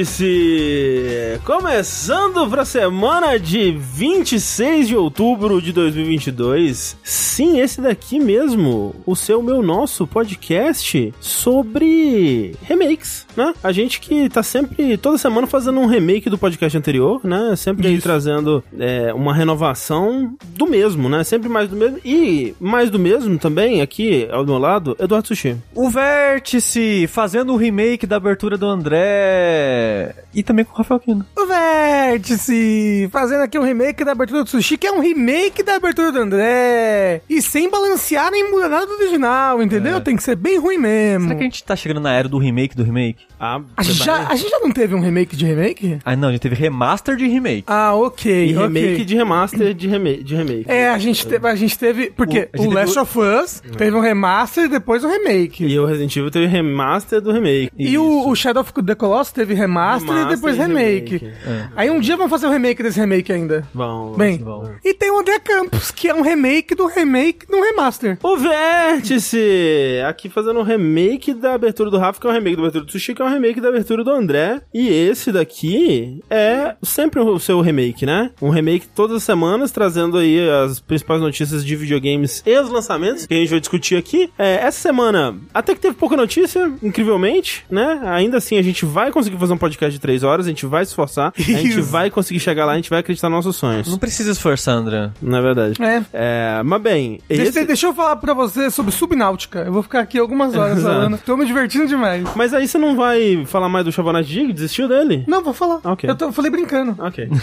Vértice! Começando pra semana de 26 de outubro de 2022. Sim, esse daqui mesmo, o seu, meu, nosso podcast sobre remakes, né? A gente que tá sempre, toda semana, fazendo um remake do podcast anterior, né? Sempre aí trazendo é, uma renovação do mesmo, né? Sempre mais do mesmo. E mais do mesmo também, aqui ao meu lado, Eduardo Sushi. O Vértice fazendo o remake da abertura do André. E também com o Rafael Kino. O Vértice, fazendo aqui um remake da abertura do Sushi, que é um remake da abertura do André. E sem balancear nem mudar nada do original, entendeu? Tem que ser bem ruim mesmo. Será que a gente tá chegando na era do remake do remake? Ah, A gente, já, a gente já não teve um remake de remake? Ah, não, a gente teve remaster de remake. Ah, ok. E ok. remake de remaster de remake. De remake. É, a gente teve, a gente teve porque O- o, Last teve of Us teve um remaster e depois um remake. E o Resident Evil teve remaster do remake. E o, o Shadow of the Colossus teve remaster, Remaster e depois e remake. remake. Aí um dia vamos fazer o remake desse remake ainda. Bom, Bem, bom. e tem o André Campos, que é um remake do remake do remaster. O Vértice! Aqui fazendo um remake da abertura do Rafa, que é um remake da abertura do Sushi, que é um remake da abertura do André. E esse daqui é sempre o seu remake, né? Um remake todas as semanas, trazendo aí as principais notícias de videogames e os lançamentos que a gente vai discutir aqui. É, essa semana até que teve pouca notícia, incrivelmente, né? Ainda assim, a gente vai conseguir fazer um podcast de três horas, a gente vai se esforçar, a gente vai conseguir chegar lá, a gente vai acreditar nos nossos sonhos. Não precisa esforçar, André. Não é verdade. É. É, mas bem, Deixa, esse... deixa eu falar pra você sobre Subnáutica. Eu vou ficar aqui algumas horas falando. Tô me divertindo demais. Mas aí você não vai falar mais do Dig? Desistiu dele? Não, vou falar. Ok. Eu, tô- eu falei brincando. Ok.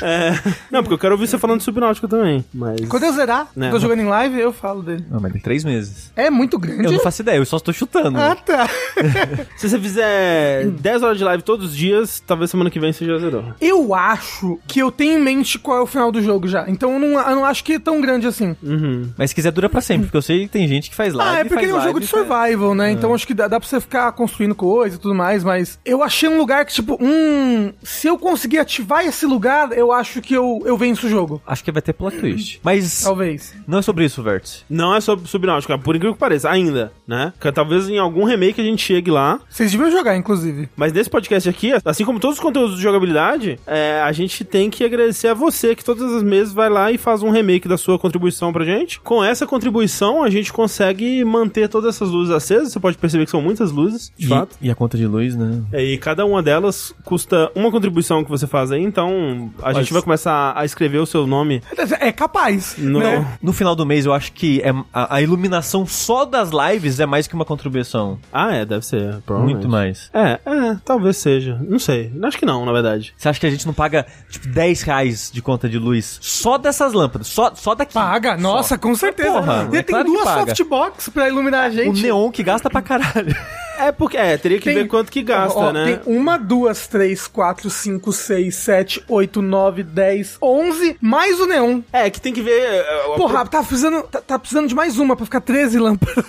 É, não, porque eu quero ouvir você falando de Subnáutica também, mas... Quando eu zerar, Né. tô jogando em live, eu falo dele. Não, mas tem três meses. É muito grande. Eu não faço ideia, eu só estou chutando. Ah, tá. Se você fizer 10 horas de live todos os dias, talvez semana que vem você já zerou. Eu acho que eu tenho em mente qual é o final do jogo já. Então eu não, eu não acho que é tão grande assim. Uhum. Mas se quiser dura pra sempre, porque eu sei que tem gente que faz live. ah, é porque faz ele é um jogo de e faz- survival, né? Então acho que dá, dá pra você ficar construindo coisa e tudo mais, mas eu achei um lugar que, tipo, hum, se eu conseguir ativar esse lugar, eu acho que eu, eu venço o jogo. Acho que vai ter plot twist. Mas Talvez. não é sobre isso, Vértice. Não é sobre Subnáutica, por incrível que pareça, ainda, né? Que talvez em algum remake a gente chegue lá, Vocês deviam jogar, inclusive. mas nesse podcast aqui, assim como todos os conteúdos de jogabilidade, é, a gente tem que agradecer a você que todas as meses vai lá e faz um remake da sua contribuição pra gente. Com essa contribuição, a gente consegue manter todas essas luzes acesas. Você pode perceber que são muitas luzes, de E, fato. e a conta de luz, né? É, E cada uma delas custa uma contribuição que você faz aí, então a gente vai começar a escrever o seu nome É capaz. no. Né? No final do mês, eu acho que é, a, a iluminação só das lives é mais que uma contribuição. Ah, é, deve ser. Muito mais. É, é, talvez seja. Não sei. Acho que não, na verdade. Você acha que a gente não paga, tipo, 10 reais de conta de luz só dessas lâmpadas? Só, só daqui? Paga, nossa, com certeza. Porra, e é tem claro duas softbox pra iluminar a O gente. neon que gasta pra caralho. É porque, é, teria que Tem- ver quanto que gasta, Ó, né? Tem uma, duas, três, quatro, cinco, seis, sete, oito, nove, dez, onze, mais o neon. É, que tem que ver. é, Porra, tá precisando, tá, tá precisando de mais uma pra ficar 13 lâmpadas.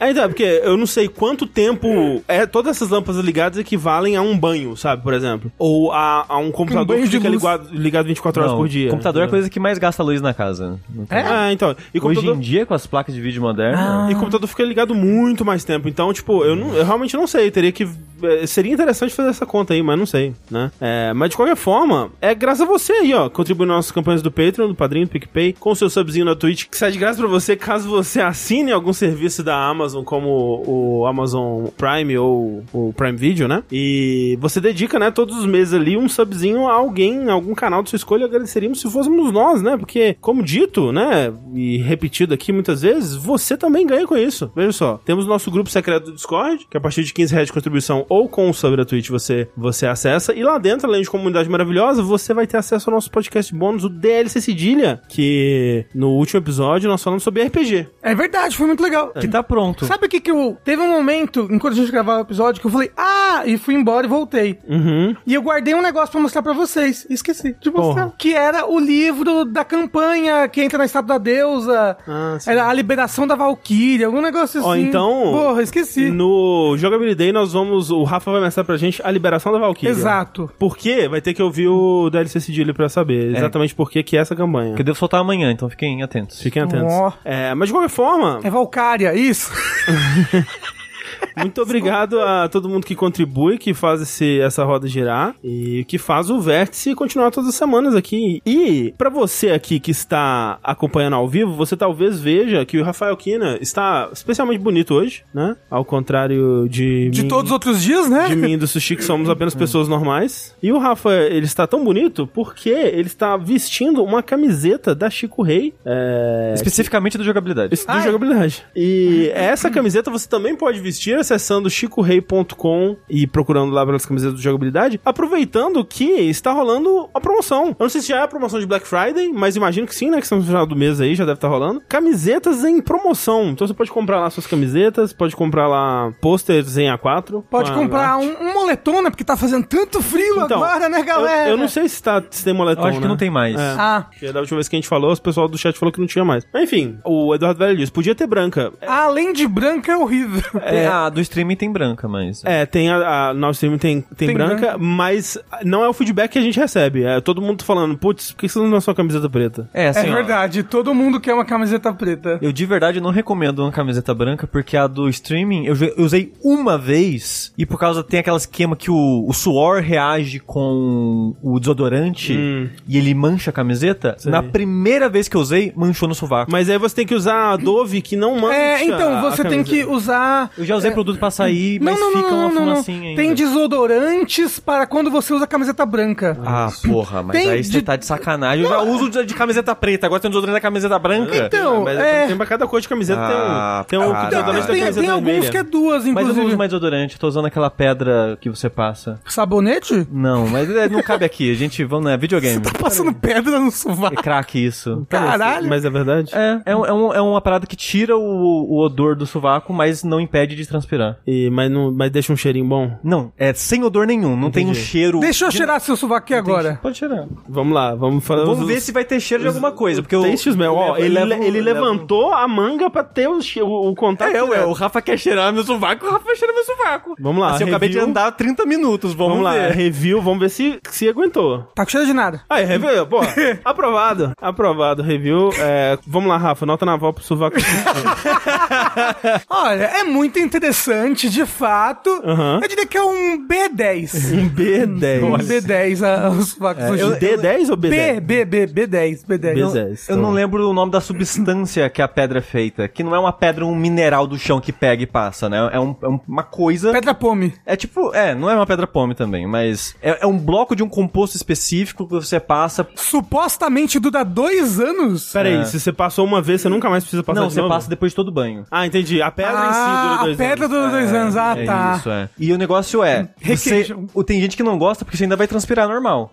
É, então, é porque eu não sei quanto tempo é todas essas lâmpadas ligadas equivalem a um banho, sabe, por exemplo. Ou a, a um computador banho que fica ligado, ligado 24 horas Não, por dia. computador é a entendeu? coisa que mais gasta luz na casa. É? Ah, então. E Hoje computador, em dia, com as placas de vídeo modernas... e computador fica ligado muito mais tempo. Então, tipo, eu, não, eu realmente não sei. Teria que. é, Seria interessante fazer essa conta aí, mas não sei, né? É, mas de qualquer forma, é graças a você aí, ó. Contribuindo nas nossas campanhas do Patreon, do Padrinho, do PicPay, com o seu subzinho na Twitch, que sai de graça pra você caso você assine algum serviço da Amazon, como o Amazon Prime ou o Prime Video, né? E você dedica, né, todos os meses ali um subzinho a alguém, a algum canal de sua escolha. Agradeceríamos se fôssemos nós, né? Porque, como dito, né, e repetido aqui muitas vezes, você também ganha com isso. Veja só, temos o nosso grupo secreto do Discord, que a partir de 15 reais de contribuição ou com o sub da Twitch você, você acessa. E lá dentro, além de comunidade maravilhosa, você vai ter acesso ao nosso podcast bônus, o DLC Cedilha, que no último episódio nós falamos sobre RPG. É verdade, foi muito legal. Que tá pronto. Sabe o que que eu... Teve um momento, enquanto a gente gravava o episódio, que eu falei, ah, e fui embora e voltei. Uhum. E eu guardei um negócio pra mostrar pra vocês. Esqueci de mostrar. Porra. Que era o livro da campanha que entra na estátua da deusa. Ah, era a liberação da Valkyria, algum negócio assim. Ó, então. Porra, esqueci. No Jogability Day nós vamos. O Rafa vai mostrar pra gente a liberação da Valkyria. Exato. Por quê? Vai ter que ouvir o DLC Cedilha pra saber exatamente por que que é essa campanha. Que eu devo soltar amanhã, então fiquem atentos. Fiquem atentos. Ó. É, mas de qualquer forma. É Valkyria, isso? Muito obrigado a todo mundo que contribui, que faz esse, essa roda girar e que faz o vértice continuar todas as semanas aqui. E pra você aqui que está acompanhando ao vivo, você talvez veja que o Rafael Kina está especialmente bonito hoje, né? Ao contrário de De mim- todos os outros dias, né? de mim e do Sushi, que somos apenas pessoas normais. E o Rafa, ele está tão bonito porque ele está vestindo uma camiseta da Chico Rei. É... Especificamente da jogabilidade. Do jogabilidade. E essa camiseta você também pode vestir acessando chicorei.com e procurando lá pelas camisetas do jogabilidade, aproveitando que está rolando a promoção. Eu não sei se já é a promoção de Black Friday, mas imagino que sim, né? Que estamos no final do mês aí, já deve estar rolando. Camisetas em promoção. Então você pode comprar lá suas camisetas, pode comprar lá posters em A4. Pode comprar um, um moletom, né? Porque tá fazendo tanto frio Então, agora, né, galera? Eu, eu não sei se, tá, se tem moletom, Eu acho que né? não tem mais. É. Ah, Porque da última vez que a gente falou, o pessoal do chat falou que não tinha mais. Mas, enfim, o Eduardo Velho disse, podia ter branca. além de branca é horrível. Tem- Ah, do streaming tem branca, mas. É, tem a, a nosso stream tem, tem, Tem branca, branca. mas não é o feedback que a gente recebe. É todo mundo falando, putz, por que você não lançou a camiseta preta? É, assim, é ó, verdade, todo mundo quer uma camiseta preta. Eu de verdade não recomendo uma camiseta branca, porque a do streaming eu, eu usei uma vez, e por causa tem aquela esquema que o, o suor reage com o desodorante Hum. e ele mancha a camiseta. Sei. Na primeira vez que eu usei, manchou no sovaco. Mas aí você tem que usar a Dove que não mancha É, então, a você tem que usar. Eu já usei produto pra sair, mas fica uma fumacinha ainda. Tem desodorantes para quando você usa camiseta branca. Ah, porra, mas Tem aí você de- tá de sacanagem. Eu já uso de, de camiseta preta, agora tem desodorante da camiseta branca. Então, Mas é- tem pra cada cor de camiseta Ah, tem um, tem um. Tem, da tem, camiseta tem alguns que é duas, Mas eu inclusive. não uso mais desodorante, tô usando aquela pedra que você passa. Sabonete? Não, mas é, não cabe aqui. A gente, vamos, né? Videogame. Tá passando pedra no É sovaco. craque isso. Caralho. Mas é verdade? É, é, um- é, um- é uma parada que tira o, o odor do sovaco, mas não impede de transpirar. E, mas, não, mas deixa um cheirinho bom? Não, é sem odor nenhum, não tem um Entendi. cheiro. Deixa eu cheirar seu sovaco aqui agora. Pode cheirar. Vamos lá, vamos falar. Vamos os- ver se vai ter cheiro de alguma coisa, porque o. Taste smell. Ó, ele, ele eu levo- levantou a manga pra ter o, che- o, o contato. É, ué, o Rafa quer cheirar meu sovaco, o Rafa vai cheirar meu sovaco. Vamos lá, Assim, eu acabei de andar 30 minutos, vamos, Vamos lá, ver. review, vamos ver se, se aguentou. Tá com cheiro de nada. Aí, review, pô, aprovado, aprovado, review. É, vamos lá, Rafa, nota naval pro sovaco. Olha, é muito interessante, de fato. Aham. Eu diria que é um B10. um B10. Um B10 a- os sovacos do Eu- Gil. D10 ou B, B10? B, B, B10, B10. B10. Eu não lembro o nome da substância que a pedra é feita. Que não é uma pedra, um mineral do chão que pega e passa, né? É, um- é um- uma coisa. Pedra pome. É tipo, é, não é uma pedra pome também, mas é, é um bloco de um composto específico que você passa. Supostamente dura dois anos. Peraí, É. se você passou uma vez, você nunca mais precisa passar não, de você novo? passa depois de todo banho. Ah, entendi. A pedra em si ah, dura dois a pedra dois anos. Ah, é tá. isso, é. E o negócio é, você, tem gente que não gosta porque você ainda vai transpirar normal.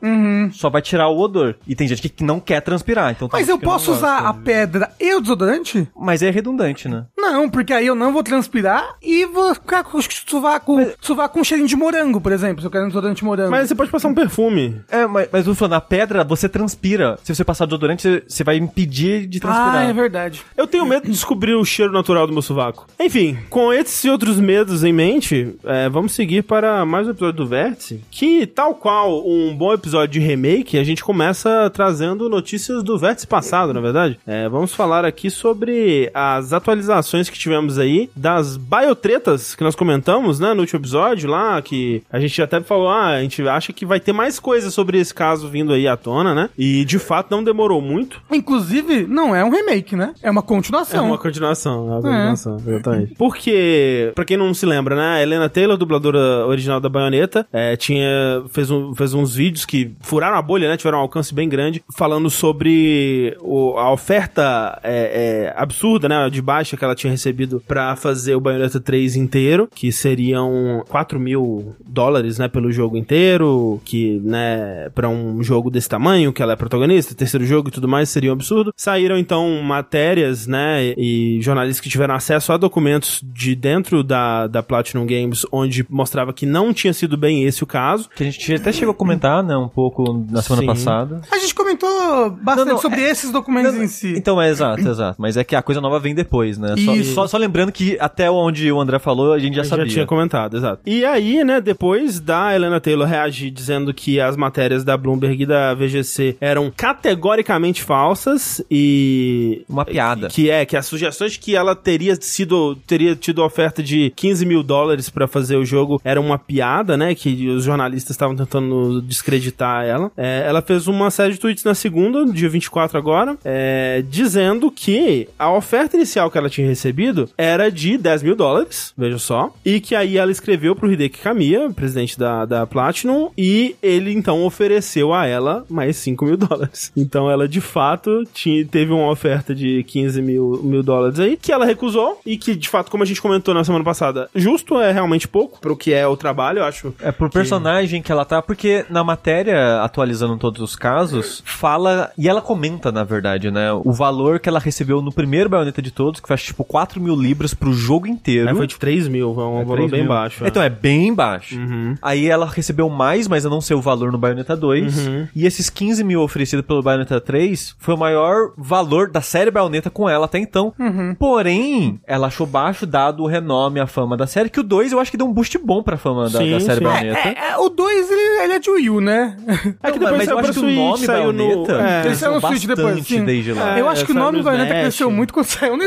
Só vai tirar o odor. E tem gente que, que não quer transpirar, então tem Mas eu posso gosta. usar a pedra e o desodorante? Mas é redundante, né? Não, porque aí eu não vou transpirar e vou ficar com o sovaco, sovaco com cheirinho de morango, por exemplo, se eu quero um desodorante de morango. Mas você pode passar um perfume. É, mas, mas eu falando, a pedra, você transpira. Se você passar desodorante, você, você vai impedir de transpirar. ah, é verdade. Eu tenho medo de descobrir o cheiro natural do meu sovaco. Enfim, com esses e outros medos em mente, é, vamos seguir para mais um episódio do Vértice, que, tal qual um bom episódio de remake, a gente começa trazendo notícias do Vértice passado, na verdade. É, vamos falar aqui sobre as atualizações que tivemos aí, das biotretas que nós comentamos, né, no último episódio lá, que a gente até falou, ah, a gente acha que vai ter mais coisas sobre esse caso vindo aí à tona, né, e de fato não demorou muito. Inclusive, não é um remake, né? É uma É continuação. uma continuação, é uma continuação, exatamente. Porque, pra quem não se lembra, né, a Helena Taylor, dubladora original da Baioneta, é, tinha, fez, um, fez uns vídeos que furaram a bolha, né, tiveram um alcance bem grande, falando sobre o- a oferta é, é, absurda, né, de baixa que ela tinha recebido pra fazer o Bayonetta 3 inteiro, que seriam 4 mil dólares, né, pelo jogo inteiro, que, né, pra um jogo desse tamanho, que ela é protagonista, terceiro jogo e tudo mais, seria um absurdo. Saíram, então, matérias, né, e jornalistas que tiveram acesso a documentos de dentro da, da Platinum Games, onde mostrava que não tinha sido bem esse o caso. Que a gente até chegou a comentar, né, um pouco na semana Sim. passada. A gente comentou bastante Não, não, sobre esses documentos em si. Então, é exato, exato. Mas é que a coisa nova vem depois, né? Só, só, só lembrando que até onde o André falou, a gente já Eu sabia. Já tinha comentado, exato. E aí, né, depois da Helena Taylor reagir dizendo que as matérias da Bloomberg e da VGC eram categoricamente falsas e Uma piada. que é que as sugestões que ela teria sido teria tido oferta de 15 mil dólares pra fazer o jogo era uma piada, né? Que os jornalistas estavam tentando descreditar ela. É, ela fez uma série de tweets na segunda, dia 24 agora, é, dizendo que a oferta inicial que ela tinha recebido era de 10 mil dólares, veja só, e que aí ela escreveu pro Hideki Kamiya, presidente da, da Platinum, e ele então ofereceu a ela mais 5 mil dólares. Então ela de fato tinha, teve uma oferta de 15 mil, mil dólares aí, que ela recusou, e que de fato, como a gente comentou na semana passada, justo é realmente pouco pro que é o trabalho, eu acho. É por personagem que ela tá, porque na matéria, atualizando todos os casos, fala, e ela comenta, na verdade, né, o valor que ela recebeu no primeiro baioneta de todos, que faz tipo 4 mil libras pro jogo inteiro. Aí foi de 3 mil, é um É valor 3 bem mil. baixo. é. Então é bem baixo. Uhum. Aí ela recebeu mais, mas eu não sei o valor no Bayonetta 2. Uhum. E esses 15 mil oferecidos pelo Bayonetta 3 foi o maior valor da série Bayonetta com ela até então. Porém, ela achou baixo dado o renome, a fama da série, que o 2 eu acho que deu um boost bom pra fama da, Sim, da série sim. Bayonetta. É, é, o 2, ele, ele é de Wii U, né? É que Não, depois mas saiu eu acho pra que o Switch, nome saiu no... Bayonetta É. Ele saiu no Switch depois, sim. desde lá. eu acho que o saiu nome no do Bayonetta Smash. cresceu muito quando saiu no Ah,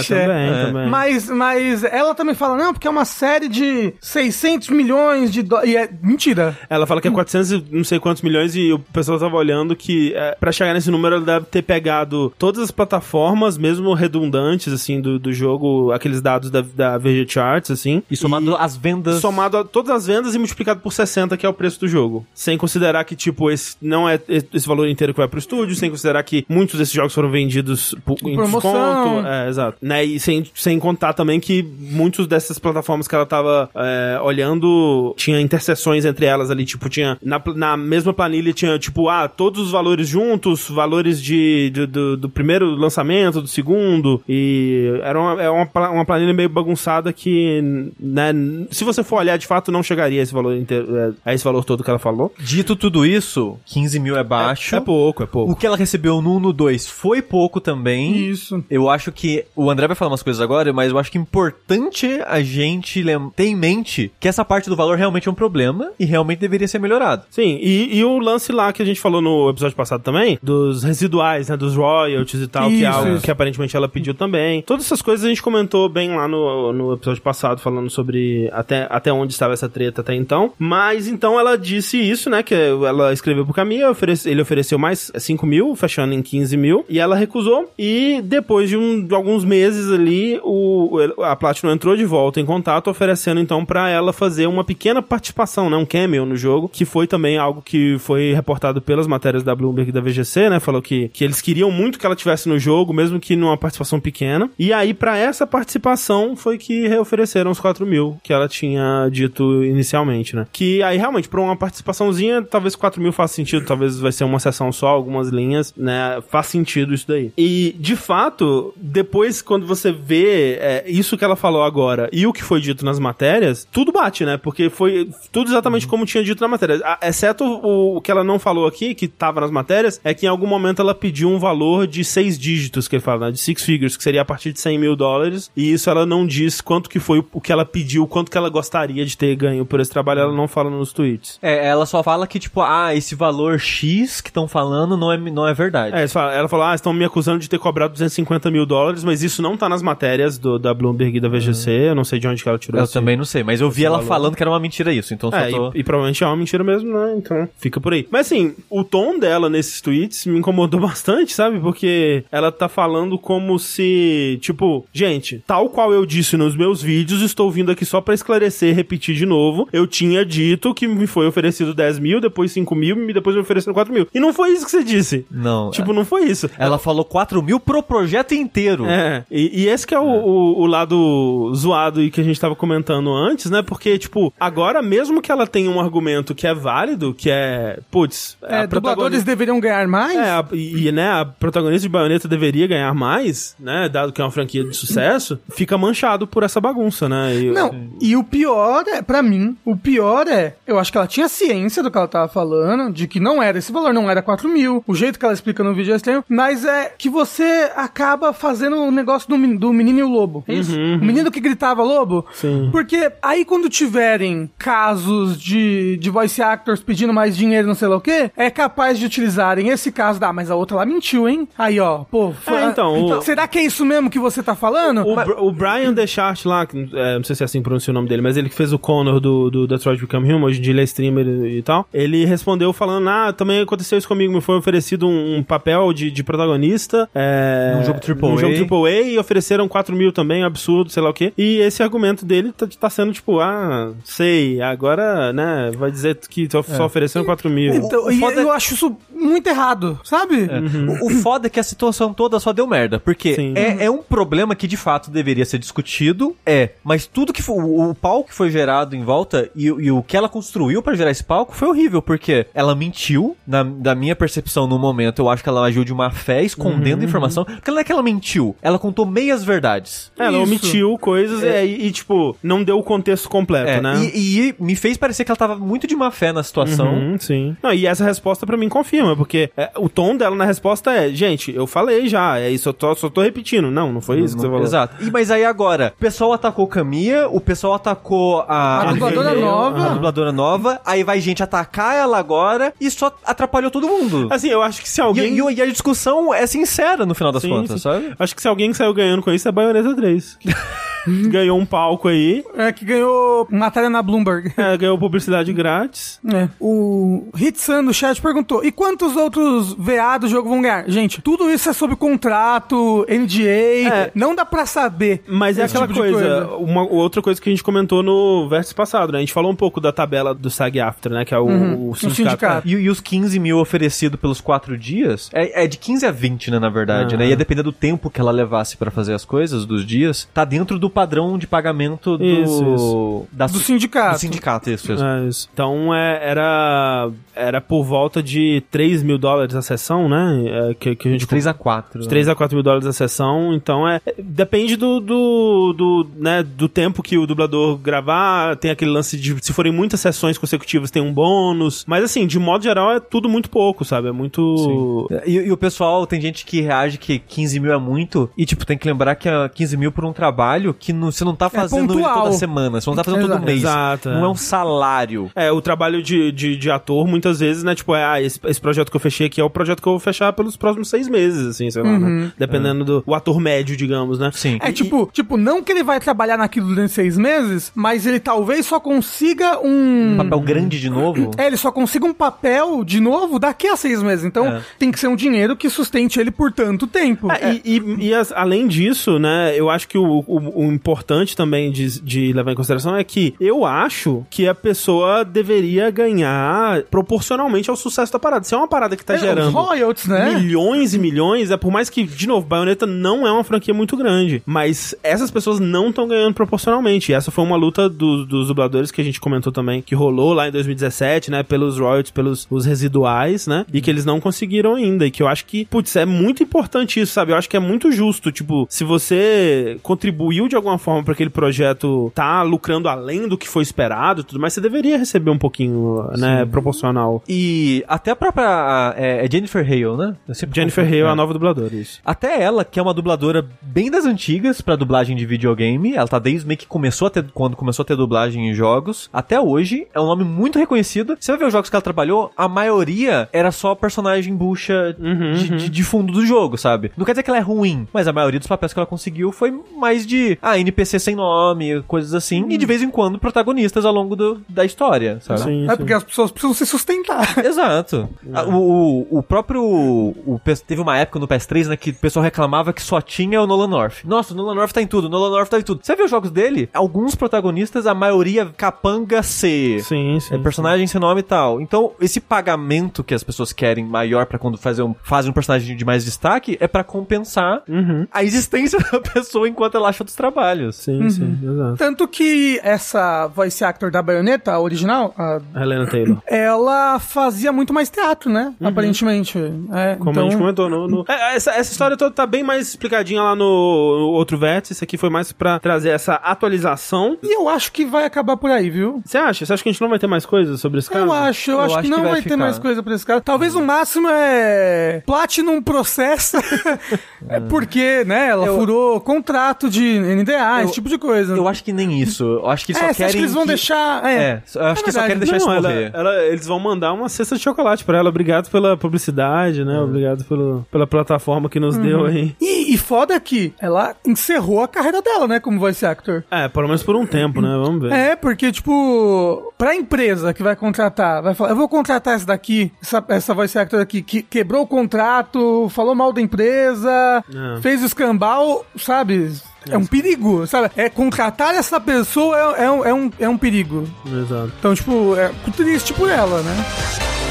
Smash. é. também, É. também. Mas, mas ela também fala, não, porque é uma série de 600 milhões de dólares. E é mentira. Ela fala que é 400 e não sei quantos milhões e o pessoal tava olhando que é, para chegar nesse número ela deve ter pegado todas as plataformas, mesmo redundantes, assim, do, do jogo, aqueles dados da, da VG Charts, assim. E somado as vendas. Somado a todas as vendas e multiplicado por 60, que é o preço do jogo. Sem considerar que, tipo, esse não é esse valor inteiro que vai pro estúdio, sem considerar que muitos desses jogos foram vendidos por, em promoção. desconto. É, exato. Né? E sem, sem contar também que muitos dessas plataformas que ela tava é, olhando tinha interseções entre elas ali, tipo, tinha na, na mesma planilha tinha, tipo, ah, todos os valores juntos, valores de, de- do, do primeiro lançamento, do segundo, e era uma, é uma, pla- uma planilha meio bagunçada que, né, se você for olhar, de fato, não chegaria a esse valor inteiro, é, a esse valor todo que ela falou. Dito tudo isso, 15 mil é baixo. É pouco, é pouco. O que ela recebeu no 1 no 2 foi pouco também. Isso. Eu acho que o André vai falar umas coisas agora, mas eu acho que é importante a gente ter em mente que essa parte do valor realmente é um problema e realmente deveria ser melhorado. Sim, e, e o lance lá que a gente falou no episódio passado também, dos residuais, né, dos royalties e tal, que é Isso, algo isso. que aparentemente ela pediu também. Todas essas coisas a gente comentou bem lá no, no episódio passado, falando sobre até, até onde estava essa treta até então. Mas então ela disse isso, né, que ela escreveu pro Camille, ele ofereceu mais 5 mil, fechando em 15 mil, e ela recusou. E depois de, um- de alguns meses ali, o, a Platinum entrou de volta em contato, oferecendo então pra ela fazer uma pequena participação, né, um cameo no jogo, que foi também algo que foi reportado pelas matérias da Bloomberg e da VGC, né, falou que, que eles queriam muito que ela tivesse no jogo, mesmo que numa participação pequena. E aí, pra essa participação, foi que reofereceram os 4 mil que ela tinha dito inicialmente, né. Que aí, realmente, pra uma participaçãozinha, talvez 4 mil faça sentido, talvez vai ser uma sessão só, algumas linhas, né, faz sentido isso daí. E, de fato, depois, quando você vê é, isso que ela falou agora e o que foi dito nas matérias, tudo bate, né? Porque foi tudo exatamente como tinha dito na matéria. A- Exceto o, o que ela não falou aqui, que tava nas matérias, é que em algum momento ela pediu um valor de seis dígitos, que ele fala, né? De six figures, que seria a partir de 100 mil dólares. E isso ela não diz quanto que foi o que ela pediu, quanto que ela gostaria de ter ganho por esse trabalho, ela não fala nos tweets. É, ela só fala que, tipo, ah, esse valor X que estão falando não é, não é verdade. É, ela falou, ah, estão me acusando de ter cobrado 250 mil dólares, mas isso não tá nas matérias do, da Bloomberg e da VGC, eu não sei de onde que ela tirou eu esse- também não sei, mas eu vi ela valor. falando que era uma mentira isso, então só É, tô... e, e provavelmente é uma mentira mesmo, né? Então fica por aí. Mas assim, o tom dela nesses tweets me incomodou bastante, sabe? Porque ela tá falando como se, tipo, gente, tal qual eu disse nos meus vídeos, estou vindo aqui só pra esclarecer, repetir de novo. Eu tinha dito que me foi oferecido 10 mil, depois 5 mil, e depois me ofereceram 4 mil. E não foi isso que você disse. Não, Tipo, não foi isso. ela falou 4 mil pro projeto inteiro. É, e, e esse que é, o, o, o lado zoado e que a gente tava comentando antes, né? Porque, tipo, agora mesmo que ela tenha um argumento que é válido, que é, putz, É, a dubladores protagonista- deveriam ganhar mais? É, a- e, e, né, a protagonista de Bayonetta deveria ganhar mais, né, dado que é uma franquia de sucesso, fica manchado por essa bagunça, né? E- Não, e o pior é, pra mim, o pior é, eu acho que ela tinha ciência do que ela tava falando, de que não era esse valor, não era 4 mil, o jeito que ela explica no vídeo é estranho, mas é que você acaba fazendo o negócio do, do menino e o lobo. É isso? O menino que gritava lobo? Sim. Porque aí quando tiverem casos de, de voice actors pedindo mais dinheiro, não sei lá o quê, é capaz de utilizarem esse caso da, mas a outra lá mentiu, hein? Aí, ó, pô. É, então, o- será que é isso mesmo que você tá falando? O, Br- o Brian DeChart Scott lá, que, é, não sei se é assim que pronuncia o nome dele, mas ele que fez o Connor do, do Detroit Become Human, hoje em dia ele é streamer e, e tal, ele respondeu falando, ah, também aconteceu isso comigo, me foi oferecido um, um papel de, de protagonista, é, Num jogo AAA. num jogo AAA e ofereceram 4 mil também, absurdo, sei lá o quê, e esse argumento dele tá, tá sendo tipo, ah, sei, agora, né, vai dizer que só, só ofereceram 4 mil. Então, o e foda é- eu acho isso muito errado, sabe? O, o foda é que a situação toda só deu merda. Porque Sim. é, é um problema que de fato deveria ser discutido, é. Mas tudo que foi. O, o palco que foi gerado em volta e, o- e o que ela construiu pra gerar esse palco foi horrível. Porque ela mentiu, na, da minha percepção no momento, eu acho que ela agiu de má fé, escondendo informação. Porque não é que ela mentiu, ela contou meias verdades. É, ela Isso. omitiu coisas é, e, e, tipo, não deu o contexto completo, É, né? e, e me fez parecer que ela tava muito de má fé na situação. Uhum, sim. Não, e essa resposta pra mim confirma, porque é, o tom dela na resposta é, gente, eu falei já, é isso, eu tô, só tô repetindo. Não, não foi isso que você falou. Exato. E, mas aí agora, o pessoal atacou o Camilla, o pessoal atacou a... A dubladora nova. A dubladora nova. Aí vai gente atacar ela agora e só atrapalhou todo mundo. Assim, eu acho que se E, alguém... e- e a discussão é sincera no final das Sim, contas, sim. sabe? Acho que se alguém saiu ganhando com isso é Bayonetta 3. que ganhou um palco aí, É que ganhou matéria na Bloomberg. é, ganhou publicidade grátis. É. O Hitsan no chat perguntou: e quantos outros VA do jogo vão ganhar? Gente, tudo isso é sob contrato, NDA, É. não dá pra saber. Mas é aquela tipo de coisa, uma outra coisa que a gente comentou no verso passado, né? A gente falou um pouco da tabela do SAG AFTRA, né? Que é o, o o sindicato. E, e os 15 mil oferecido pelos quatro dias, é, é de 15 a 20, né, na verdade, Aham. né? Ia depender do tempo que ela levasse pra fazer as coisas, dos dias, tá dentro do padrão de pagamento do... Isso, isso. Da, Do sindicato. Do sindicato, isso mesmo. É isso. Então é, era, era por volta de 3 mil dólares a sessão, né? É, que, que a gente De 3 a 4. De 3 a 4 mil dólares a sessão, então é. é- Depende do, do, do, né, do tempo que o dublador gravar. Tem aquele lance de. Se forem muitas sessões consecutivas, tem um bônus. Mas assim, de modo geral, é tudo muito pouco, sabe? É muito. E, e o pessoal, tem gente que reage que 15 mil é muito, e tipo, tem que lembrar que é 15 mil por um trabalho que não- você não tá fazendo ele pontual. toda semana, você não tá fazendo todo Exato. mês. Exato, Não é. é um salário. É, o trabalho de, de, de ator, muitas vezes, né? Tipo, é, ah, esse, esse projeto que eu fechei aqui é o projeto que eu vou fechar pelos próximos seis meses, assim, sei lá, né? Dependendo do o ator médio, digamos, né? Sim. É tipo, tipo, não que ele vai trabalhar naquilo durante seis meses, mas ele talvez só consiga um. Um papel grande de novo. É, ele só consiga um papel de novo daqui a seis meses. Então É. tem que ser um dinheiro que sustente ele por tanto tempo. É, e, e- e as- além disso, né, eu acho que o, o- o importante também de, de levar em consideração é que eu acho que a pessoa deveria ganhar proporcionalmente ao sucesso da parada. Se é uma parada que tá É, gerando royalties, né? milhões e milhões, é por mais que, de novo, Bayonetta não é uma franquia muito grande, mas essas pessoas não estão ganhando proporcionalmente. E essa foi uma luta do- dos dubladores que a gente comentou também, que rolou lá em 2017, né, pelos royalties, pelos os residuais, né, e que eles não conseguiram ainda. E que eu acho que, putz, é muito importante isso, sabe? Eu acho que é muito justo, tipo, se você contribuiu de alguma forma para aquele projeto tá lucrando além do que foi esperado e tudo mais, você deveria receber um pouquinho, né, proporcional. E até a própria. É, é Jennifer Hale, né? Jennifer confundo. Hale é É. a nova dubladora, isso. Até ela, que é uma dubladora bem das antigas pra dublagem de videogame, ela tá desde meio que começou a ter, quando começou a ter dublagem em jogos, até hoje, é um nome muito reconhecido. Você vai ver os jogos que ela trabalhou, a maioria era só personagem bucha de, de- de fundo do jogo, sabe? Não quer dizer que ela é ruim, mas a maioria dos papéis que ela conseguiu foi mais de, ah, NPC sem nome, coisas assim, e de vez em quando protagonistas ao longo do- da história, sabe? Sim, É sim. porque as pessoas precisam se sustentar. Exato. O, o, o próprio. O, teve uma época no PS3, né, que o pessoal reclamava que só tinha o Nolan North. Nossa, o Nolan North tá em tudo, o Nolan North tá em tudo. Você vê os jogos dele? Alguns protagonistas, a maioria capanga C. Sim, sim. É personagem sem nome e tal. Então, esse pagamento que as pessoas querem maior pra quando fazer um, fazem um personagem de mais destaque é pra compensar Uhum. a existência da pessoa enquanto ela acha outros trabalhos. Sim, sim, exato. Tanto que essa voice actor da baioneta, a original, a- Helena Taylor. ela fazia muito mais teatro, né? Aparentemente. É, Como então, a gente comentou no. no- É, essa, essa história toda tá bem mais explicadinha lá no, no outro vértice. Isso aqui foi mais pra trazer essa atualização. E eu acho que vai acabar por aí, viu? Você acha? Você acha que a gente não vai ter mais coisas sobre esse caso? Eu acho, eu, Eu acho, acho que que não vai vai, ter mais coisa pra esse cara. Talvez o máximo é Platinum processo. é porque, né, ela Eu- furou contrato de NDA, Eu- esse tipo de coisa. Eu acho que nem isso. Eu acho que eles é, só você acha querem. que eles vão que- deixar. É. É, eu acho que só querem deixar isso Não, ela, morrer. ela- eles vão mandar uma cesta de chocolate pra ela. Obrigado pela publicidade, né? Obrigado pelo, pela plataforma que nos deu aí. E, e foda que ela encerrou a carreira dela, né? Né, como voice actor. É, pelo menos por um tempo, né? Vamos ver. É, porque, tipo, pra empresa que vai contratar, vai falar, eu vou contratar essa daqui, essa, essa voice actor aqui, que quebrou o contrato, falou mal da empresa, É. fez o escambau, sabe? É um perigo, sabe? É contratar essa pessoa é, é, um, é, um, é um perigo. Exato. Então, tipo, é triste por ela, né?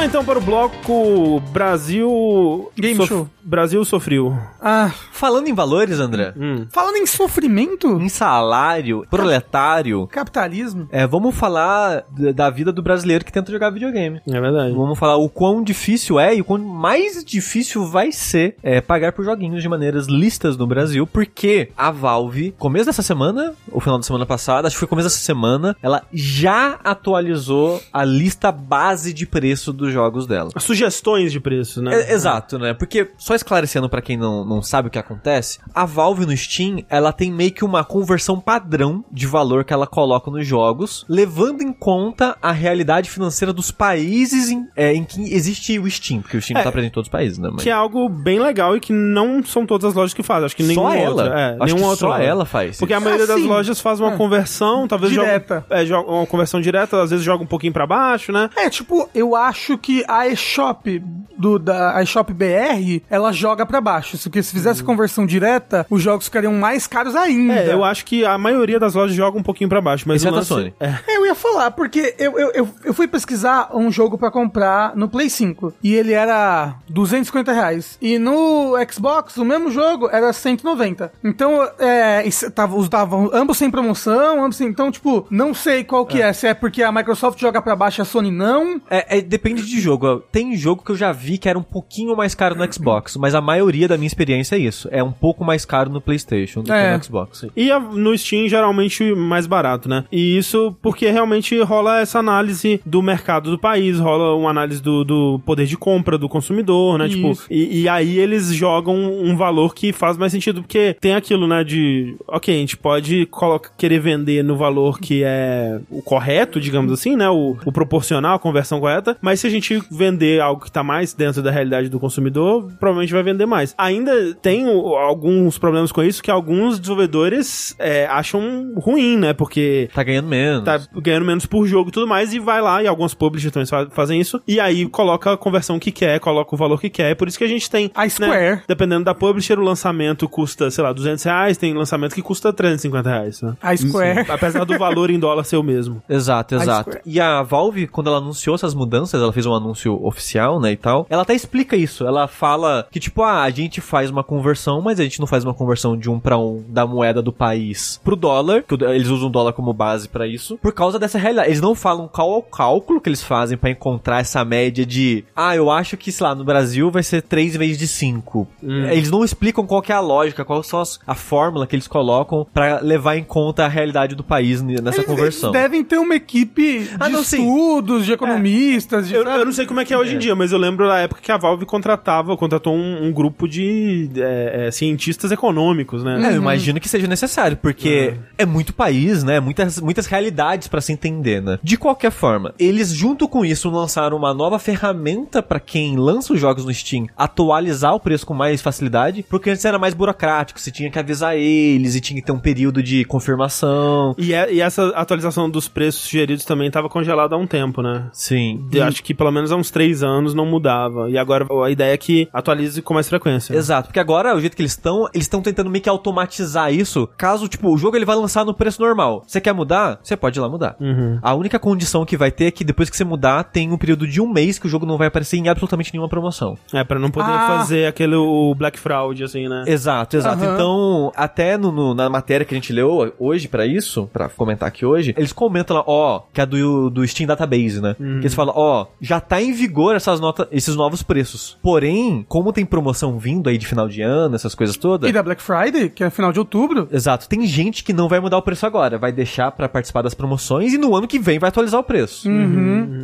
Lá então para o bloco Brasil. Game show. Brasil sofreu. Ah, Falando em valores, André, Hum. falando em sofrimento, em salário, proletário, capitalismo. é, vamos falar da vida do brasileiro que tenta jogar videogame. É verdade. Vamos falar o quão difícil é e o quão mais difícil vai ser é, pagar por joguinhos de maneiras listas no Brasil, porque a Valve, começo dessa semana, ou final da semana passada, acho que foi começo dessa semana, ela já atualizou a lista base de preço dos jogos dela. As sugestões de preço, né? É, exato, né? Porque, só esclarecendo pra quem não, não sabe o que acontece, a Valve no Steam, ela tem meio que uma conversão padrão de valor que ela coloca nos jogos, levando em conta a realidade financeira dos países em, é, em que existe o Steam, porque o Steam É. tá presente em todos os países, né? Mas Que é algo bem legal e que não são todas as lojas que fazem. Acho que nenhuma só ela. outra. É, Acho nenhuma que outra só loja. ela faz Porque a isso. maioria das Assim, lojas faz uma é. conversão, talvez Direta. joga, é, joga uma conversão direta, às vezes joga um pouquinho pra baixo, né? É, tipo, eu acho que a eShop do da eShop BR, ela joga pra baixo. Porque se fizesse conversão direta, os jogos ficariam mais caros ainda. É, eu acho que a maioria das lojas joga um pouquinho pra baixo, mas Exceto o lance- a Sony. É. É, Eu ia falar, porque eu, eu, eu, eu fui pesquisar um jogo pra comprar no Play 5 e ele era 250 reais. E no Xbox, o mesmo jogo era 190. Então, é, tava, davam ambos sem promoção, ambos sem. Então, tipo, não sei qual que é. Se é porque a Microsoft joga pra baixo e a Sony não. É, é, depende de jogo. Tem jogo que eu já vi que era um pouquinho mais caro no Xbox, mas a maioria da minha experiência é isso. É um pouco mais caro no PlayStation do É. que no Xbox. E a- no Steam, geralmente, mais barato, né? E isso porque realmente rola essa análise do mercado do país, rola uma análise do, do poder de compra do consumidor, né? Tipo, e, e aí eles jogam um valor que faz mais sentido, porque tem aquilo, né? De, ok, a gente pode coloca, querer vender no valor que é o correto, digamos assim, né? O, o proporcional, a conversão correta, mas se a gente vender algo que tá mais dentro da realidade do consumidor, provavelmente vai vender mais. Ainda tem alguns problemas com isso que alguns desenvolvedores é, acham ruim, né? Porque Tá ganhando menos. tá ganhando menos por jogo e tudo mais, e vai lá, e alguns publishers também fa- fazem isso, e aí coloca a conversão que quer, coloca o valor que quer, é por isso que a gente tem... A né, Square. dependendo da publisher, o lançamento custa, sei lá, 200 reais, tem lançamento que custa 350 reais, né? A Square. Apesar do valor em dólar ser o mesmo. Exato, A exato. Square. E a Valve, quando ela anunciou essas mudanças, ela fez um anúncio oficial, né, e tal, ela até explica isso. Ela fala que, tipo, ah, a gente faz uma conversão, mas a gente não faz uma conversão de um pra um da moeda do país pro dólar, que eles usam o dólar como base pra isso, por causa dessa realidade. Eles não falam qual é o cálculo que eles fazem pra encontrar essa média de, ah, eu acho que, sei lá, no Brasil vai ser 3 vezes de 5. Eles não explicam qual é a lógica, qual as- a fórmula que eles colocam pra levar em conta a realidade do país nessa Eles- conversão. Eles devem ter uma equipe de Ah, não, sim. estudos, de economistas, de. Eu? Eu não sei como é que é hoje em dia, mas eu lembro da época que a Valve contratava, contratou um, um grupo de é, é, cientistas econômicos, né? É, eu imagino que seja necessário, porque é muito país, né? Muitas, muitas realidades pra se entender, né? De qualquer forma, eles junto com isso lançaram uma nova ferramenta pra quem lança os jogos no Steam atualizar o preço com mais facilidade, porque antes era mais burocrático, você tinha que avisar eles e tinha que ter um período de confirmação. E, é- e essa atualização dos preços sugeridos também estava congelada há um tempo, né? Sim. Eu Acho que pelo menos há uns três anos não mudava. E agora a ideia é que atualize com mais frequência. Exato, porque agora, o jeito que eles estão, eles estão tentando meio que automatizar isso. Caso, tipo, o jogo ele vai lançar no preço normal. Você quer mudar? Você pode ir lá mudar. Uhum. A única condição que vai ter é que depois que você mudar, tem um período de um mês que o jogo não vai aparecer em absolutamente nenhuma promoção. É, pra não poder Ah. fazer aquele o Black Fraud, assim, né? Exato, exato. Aham. Então, até no, no- na matéria que a gente leu hoje pra isso, pra comentar aqui hoje, eles comentam lá, ó, que é do, do Steam Database, né? Que eles falam, ó, já tá em vigor essas notas, esses novos preços. Porém, como tem promoção vindo aí de final de ano, essas coisas todas. E da Black Friday, que é final de outubro. Exato. Tem gente que não vai mudar o preço agora, vai deixar pra participar das promoções e no ano que vem vai atualizar o preço.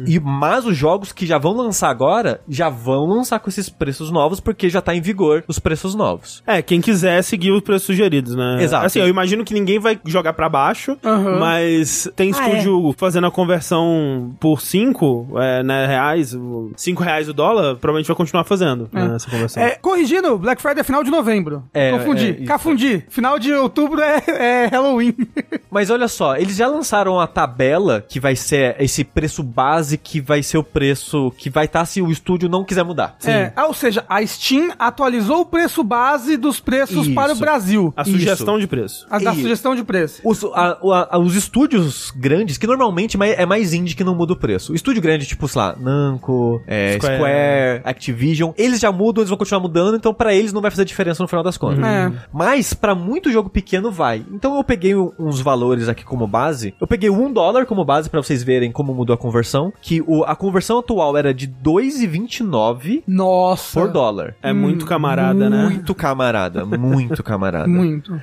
E mas os jogos que já vão lançar agora já vão lançar com esses preços novos porque já tá em vigor os preços novos. É, quem quiser seguir os preços sugeridos, né? Exato. Assim, eu imagino que ninguém vai jogar pra baixo, Aham. mas tem Ah, estúdio fazendo a conversão por 5 é, né, reais, 5 reais o dólar, provavelmente vai continuar fazendo né, essa conversão. É, corrigindo, Black Friday é final de novembro. É, Confundi. é, isso. Cafundi. Final de outubro é, é Halloween. Mas olha só, eles já lançaram a tabela que vai ser esse preço base que vai ser o preço que vai estar se o estúdio não quiser mudar. É, ah, ou seja, a Steam atualizou o preço base dos preços Isso. para o Brasil. A sugestão de preço. A Isso. sugestão de preço. Os, a- a- os estúdios grandes, que normalmente é mais indie que não muda o preço. O estúdio grande, tipo, sei lá, Namco, é, Square. Square. Activision, eles já mudam, eles vão continuar mudando, então pra eles não vai fazer diferença no final das contas. É. Mas pra muito jogo pequeno vai. Então eu peguei uns valores aqui como base. Eu peguei um dólar como base pra vocês verem como mudou a conversão. Que o, a conversão atual era de 2,29 Nossa. por dólar. É muito camarada, né? Muito camarada, muito camarada. Muito.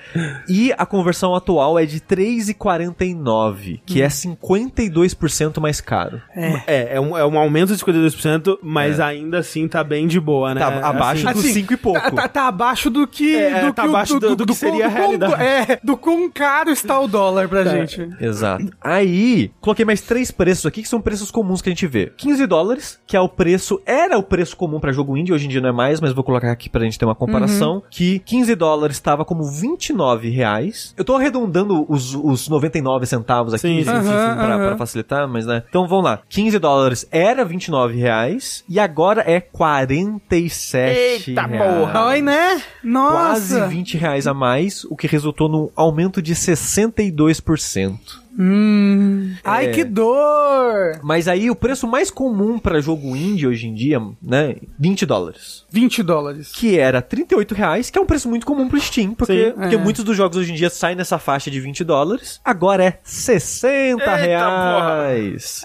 E a conversão atual é de 3,49, que é 52% mais caro. É, é um, é um aumento de 52%, mas ainda assim tá bem de boa, né? Tá abaixo Assim, dos cinco e pouco. Tá, tá- tá abaixo do que. É, do tá que abaixo do- do que seria a quão- realidade. É, do quão caro está o dólar pra gente. Exato. Aí, coloquei mais três preços aqui que são preços comuns que a gente vê. 15 dólares, que é o preço, era o preço comum pra jogo indie, hoje em dia não é mais, mas vou colocar aqui pra gente ter uma comparação, que 15 dólares estava como 29 reais. Eu tô arredondando os, os 99 centavos aqui, Sim, sim, sim, sim, sim. sim, Aham, pra, aham. pra facilitar, mas né. Então vamos lá. 15 dólares era 29 reais e agora é 47 Eita reais. porra! Ai, né? Nossa. Quase 20 reais a mais, o que resultou num aumento de 62%. Hum. Ai, É. que dor. Mas aí o preço mais comum pra jogo indie hoje em dia, né, 20 dólares. 20 dólares. Que era 38 reais, que é um preço muito comum pro Steam, porque, Sim. porque É. muitos dos jogos hoje em dia saem nessa faixa de 20 dólares. Agora é 60 Eita, reais.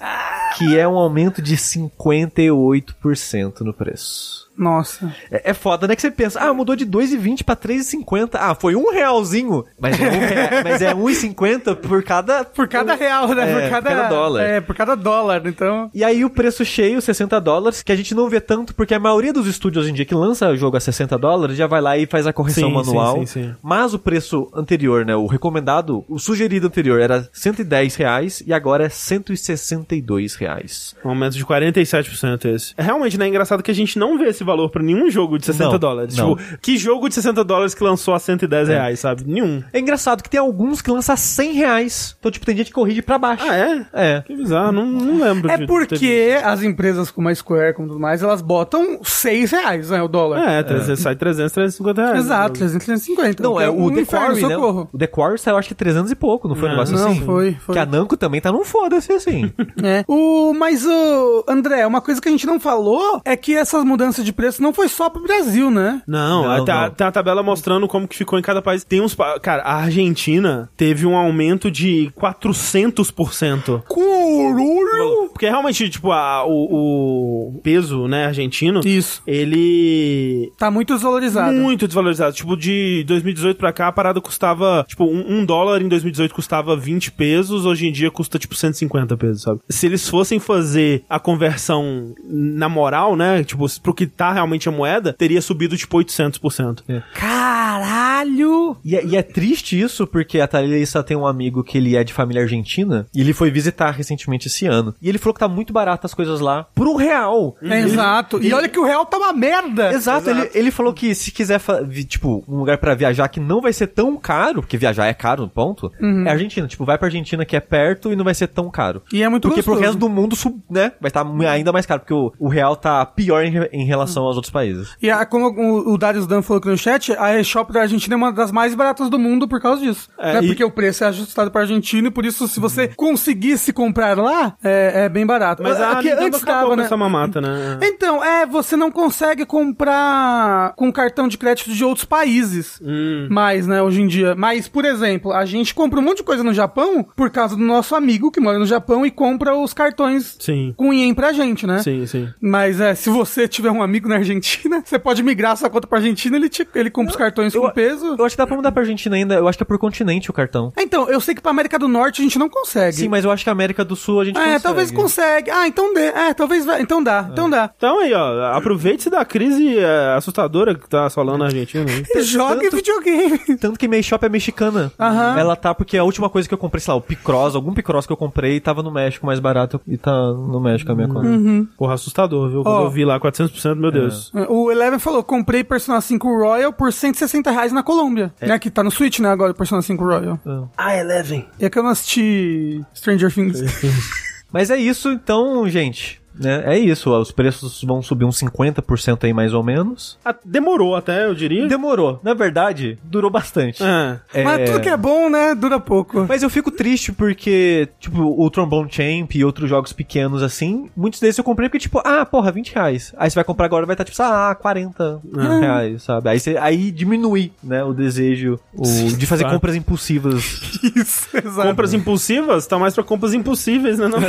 Que é um aumento de 58% no preço. Nossa. É, é foda, né? Que você pensa, ah, mudou de 2,20 pra 3,50. Ah, foi um realzinho. Mas é, um rea- mas é 1,50 por cada. Por cada real, né? É, por cada, por cada dólar. É, por cada dólar. Então. E aí o preço cheio, 60 dólares, que a gente não vê tanto, porque a maioria dos estúdios hoje em dia que lança o jogo a 60 dólares já vai lá e faz a correção Sim, manual. sim, sim, sim. Mas o preço anterior, né? O recomendado, o sugerido anterior era 110 reais e agora é 162 reais. Um aumento de 47% esse. É realmente, né? Engraçado que a gente não vê esse valor pra nenhum jogo de 60 Não, dólares. não. Tipo, que jogo de 60 dólares que lançou a 110 reais, sabe? Nenhum. É engraçado que tem alguns que lançam a 100 reais. Então, tipo, tem gente que corrige pra baixo. Ah, é? É. Que bizarro, não, não lembro. É porque as empresas como a Square, como tudo mais, elas botam 6 reais, né? O dólar. É, 300, sai 300, 350 reais. Exato, 300, 350. Não, é o um The Quarry, né? socorro. O The Quarry saiu acho que 300 e pouco, não foi um Não, negócio não, assim? foi, foi. Que a Namco também tá num foda-se assim. É. O, mas, o André, uma coisa que a gente não falou é que essas mudanças de preço não foi só pro Brasil, né? Não, Não, tem, a- não. tem a tabela mostrando como que ficou em cada país. Tem uns. Cara, a Argentina teve um aumento de 400%. Curulho! Porque realmente, tipo, a- o, o peso, né, argentino, Isso. ele Tá muito desvalorizado. muito desvalorizado. Tipo, de 2018 pra cá, a parada custava, tipo, um, um dólar em 2018 custava 20 pesos, hoje em dia custa, tipo, 150 pesos, sabe? Se eles fossem fazer a conversão na moral, né, tipo, pro que tá realmente a moeda, teria subido, tipo, 800%. Caralho! E é, e é triste isso, porque a Thalissa tem um amigo que ele é de família argentina, e ele foi visitar recentemente esse ano. E ele falou que tá muito barato as coisas lá, por um real. É, Exato. E olha que o real tá uma merda. Exato, Ele, ele falou que se quiser, tipo, um lugar pra viajar que não vai ser tão caro, porque viajar é caro, no ponto, é Argentina. Tipo, vai pra Argentina que é perto e não vai ser tão caro. E é muito Porque pro gostoso. resto do mundo, sub- né, vai estar ainda mais caro, porque o, o real tá pior em, em relação aos outros países. E a, como o, o Darius Dan falou aqui no chat, a eShop da Argentina é uma das mais baratas do mundo por causa disso. É, né? e- Porque o preço é ajustado pra Argentina e por isso, se você conseguisse comprar lá, é, É, bem barato. Mas a Aqui antes com né? essa mamata, né? Então, é, você não consegue comprar com cartão de crédito de outros países. Hum. Mais, né, hoje em dia. Mas, por exemplo, a gente compra um monte de coisa no Japão por causa do nosso amigo que mora no Japão e compra os cartões Sim. com ien pra gente, né? Sim, sim. Mas é, se você tiver um amigo na Argentina, você pode migrar sua conta pra Argentina, ele, te, ele compra os cartões eu- com peso. Eu acho que dá pra mudar pra Argentina ainda. Eu acho que é por continente o cartão. Então, eu sei que pra América do Norte a gente não consegue. Sim, mas eu acho que a América do Sul a gente É, consegue. talvez consegue. Ah, então dê. É, talvez vai. Então dá, então dá. Então aí, ó, aproveite-se da crise é, assustadora que tá assolando a Argentina. aí. Jogue tanto- videogame. Tanto que May Shop é mexicana. Aham. Ela tá porque a última coisa que eu comprei, sei lá, o Picross, algum Picross que eu comprei tava no México mais barato e tá no México a minha conta. Porra, assustador, viu? Quando Ó. eu vi lá 400%, meu Deus. O Eleven falou, comprei Persona 5 Royal por 160 reais na Colômbia. Né, que tá no Switch, né, agora, Persona 5 Royal. Ah, Eleven. E é que eu não assisti Stranger Things. Mas é isso então, gente. Né? É isso, os preços vão subir uns 50% aí mais ou menos. Ah, demorou até, eu diria. Demorou. Na verdade, durou bastante. É. É, Mas tudo que é bom, né, dura pouco. Mas eu fico triste porque, tipo, o Trombone Champ e outros jogos pequenos assim, muitos desses eu comprei porque, tipo, ah, porra, 20 reais. Aí você vai comprar agora vai estar, tipo, ah, 40 reais, sabe? Aí, você, aí diminui, né, o desejo o, de fazer Claro. compras impulsivas. Isso, exato. Compras impulsivas? Tá mais pra compras impossíveis, né? Não?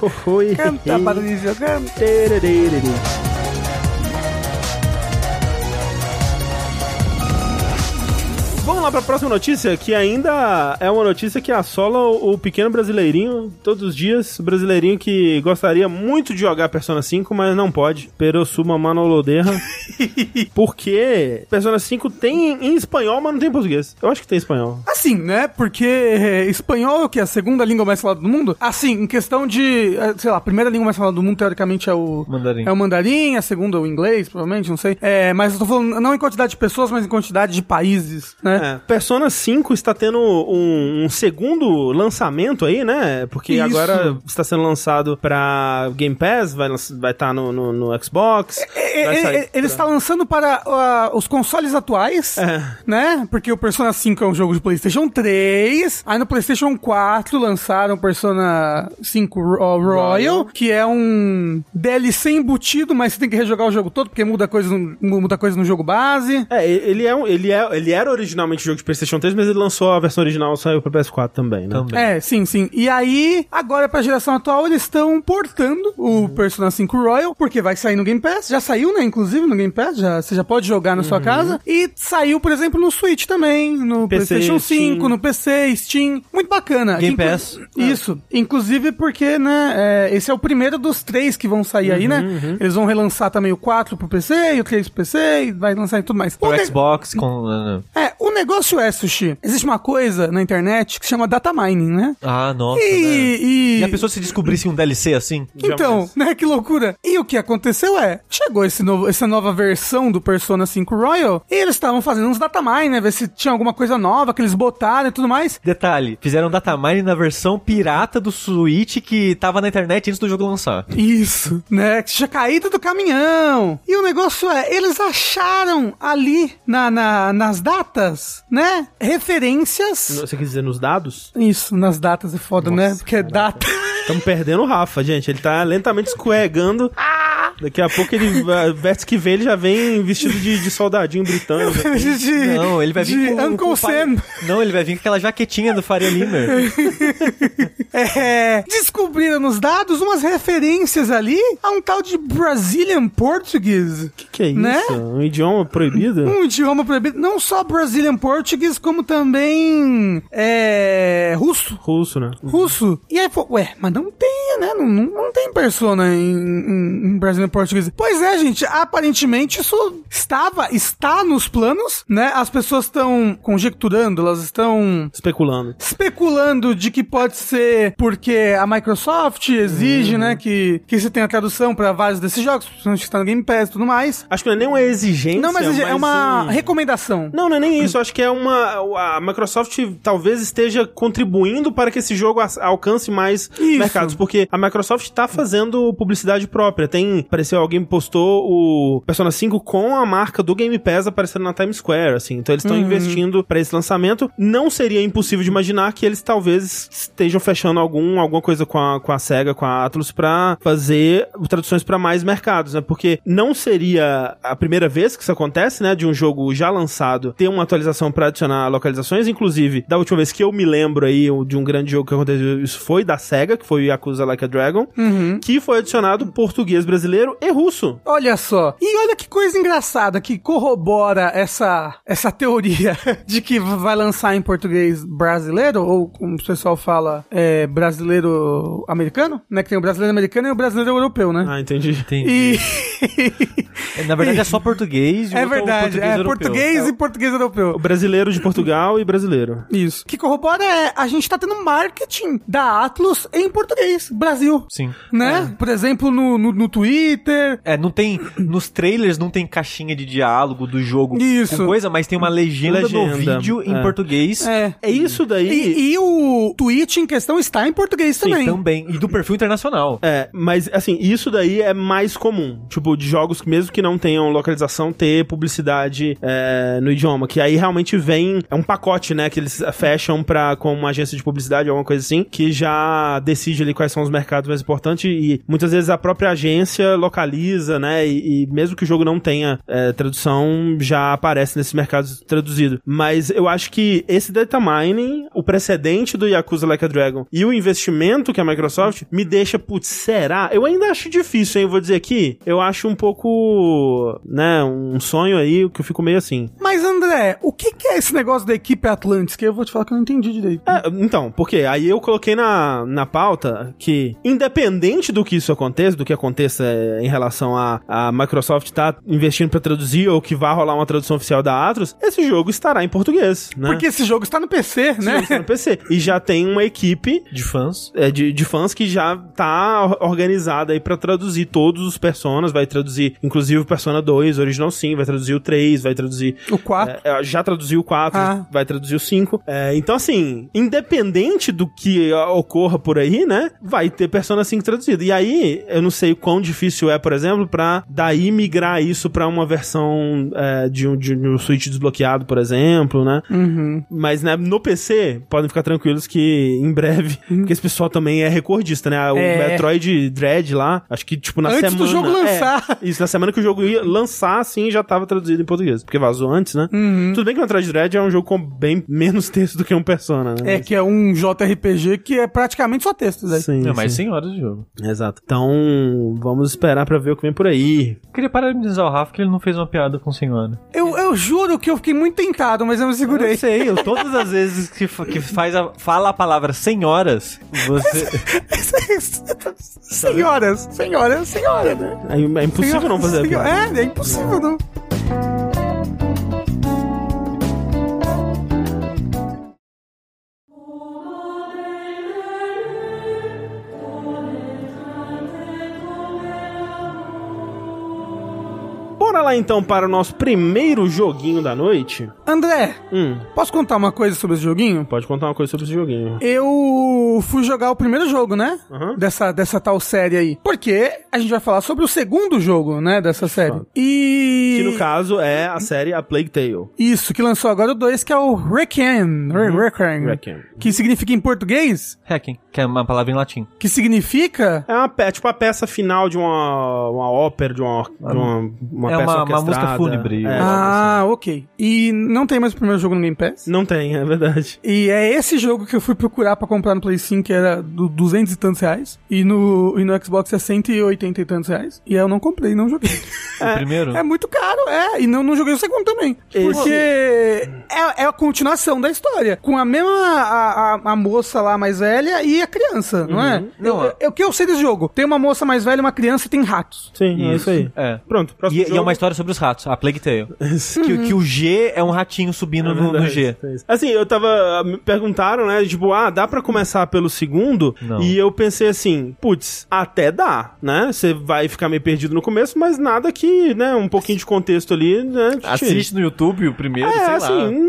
Oi. Canta barulho de Vamos lá pra próxima notícia, que ainda é uma notícia que assola o o pequeno brasileirinho todos os dias. O brasileirinho que gostaria muito de jogar Persona 5, mas não pode. Perosuma Manoloderra. porque Persona 5 tem em espanhol, mas não tem em português. Eu acho que tem em espanhol. Assim, né? Porque é, espanhol, que é a segunda língua mais falada do mundo, assim, em questão de, é, sei lá, a primeira língua mais falada do mundo, teoricamente, é o Mandarim. É o mandarim, a segunda é o inglês, provavelmente, não sei. É, mas eu tô falando não em quantidade de pessoas, mas em quantidade de países, né? É, Persona 5 está tendo um, um segundo lançamento aí, né? Porque Isso. agora está sendo lançado pra Game Pass, vai estar vai tá no, no, no Xbox. É, é, sair é, ele está lançando para ah, os consoles atuais, É. né? Porque o Persona 5 é um jogo de PlayStation 3. Aí no PlayStation 4 lançaram o Persona 5 Ro- ó, Royal, Royal. que é um DLC embutido, mas você tem que rejogar o jogo todo porque muda coisa no, muda coisa no jogo base. É, ele, é um, ele, é, ele era originalmente jogo de PlayStation 3, mas ele lançou a versão original saiu pra PS4 também, né? Também. É, sim, sim. E aí, agora pra geração atual, eles estão portando o Persona 5 Royal, porque vai sair no Game Pass. Já saiu, né? Inclusive no Game Pass, já, você já pode jogar na sua casa. E saiu, por exemplo, no Switch também, no PC, PlayStation 5, Steam. no PC, Steam. Muito bacana. Game Inclu- Pass. Isso. Inclusive porque, né, é, esse é o primeiro dos três que vão sair aí, né? Eles vão relançar também o 4 pro PC e o 3 pro PC e vai lançar e tudo mais. O Pro ne- Xbox com. É, o negócio é, Sushi, existe uma coisa na internet que se chama data mining, né? Ah, nossa. né? E, e... E a pessoa se descobrisse um DLC assim? Então, Jamais. né, que loucura. E o que aconteceu é, chegou esse novo, essa nova versão do Persona 5 Royal, e eles estavam fazendo uns datamine, né, ver se tinha alguma coisa nova que eles botaram e tudo mais. Detalhe, fizeram datamine na versão pirata do Switch que tava na internet antes do jogo lançar. Isso, né, que tinha caído do caminhão. E o negócio é, eles acharam ali na, na- nas datas, né, referências... Você quer dizer nos dados? Isso, nas datas é foda, né, porque é data... Estamos perdendo o Rafa, gente. Ele tá lentamente escorregando. Daqui a pouco ele, veste que vem, ele já vem vestido de, de soldadinho britânico. de, Não, ele vai vir de com, Uncle com Sam. Não, ele vai vir com aquela jaquetinha do Faria Limer. É, descobriram nos dados umas referências ali a um tal de Brazilian Portuguese. O que, que é isso? Né? Um idioma proibido? Um idioma proibido. Não só Brazilian Portuguese, como também é, russo. Russo, né? Russo. E aí, pô, ué, mas não tem, né? Não, não, não tem persona em, em, em Brazilian Portuguese. Pois é, gente, aparentemente isso estava, está nos planos, né? As pessoas estão conjecturando, elas estão Especulando. especulando de que pode ser porque a Microsoft exige, né, que, que você tenha tradução para vários desses jogos, principalmente que está no Game Pass e tudo mais. Acho que não é nem uma exigência. Não, mas é uma um- recomendação. Não, não é nem isso. Acho que é uma. A Microsoft talvez esteja contribuindo para que esse jogo alcance mais Isso. mercados. Porque a Microsoft está fazendo publicidade própria. Tem. Pareceu alguém postou o Persona 5 com a marca do Game Pass aparecendo na Times Square, assim. Então eles estão investindo para esse lançamento. Não seria impossível de imaginar que eles talvez estejam fechando algum, alguma coisa com a, com a SEGA, com a Atlus, pra fazer traduções pra mais mercados, né? Porque não seria a primeira vez que isso acontece, né? De um jogo já lançado ter uma atualização pra adicionar localizações. Inclusive, da última vez que eu me lembro aí de um grande jogo que aconteceu, isso foi da SEGA, que foi o Yakuza Like a Dragon, que foi adicionado português brasileiro e russo. Olha só. E olha que coisa engraçada que corrobora essa, essa teoria de que vai lançar em português brasileiro, ou como o pessoal fala, é, brasileiro americano, né? Que tem o brasileiro americano e o brasileiro europeu, né? Ah, entendi. Entendi. E. Na verdade é só português e é outro verdade, é europeu. português e português europeu. O brasileiro de Portugal e brasileiro. Isso. O que corrobora é a gente tá tendo marketing da Atlus em português, Brasil. Sim. Né? Por exemplo, no, no, no Twitter. É, não tem. Nos trailers não tem caixinha de diálogo do jogo Isso. com coisa, mas tem uma legenda, no Legenda, vídeo em é. português. É. É isso daí. E, e o tweet em questão está em português Sim, também. também. E do perfil internacional. É, mas assim, isso daí é mais comum. Tipo, de jogos que mesmo que não tenham localização, ter publicidade é, no idioma. Que aí realmente vem. É um pacote, né? Que eles fecham pra, com uma agência de publicidade, alguma coisa assim, que já decide ali quais são os mercados mais importantes. E muitas vezes a própria agência localiza, né? E, e mesmo que o jogo não tenha é, tradução, já aparece nesses mercados traduzido. Mas eu acho que esse data mining, o precedente do Yakuza Like a Dragon e o investimento que a Microsoft me deixa, putz, será? Eu ainda acho difícil, hein? Vou dizer aqui. Eu acho um pouco, né, um sonho aí que eu fico meio assim. Mas, André, o que, que é esse negócio da equipe Atlantis? Que eu vou te falar que eu não entendi direito. É, então, porque aí eu coloquei na, na pauta que, independente do que isso aconteça, do que aconteça é, em relação a, a Microsoft tá investindo pra traduzir ou que vai rolar uma tradução oficial da Atlus, esse jogo estará em português, né? Porque esse jogo está no PC, Esse né? jogo está no PC. E já tem uma equipe De fãs. é, de, de fãs que já tá or- organizada aí pra traduzir todos os personas, vai traduzir inclusive o Persona 2, Original Sim, vai traduzir o 3, vai traduzir O 4. é, é, já traduziu o 4, Ah. vai traduzir o 5. É, então, assim, independente do que ó, ocorra por aí, né? Vai ter Persona 5 traduzido. E aí, eu não sei o quão difícil é, por exemplo, pra daí migrar isso pra uma versão é, de, um, de um Switch desbloqueado, por exemplo, né? Uhum. Mas né, no PC, podem ficar tranquilos que em breve, porque esse pessoal também é recordista, né? O É. Metroid Dread lá, acho que tipo na Antes do semana. jogo lançar. É, isso, na semana que o jogo ia lançar, assim, já tava traduzido em português, porque vazou antes, né? Uhum. Tudo bem que o Metroid Dread é um jogo com bem menos texto do que um Persona, né? É que é um JRPG que é praticamente só texto, né? Sim, Não, mais sim. 100 horas de jogo. Exato. Então, vamos esperar pra ver o que vem por aí. Queria parabenizar o Rafa que ele não fez uma piada com senhora. Eu, eu juro que eu fiquei muito tentado, mas eu me segurei. Eu sei, eu, todas as vezes que, que faz a, fala a palavra senhoras, você. senhoras, senhoras, senhora, né? É, é impossível não fazer a piada. É, é impossível não. Bora lá então para o nosso primeiro joguinho da noite. André, Hum, posso contar uma coisa sobre esse joguinho? pode contar uma coisa sobre esse joguinho. Eu fui jogar o primeiro jogo, né? Aham. Dessa, dessa tal série aí. Porque a gente vai falar sobre o segundo jogo, né? Dessa série. Fato. E. Que no caso é a série A Plague Tale. Isso, que lançou agora o 2, que é o Requiem. Re- Requiem. Requiem. Que significa em português? Hacking, que é uma palavra em latim. Que significa. É uma pe- tipo a peça final de uma, uma ópera, de uma, de uma, uma É peça uma- uma música orquestrada. fúnebre. É. ah, ok. E não tem mais o primeiro jogo no Game Pass? Não tem, é verdade. E é esse jogo que eu fui procurar pra comprar no Play 5, que era do 200 e tantos reais. E no, e no Xbox é 180 e tantos reais. E aí eu não comprei, não joguei. O primeiro? É muito caro, é. E não, não joguei o segundo também. Esse- Porque é, é a continuação da história. Com a mesma a, a, a moça lá mais velha e a criança, não é? Não, Eu- eu- o que eu sei desse jogo? Tem uma moça mais velha, uma criança e tem ratos. Sim, é isso aí. É. Pronto, próximo E, e é uma história sobre os ratos, a Plague Tale. que, que o G é um ratinho subindo É no, no G. é. Assim, eu tava. Me perguntaram, né? Tipo, ah, dá pra começar pelo segundo? Não. E eu pensei assim, putz, até dá, né? Você vai ficar meio perdido no começo, mas nada que, né? Um pouquinho de contexto ali, né? te- Assiste no YouTube o primeiro, É, sei lá. assim,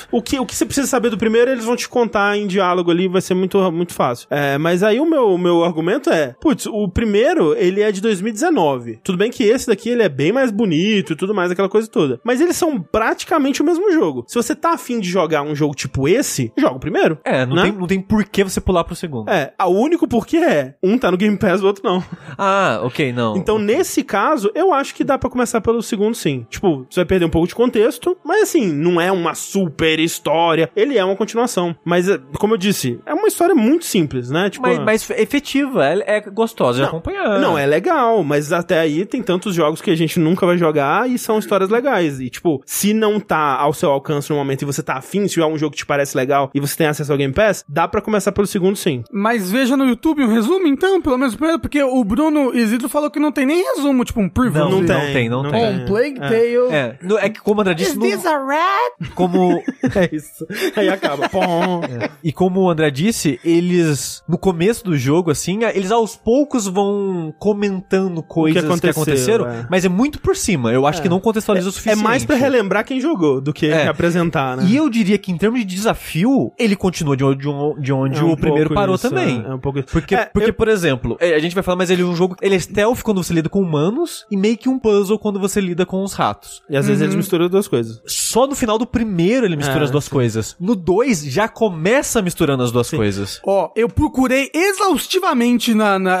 o que, o que você precisa saber do primeiro, eles vão te contar em diálogo ali, vai ser muito, muito fácil. É, mas aí o meu, meu argumento é, putz, o primeiro, ele é de 2019. Tudo bem que esse daqui, ele é bem mais bonito e tudo mais, aquela coisa toda. Mas eles são praticamente o mesmo jogo. Se você tá afim de jogar um jogo tipo esse, joga o primeiro. É, não, né? tem, não tem por que você pular pro segundo. É, o único porquê é, um tá no Game Pass, o outro não. Ah, ok, não. Então, nesse caso, eu acho que dá pra começar pelo segundo, sim. Tipo, você vai perder um pouco de contexto, mas assim, não é uma super história. Ele é uma continuação. Mas, é, como eu disse, é uma história muito simples, né? Tipo, mas, mas efetiva, é, é gostosa de acompanhar. não, é legal, mas até aí tem tantos jogos que a gente nunca vai jogar e são histórias legais. E, tipo, se não tá ao seu alcance no momento e você tá afim, se é um jogo que te parece legal e você tem acesso ao Game Pass, dá pra começar pelo segundo, sim. Mas veja no YouTube um resumo, então, pelo menos o primeiro, porque o Bruno Isidro falou que não tem nem resumo, tipo um preview. Não, Não não tem, tem, não não tem. tem. Um Plague É. Tale. É, no- é que como o André disse, Is no- this a rat? como É isso. Aí acaba. Pom. E como o André disse, eles, no começo do jogo, assim, eles aos poucos vão comentando coisas que, aconteceu, aconteceram, é. mas é muito por cima. Eu acho que não contextualiza o É suficiente. mais pra relembrar quem jogou do que É. apresentar, né? E eu diria que em termos de desafio, ele continua de onde, de onde- de onde É um o primeiro parou isso, também. É, é um pouco isso. Porque, É, porque eu- por exemplo, é, a gente vai falar, mas ele é um jogo. Ele é stealth quando você lida com humanos e meio que um puzzle quando você lida com os ratos. E às vezes eles misturam as duas coisas. Só no final do primeiro ele mistura É, as duas sim. coisas. No 2 já começa misturando as duas coisas. Ó, eu procurei exaustivamente na, na-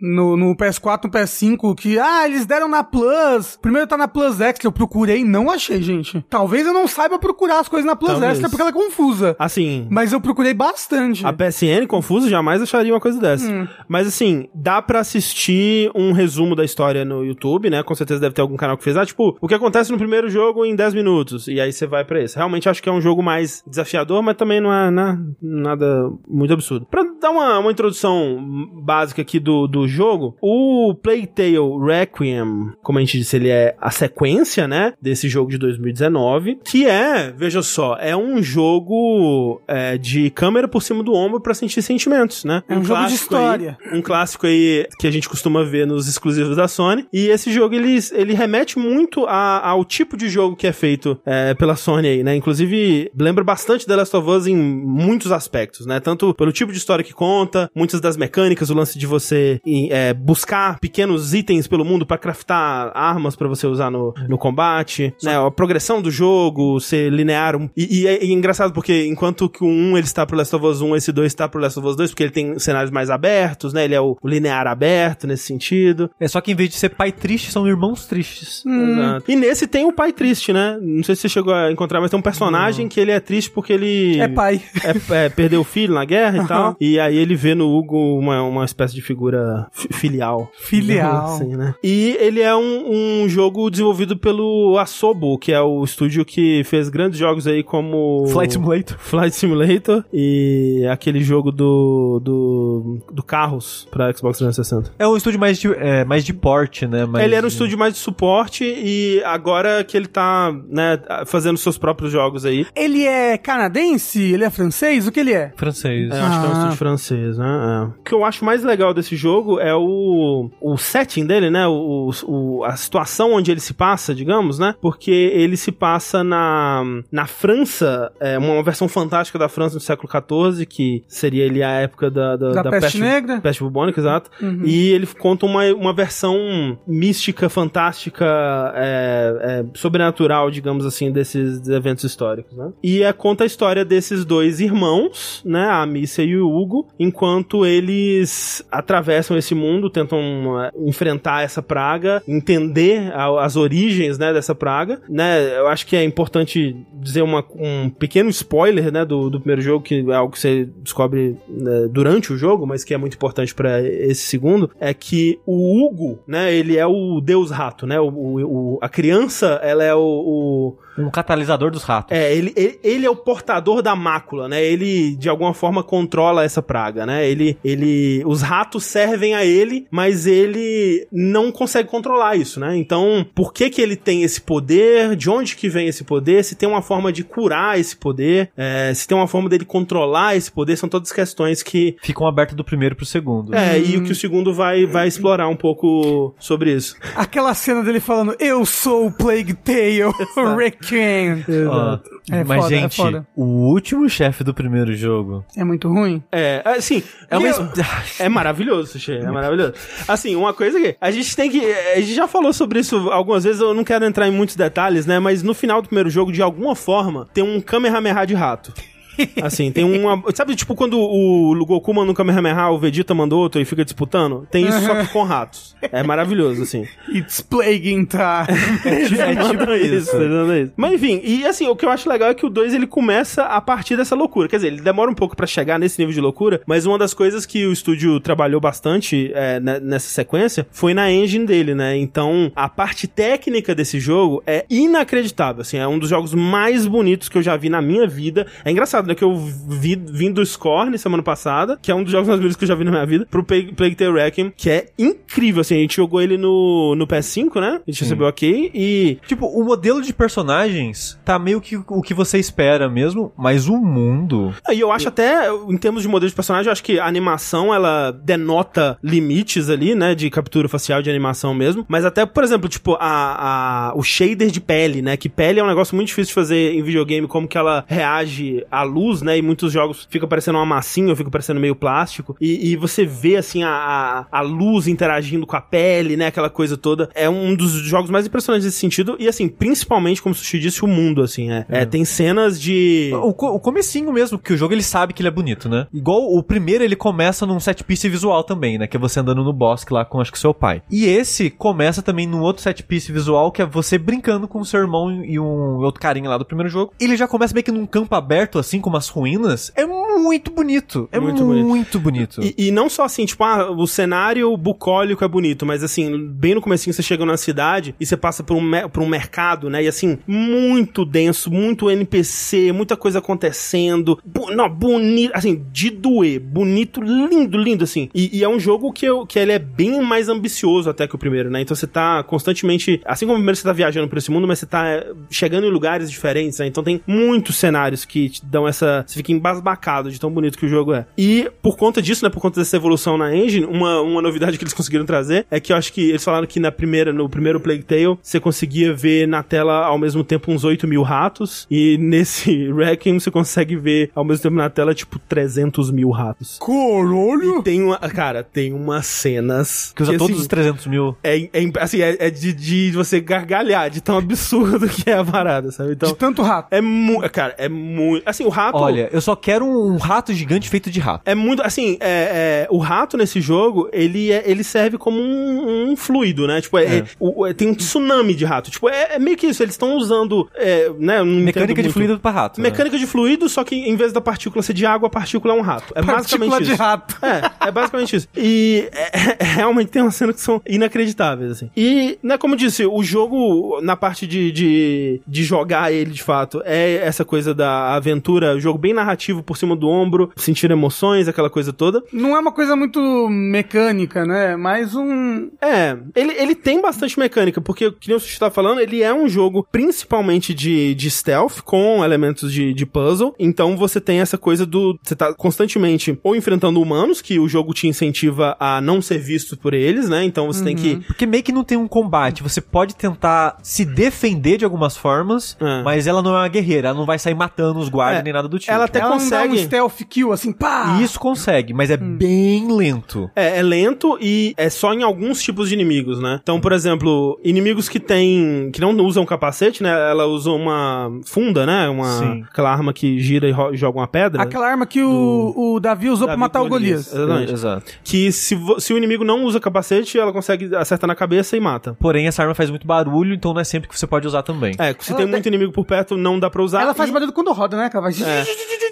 no, no PS4, no PS5, que, ah, eles deram na Plus. Primeiro tá na Plus Extra, eu procurei e não achei, gente. Talvez eu não saiba procurar as coisas na Plus Talvez. Extra porque ela é confusa. Assim, Mas eu procurei bastante. a PSN confusa jamais acharia uma coisa dessa. Hum. Mas assim, dá pra assistir um resumo da história no YouTube, né? Com certeza deve ter algum canal que fez. Ah, tipo, o que acontece no primeiro jogo em 10 minutos. E aí você vai pra esse. Realmente acho que é um jogo mais desafiador, mas também não é né, nada muito absurdo. Pra dar uma, uma introdução básica aqui do, do jogo, o Plague Tale Requiem, como a gente disse, ele é a sequência, né? Desse jogo de 2019. Que é, veja só, é um jogo é, de câmera por cima do ombro pra sentir sentimentos, né? É um jogo de clássico aí- história. um clássico aí que a gente costuma ver nos exclusivos da Sony. E esse jogo, ele, ele remete muito a- ao tipo de jogo que é feito é, pela Sony aí, né? Inclusive, lembra bastante The Last of Us em muitos aspectos, né? Tanto pelo tipo de história que conta, muitas das mecânicas, o lance de você é, buscar pequenos itens pelo mundo pra craftar armas pra você usar no, no combate, né? A progressão do jogo, ser linear. um- E, e é, e é engraçado porque enquanto que o 1 ele está pro Last of Us 1, esse 2 está pro Last of Us 2, porque ele tem cenários mais abertos, né? Ele é o, o linear aberto nesse sentido. É só que em vez de ser pai triste, são irmãos tristes. Exato. E nesse tem o pai triste, né? Não sei se você chegou a encontrar, mas tem um personagem que ele é triste porque ele. É pai. é, é, perdeu o filho na guerra e tal. E aí ele vê no Hugo uma, uma espécie de figura fi- filial. Filial. Assim, né? E ele é um, um jogo desenvolvido pelo Asobo, que é o estúdio que fez grandes jogos aí como... Flight Simulator. Flight Simulator e aquele jogo do, do, do Carros pra Xbox 360. É um estúdio mais de, é, mais de porte, né? Mais Ele era um de- estúdio mais de suporte e agora que ele tá, né, fazendo seus próprios jogos aí. Ele é canadense? Ele é francês? O que ele é? francês. É, eu acho que é um Ah. estúdio francês, né? É. O que eu acho mais legal desse jogo é o, o setting dele, né? O, o- a situação onde ele se passa, digamos, né? Porque ele se passa na, na França, é uma versão fantástica da França do século XIV, que seria ali a época da, da, Da peste negra? Peste bubônica, exato. E ele conta uma, uma versão mística, fantástica, é, é, sobrenatural, digamos assim, desses eventos históricos, né? E é, conta a história desses dois irmãos, né? A Missa e o Hugo, enquanto eles atravessam esse mundo, tentam é, enfrentar essa praga, entender a- as origens, né, dessa praga, né? Eu acho que é importante dizer uma- um pequeno spoiler, né, do, do primeiro jogo, que é algo que você descobre né, durante o jogo, mas que é muito importante pra esse segundo, é que o Hugo, né, ele é o deus rato, né? O- o- a criança, ela é o- o Um catalisador dos ratos. é, ele, ele, ele é o portador da mácula, né? Ele, de alguma forma, controla essa praga, né? Ele, ele, os ratos servem a ele, mas ele não consegue controlar isso, né? Então, por que que ele tem esse poder? De onde que vem esse poder? Se tem uma forma de curar esse poder? É, se tem uma forma dele controlar esse poder? São todas questões que... Ficam abertas do primeiro pro segundo. É, e o que o segundo vai, vai explorar um pouco sobre isso. Aquela cena dele falando, eu sou o Plague Tale, Requiem. Ó, É mas, foda, é gente, foda. o último chefe do primeiro jogo. É muito ruim? É, assim, É uma. eu- É maravilhoso, Sushi, é maravilhoso. Assim, uma coisa que a gente tem que. A gente já falou sobre isso algumas vezes, eu não quero entrar em muitos detalhes, né? Mas no final do primeiro jogo, de alguma forma, tem um Kamehameha de rato. Assim, tem uma. Sabe, tipo, quando o Goku manda um Kamehameha, o Vegeta manda outro e fica disputando? Tem isso só que com ratos. É maravilhoso, assim. It's Plaguing Time. É tipo isso. isso. Mas enfim, e assim, o que eu acho legal é que o 2 ele começa a partir dessa loucura. Quer dizer, ele demora um pouco pra chegar nesse nível de loucura, mas uma das coisas que o estúdio trabalhou bastante é, ne- nessa sequência foi na engine dele, né? Então, a parte técnica desse jogo é inacreditável. Assim, é um dos jogos mais bonitos que eu já vi na minha vida. É engraçado, né? Que eu vi vim do Scorn semana passada, que é um dos jogos mais bonitos que eu já vi na minha vida, pro Plague, Plague Tale Requiem, que é incrível. Assim, a gente jogou ele no, no PS5, né? A gente recebeu ok e Tipo, o modelo de personagens tá meio que o que você espera mesmo, mas o mundo. E eu acho até, em termos de modelo de personagem, eu acho que a animação, ela denota limites ali, né, de captura facial de animação mesmo, mas até, por exemplo, tipo, a, a, o shader de pele, né, que pele é um negócio muito difícil de fazer em videogame, como que ela reage à luz, né, e muitos jogos fica parecendo uma massinha, ou fica parecendo meio plástico, e, e você vê, assim, a, a, luz interagindo com a pele, né, aquela coisa toda, é um dos jogos mais impressionantes nesse sentido, e assim, principalmente, como o Sushi disse, o mundo, assim, é, é, tem cenas de... O, o comecinho mesmo, que o jogo ele sabe que ele é bonito, né? Igual o primeiro ele começa num set piece visual também, né? Que é você andando no bosque lá com acho que seu pai. E esse começa também num outro set piece visual que é você brincando com o seu irmão e um outro carinha lá do primeiro jogo. Ele já começa meio que num campo aberto, assim, com umas ruínas. É muito bonito. É Muito muito, bonito. bonito. E, e não só assim, tipo, ah, o cenário bucólico é bonito, mas assim, bem no comecinho você chega na cidade e você passa por um, por um mercado, né? E assim, muito denso, muito NPC, muita coisa acontecendo. Bu não, bonito, assim, de doer. Bonito, lindo, lindo, assim. E, e é um jogo que, eu, que ele é bem mais ambicioso até que o primeiro, né? Então você tá constantemente. Assim como o primeiro você tá viajando por esse mundo, mas você tá é, chegando em lugares diferentes, né? Então tem muitos cenários que te dão essa. Você fica embasbacado de tão bonito que o jogo é. E por conta disso, né? Por conta dessa evolução na engine, uma, uma novidade que eles conseguiram trazer é que eu acho que eles falaram que na primeira, no primeiro Plague Tale, você conseguia ver na tela ao mesmo tempo uns 8 mil ratos. E nesse Requiem você consegue ver ao mesmo tempo na tela, tipo, 300 mil ratos. Caralho! E tem uma. Cara, tem umas cenas. Que usa todos assim, os 300 mil. é, é, assim, é, é de, de você gargalhar, de tão absurdo que é a parada, sabe? Então, De tanto rato. é muito. Cara, é muito. Assim, o rato. Olha, eu só quero um rato gigante feito de rato. É muito. Assim, é, é, o rato nesse jogo, ele, é- ele serve como um, um fluido, né? Tipo, é, É. o- é- tem um tsunami de rato. Tipo, é, meio que isso. Eles estão usando. Né, Mecânica de fluido pra rato. né? Mecânica de fluido, só que em vez da partícula ser de água, a partícula é um rato. É Partícula basicamente de isso. rato. É, é basicamente isso. E realmente tem umas cenas que são inacreditáveis, assim. E, né, como eu disse, o jogo, na parte de, de, de jogar ele, de fato, é essa coisa da aventura, jogo bem narrativo por cima do ombro, sentir emoções, aquela coisa toda. Não é uma coisa muito mecânica, né? Mais um. É, ele, ele tem bastante mecânica, porque, que nem o Sushi tá falando, ele é um jogo principalmente de, de stealth, com elementos de, de puzzle. Então você tem essa coisa do. Você tá constantemente ou enfrentando humanos, que o jogo te incentiva a não ser visto por eles, né? Então você tem que. Porque meio que não tem um combate. Você pode tentar se defender de algumas formas, É. mas ela não é uma guerreira. Ela não vai sair matando os guardas É, nem nada do tipo. ela até Ela dá um consegue. stealth kill assim, pá! Isso consegue, mas é bem lento. É, é lento e é só em alguns tipos de inimigos, né? Então, por exemplo, inimigos que tem. que não usam capacete, né? Ela usa uma funda, né? Uma. Sim. Aquela arma que gira e joga uma pedra. Aquela arma que o, o Davi usou pra Davi matar o Golias. Exatamente. Exato. Que se, se o inimigo não usa capacete, ela consegue acertar na cabeça e mata. Porém, essa arma faz muito barulho, então não é sempre que você pode usar também. É, se Ela tem tem- muito inimigo por perto, não dá pra usar. Ela faz e, barulho quando roda, né? Ela vai... É.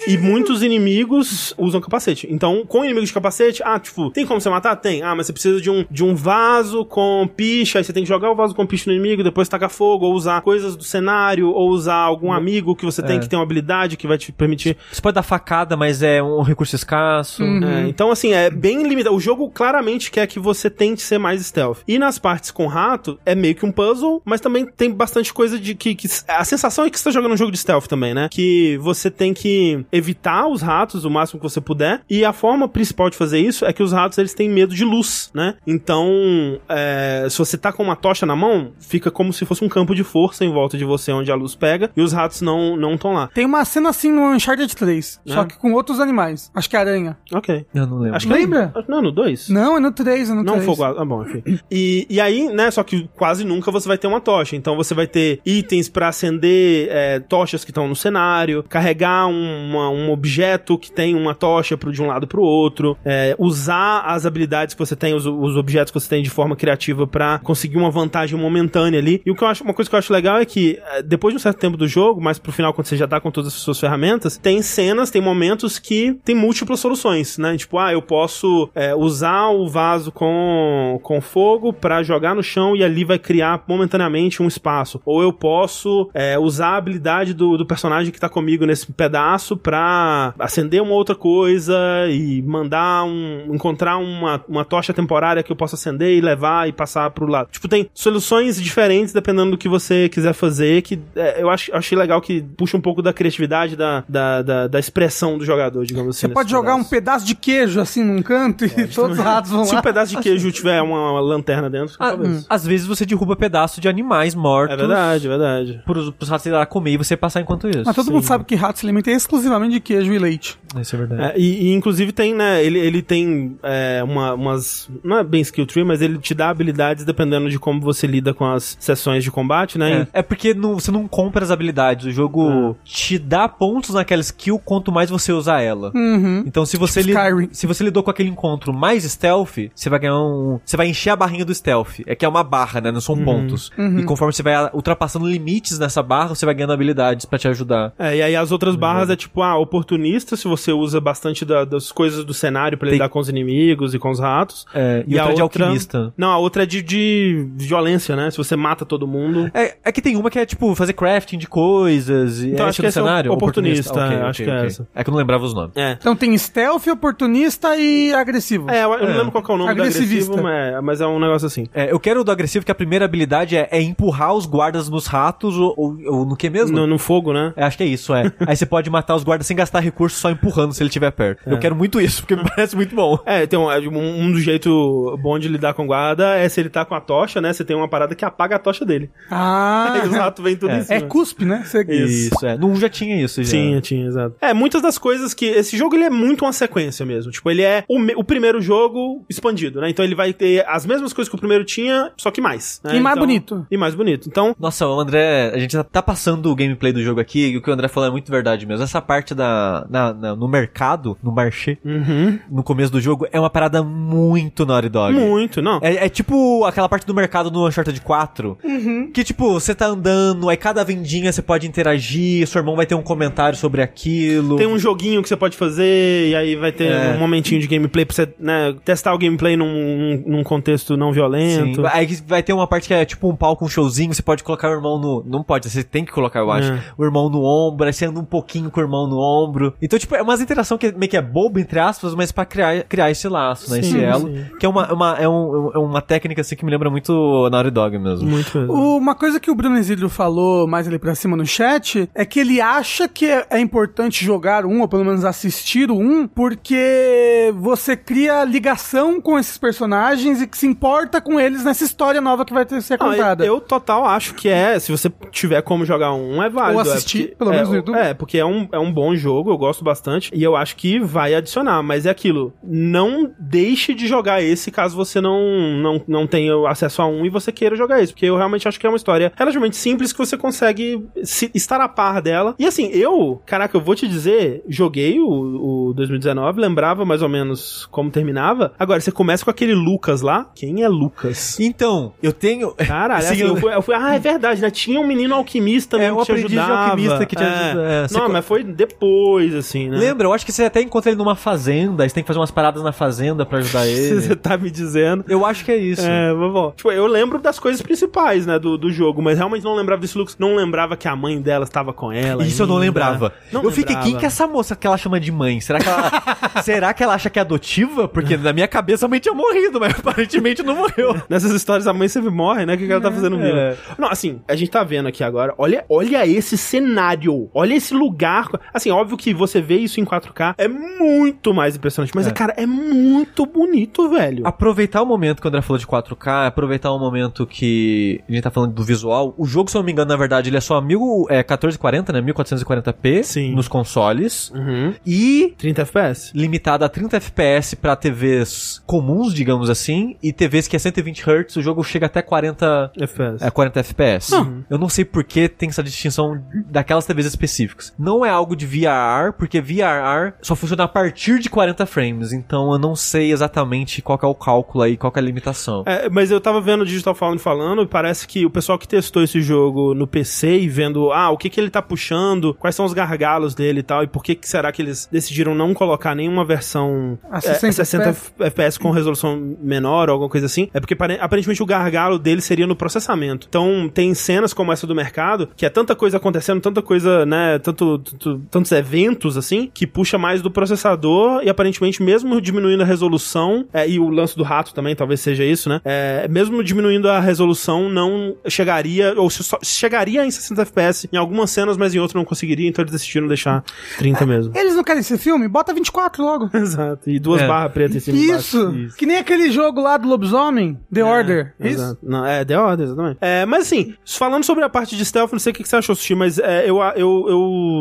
e muitos inimigos usam capacete. Então, com inimigos de capacete, ah, tipo, tem como você matar? Tem. Ah, mas você precisa de um, de um vaso com picha, aí você tem que jogar o vaso com picha no inimigo, depois tacar fogo, ou usar coisas do cenário, ou usar algum amigo que você tem É. que tem uma habilidade que vai te permitir. Você pode dar facada, mas é um recurso escasso. É, então, assim, é bem limitado. O jogo claramente quer que você tente ser mais stealth. E nas partes com rato, é meio que um puzzle, mas também tem bastante coisa de que. que- a sensação é que você tá jogando um jogo de stealth também, né? Que você tem que. evitar os ratos o máximo que você puder. E a forma principal de fazer isso é que os ratos eles têm medo de luz, né? Então, é, se você tá com uma tocha na mão, fica como se fosse um campo de força em volta de você onde a luz pega e os ratos não não estão lá. Tem uma cena assim no Uncharted 3, É. só que com outros animais. Acho que é aranha. Ok. Eu não lembro. Acho que Lembra? É, não, no 2? Não, é no 3, é no Não, 3. fogo. Ah, bom, enfim. E, e aí, né, só que quase nunca você vai ter uma tocha. Então você vai ter itens pra acender é, tochas que estão no cenário, carregar uma- um objeto que tem uma tocha pro, de um lado pro outro, é, usar as habilidades que você tem, os, os objetos que você tem de forma criativa pra conseguir uma vantagem momentânea ali. E o que eu acho, uma coisa que eu acho legal é que é, depois de um certo tempo do jogo, mas pro final, quando você já tá com todas as suas ferramentas, tem cenas, tem momentos que tem múltiplas soluções, né? Tipo, ah, eu posso é, usar o vaso com, com fogo pra jogar no chão e ali vai criar momentaneamente um espaço. Ou eu posso é, usar a habilidade do, do personagem que tá comigo nesse pedaço pra acender uma outra coisa e mandar um. encontrar uma, uma tocha temporária que eu possa acender e levar e passar pro lado. Tipo, tem soluções diferentes dependendo do que você quiser fazer, que é, eu acho, achei legal que puxa um pouco da criatividade, da, da, da, da expressão do jogador, digamos assim. Você pode jogar um pedaço. pedaço de queijo assim num canto e todos os ratos vão Se um lá. pedaço de queijo tiver uma, uma lanterna dentro, Ah, talvez. Às vezes você derruba pedaço de animais mortos. É verdade, é verdade. Pros, pros ratos irem lá comer e você passar enquanto isso. Mas todo Sim. mundo sabe que rato se alimenta exclusivamente de queijo e leite. Isso é verdade. É, e, e, inclusive tem, né, ele, ele tem é, uma, umas, não é bem skill tree, mas ele te dá habilidades dependendo de como você lida com as sessões de combate, né? É, é porque não- você não compra as habilidades. O jogo É. te dá pontos naquela skill quanto mais você usar ela. Uhum. Então, se você, Tipo li- se você lidou com aquele encontro mais stealth, você vai ganhar um. Você vai encher a barrinha do stealth. É que é uma barra, né? Não são Uhum. pontos. E conforme você vai ultrapassando limites nessa barra, você vai ganhando habilidades pra te ajudar. É, e aí as outras barras é tipo, ah, oportunista, se você usa bastante da- das coisas do cenário pra Tem- lidar com os inimigos e com os ratos. É, e, a outra de alquimista. Não, a outra é de, de violência, né? Se você mata todo mundo. É, é que tem uma que é tipo fazer crafting de coisas. E Então, é acho esse que é o cenário? oportunista, Ok, é, ok, acho que é ok. essa. É que eu não lembrava os nomes. É. Então tem stealth, oportunista e agressivo. É, eu, eu não É. lembro qual que é o nome do Agressivista. agressivo, mas, mas é um negócio assim. É, eu quero o do agressivo, que a primeira habilidade é, é empurrar os guardas nos ratos ou, ou- ou no que mesmo? No, no fogo, né? É, acho que é isso, é. Aí você pode matar os guardas sem gastar recurso, só empurrando se ele estiver perto. Eu quero muito isso, porque me parece muito bom. É, tem um, um, um do jeito bom de lidar com guarda é se ele tá com a tocha, né? Você tem uma parada que apaga a tocha dele. Ah, Aí os ratos vêm tudo É. em cima. é cuspe, né? Você- Isso. é. No 1 já tinha isso, já. Tinha, tinha, exato. É, muitas das coisas que. Esse jogo ele é muito uma sequência mesmo. Tipo, ele é o, me- o primeiro jogo expandido, né? Então ele vai ter as mesmas coisas que o primeiro tinha, só que mais. né? E mais Então- bonito. E mais bonito. Então, Nossa, o André, a gente já tá passando o gameplay do jogo aqui, e o que o André falou é muito verdade mesmo. Essa parte da, na- na- no mercado, no marché, uhum, no começo do jogo, é uma parada muito Naughty Dog. muito, não. É, é tipo aquela parte do mercado no Uncharted 4. Que tipo, você tá andando, aí cada vendinha você pode interagir, seu irmão vai ter um comentário sobre aquilo. Tem um joguinho que você pode fazer, e aí vai ter É. um momentinho de gameplay pra você né, testar o gameplay num, num contexto não violento. Sim. Aí vai ter uma parte que é tipo um palco, um showzinho, você pode colocar o irmão no. Não pode, você tem que colocar, eu acho. É. O irmão no ombro, aí você anda um pouquinho com o irmão no ombro. Então, tipo, é umas interação que meio que é boba, entre aspas, mas pra criar, criar esse laço, né? Sim, esse elo. sim. Que é uma, uma, é, um, é uma técnica assim que me lembra muito Naughty Dog mesmo. Muito mesmo. Uma coisa que o Bruno Isidro falou mais ali pra cima no chat é que ele acha que é, é importante jogar um, ou pelo menos assistir o um, porque você cria ligação com esses personagens e que se importa com eles nessa história nova que vai ter ser contada. eu, eu total acho que é, se você tiver como jogar um, é válido. Ou é assistir, porque- pelo é, menos no o- YouTube. É, porque é um, é um bom jogo, eu gosto bastante, e eu acho que vai adicionar, mas é aquilo, não deixe de jogar esse caso você não, não, não tenha acesso a um e você queira jogar esse, porque eu realmente acho que é uma história relativamente simples que você consegue se- estar a par dela. E assim, eu, caraca, eu vou te dizer, joguei o, o 2019, lembrava mais ou menos como terminava. Agora, você começa com aquele Lucas lá. Quem é Lucas? Então, eu tenho. Caralho, Sim, assim, eu- fui, eu fui- ah, é verdade, né? Tinha um menino alquimista É, que te aprendiz de ajudava. alquimista que te É. ajuda, é, você Não, mas foi depois, assim, né? Lembra? Eu acho que você até encontra ele numa fazenda, você tem que fazer umas paradas na fazenda pra ajudar ele. Você tá me dizendo. Eu acho que é isso. É, vovó. Tipo, eu lembro das coisas principais, né, do, do jogo, mas realmente não lembrava desse Lucas. Não lembrava que a mãe dela estava com ela. Isso eu não ainda. lembrava. Não eu fiquei, lembrava. quem que é essa moça que ela chama de mãe? Será que ela, será que ela acha que é adotiva? Porque na minha cabeça a mãe tinha morrido, mas aparentemente não morreu. Nessas histórias a mãe sempre morre, né? O que, que ela tá fazendo viva? É. Não, assim, a gente tá vendo aqui agora. Olha, olha esse cenário. Olha esse lugar. Assim, Assim, óbvio que você vê isso em 4K é muito mais impressionante, mas, É. cara, é muito bonito, velho. Aproveitar o momento que o André falou de 4K, aproveitar o momento que a gente tá falando do visual. O jogo, se eu não me engano, na verdade, ele é só 1000, é, 1440, né? 1440p Sim. nos consoles. Uhum. E 30 FPS. limitado a 30 FPS pra TVs comuns, digamos assim, e TVs que é 120 Hz, o jogo chega até 40 FPS. é 40 FPS. Uhum. Eu não sei por que tem essa distinção daquelas TVs específicas. Não é algo de VRR, porque VRR só funciona a partir de 40 frames, então eu não sei exatamente qual que é o cálculo aí, qual que é a limitação. É, mas eu tava vendo o Digital Foundry falando, e parece que o pessoal que testou esse jogo no PC e vendo, ah, o que que ele tá puxando, quais são os gargalos dele e tal, e por que que será que eles decidiram não colocar nenhuma versão A é, 60 60 FPS com resolução menor ou alguma coisa assim, é porque pare- aparentemente o gargalo dele seria no processamento. Então tem cenas como essa do mercado, que é tanta coisa acontecendo, tanta coisa, né, tanto, tanto- tantos eventos assim, que puxa mais do processador e aparentemente mesmo diminuindo a resolução, é, e o lance do rato também talvez seja isso, né, é, mesmo diminuindo a resolução não chegaria, ou se só- chegaria em 60 FPS em algumas cenas, mas em outras não conseguiria, então eles decidiram deixar 30 mesmo. Eles não querem esse filme? Bota 24 logo. Exato. E duas É. barras pretas em cima e. Isso. Isso. Que nem aquele jogo lá do lobisomem, The Order. Isso. Não, é, The Order, exatamente. É, mas assim, falando sobre a parte de stealth, não sei o que você achou, Sushi, mas é, eu, eu,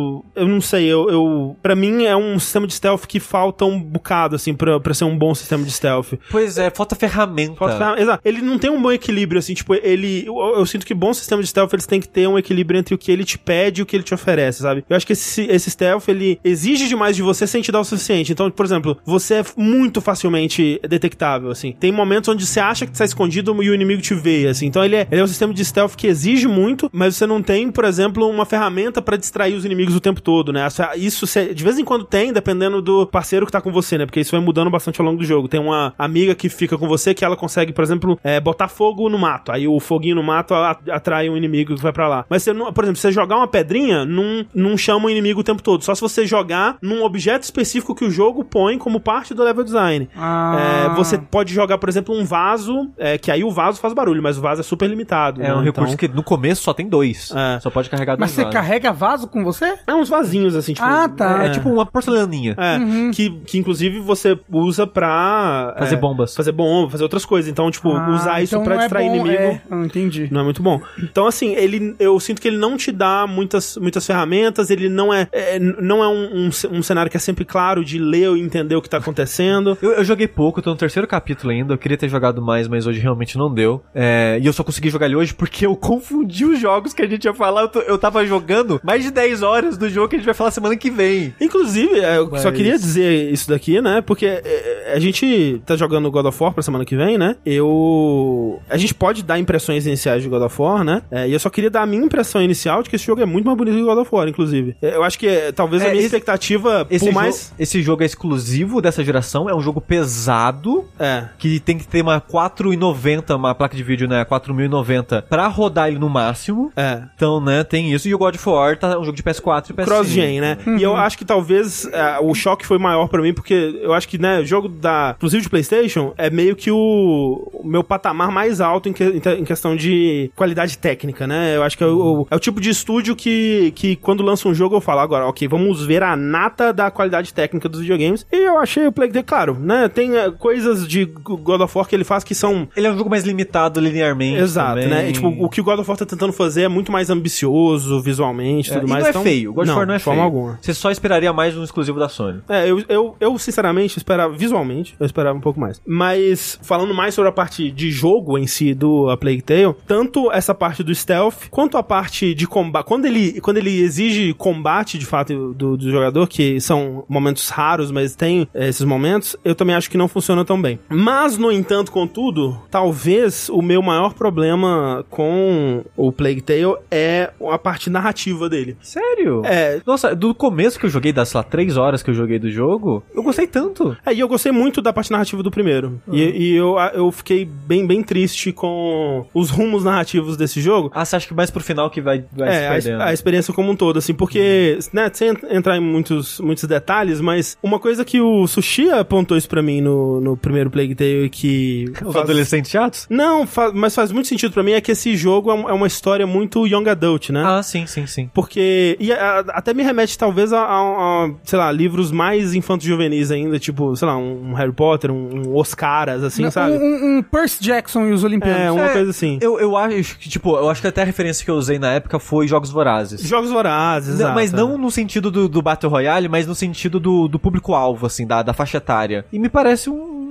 eu, eu não sei, eu, eu, pra mim é um sistema de stealth que falta um bocado, assim, pra, pra ser um bom sistema de stealth. Pois é, falta ferramenta. Falta ferram- Exato. Ele não tem um bom equilíbrio, assim, tipo, ele. Eu, eu sinto que bons sistemas de stealth eles têm que ter um equilíbrio entre o que ele te pede e o que ele te oferece, sabe? Eu acho que esse, esse stealth ele exige demais de você sem te dar o suficiente. Então, por exemplo, você é muito facilmente detectável, assim. Tem momentos onde você acha que está escondido e o inimigo te vê, assim. Então, ele é, ele é um sistema de stealth que exige muito, mas você não tem, por exemplo, uma ferramenta pra distrair os inimigos o tempo todo, né? Essa- Isso cê- de vez em quando tem, dependendo do parceiro que tá com você, né? Porque isso vai mudando bastante ao longo do jogo. Tem uma amiga que fica com você que ela consegue, por exemplo, é, botar fogo no mato. Aí o foguinho no mato atrai um inimigo que vai pra lá. Mas você não, por exemplo, você jogar uma pedrinha, não, não chama o inimigo o tempo todo. Só se você jogar num objeto específico que o jogo põe como parte do level design. Ah. É, você pode jogar, por exemplo, um vaso, é, que aí o vaso faz barulho, mas o vaso é super limitado. É né? um recurso Então- que no começo só tem dois. É. Só pode carregar Mas dois você vasos. carrega vaso com você? É uns vasinhos, assim, tipo. Ah, tá. É, tipo uma porcelaninha. É, que, que inclusive você usa pra. Fazer é, bombas. Fazer bomba, fazer outras coisas. Então, tipo, Ah, usar isso então pra não é distrair bom, inimigo. É, eu entendi. Não é muito bom. Então, assim, ele, eu sinto que ele não te dá muitas, muitas ferramentas, ele não é, é, não é um, um, um cenário que é sempre claro de ler e entender o que tá acontecendo. Eu, eu joguei pouco, tô no terceiro capítulo ainda. Eu queria ter jogado mais, mas hoje realmente não deu. É, e eu só consegui jogar ele hoje porque eu confundi os jogos que a gente ia falar. Eu, tô- eu tava jogando mais de 10 horas do jogo que a gente vai falar semana que vem. Inclusive, é, eu só Mas- queria dizer isso daqui, né? Porque é, a gente tá jogando God of War pra semana que vem, né? Eu. A gente pode dar impressões iniciais de God of War, né? É, e eu só queria dar a minha impressão inicial de que esse jogo é muito mais bonito que God of War, inclusive. É, Eu acho que é, talvez É, a minha esse- expectativa, Esse, por jo- mais. esse jogo é exclusivo dessa geração, é um jogo pesado. É. Que tem que ter uma 4,90, uma placa de vídeo, né? 4090 pra rodar ele no máximo. É. Então, né, tem isso. E o God of War tá um jogo de PS4 e PS5. Cross-gen, né? E eu acho que talvez é, o choque foi maior pra mim, porque eu acho que, né, jogo da. Inclusive de PlayStation, é meio que o, o meu patamar mais alto em, que- em questão de qualidade técnica, né? Eu acho que é o, é o tipo de estúdio que, que quando lança um jogo eu falo, agora, ok, vamos ver a nata da qualidade técnica dos videogames. E eu achei o Plague Day, claro, né? Tem é, coisas de God of War que ele faz que são Ele é um jogo mais limitado linearmente. Exato, também. né? E, tipo, o que o God of War tá tentando fazer é muito mais ambicioso visualmente e É, tudo e mais. não é então- feio. O God of War não é de forma feio. alguma. Você só esperaria mais um exclusivo da Sony. É, eu, eu, eu sinceramente esperava, visualmente, eu esperava um pouco mais. Mas, falando mais sobre a parte de jogo em si do A Plague Tale, tanto essa parte do stealth, quanto a parte de combate, quando ele, quando ele exige combate, de fato, do, do jogador, que são momentos raros, mas tem é, esses momentos, eu também acho que não funciona tão bem. Mas, no entanto, contudo, talvez o meu maior problema com o Plague Tale é a parte narrativa dele. Sério? É, Nossa, do começo que eu joguei, das, sei lá, três horas que eu joguei do jogo, eu gostei tanto. É, e eu gostei muito da parte narrativa do primeiro. E, e eu, eu fiquei bem, bem triste com os rumos narrativos desse jogo. Ah, você acha que mais pro final que vai, vai É, se a, perdendo? a experiência como um todo, assim, porque, né, sem ent- entrar em muitos, muitos detalhes, mas uma coisa que o Sushi apontou isso pra mim no, no primeiro Plague Tale e que... Os faz- adolescentes chatos? Não, fa- mas faz muito sentido pra mim é que esse jogo é, é uma história muito young adult, né? Ah, sim, sim, sim. Porque. E a- até me remete talvez a, a- a, sei lá, livros mais infanto-juvenis ainda, tipo, sei lá, um Harry Potter, um, um Oscaras, assim, Um, sabe? um- um Percy Jackson e os Olimpianos. É, uma É, coisa assim. Eu, eu acho que, tipo, eu acho que até a referência que eu usei na época foi Jogos Vorazes. Jogos Vorazes, Não, mas é. não no sentido do, do Battle Royale, mas no sentido do, do público-alvo, assim, da, da faixa etária. E me parece um.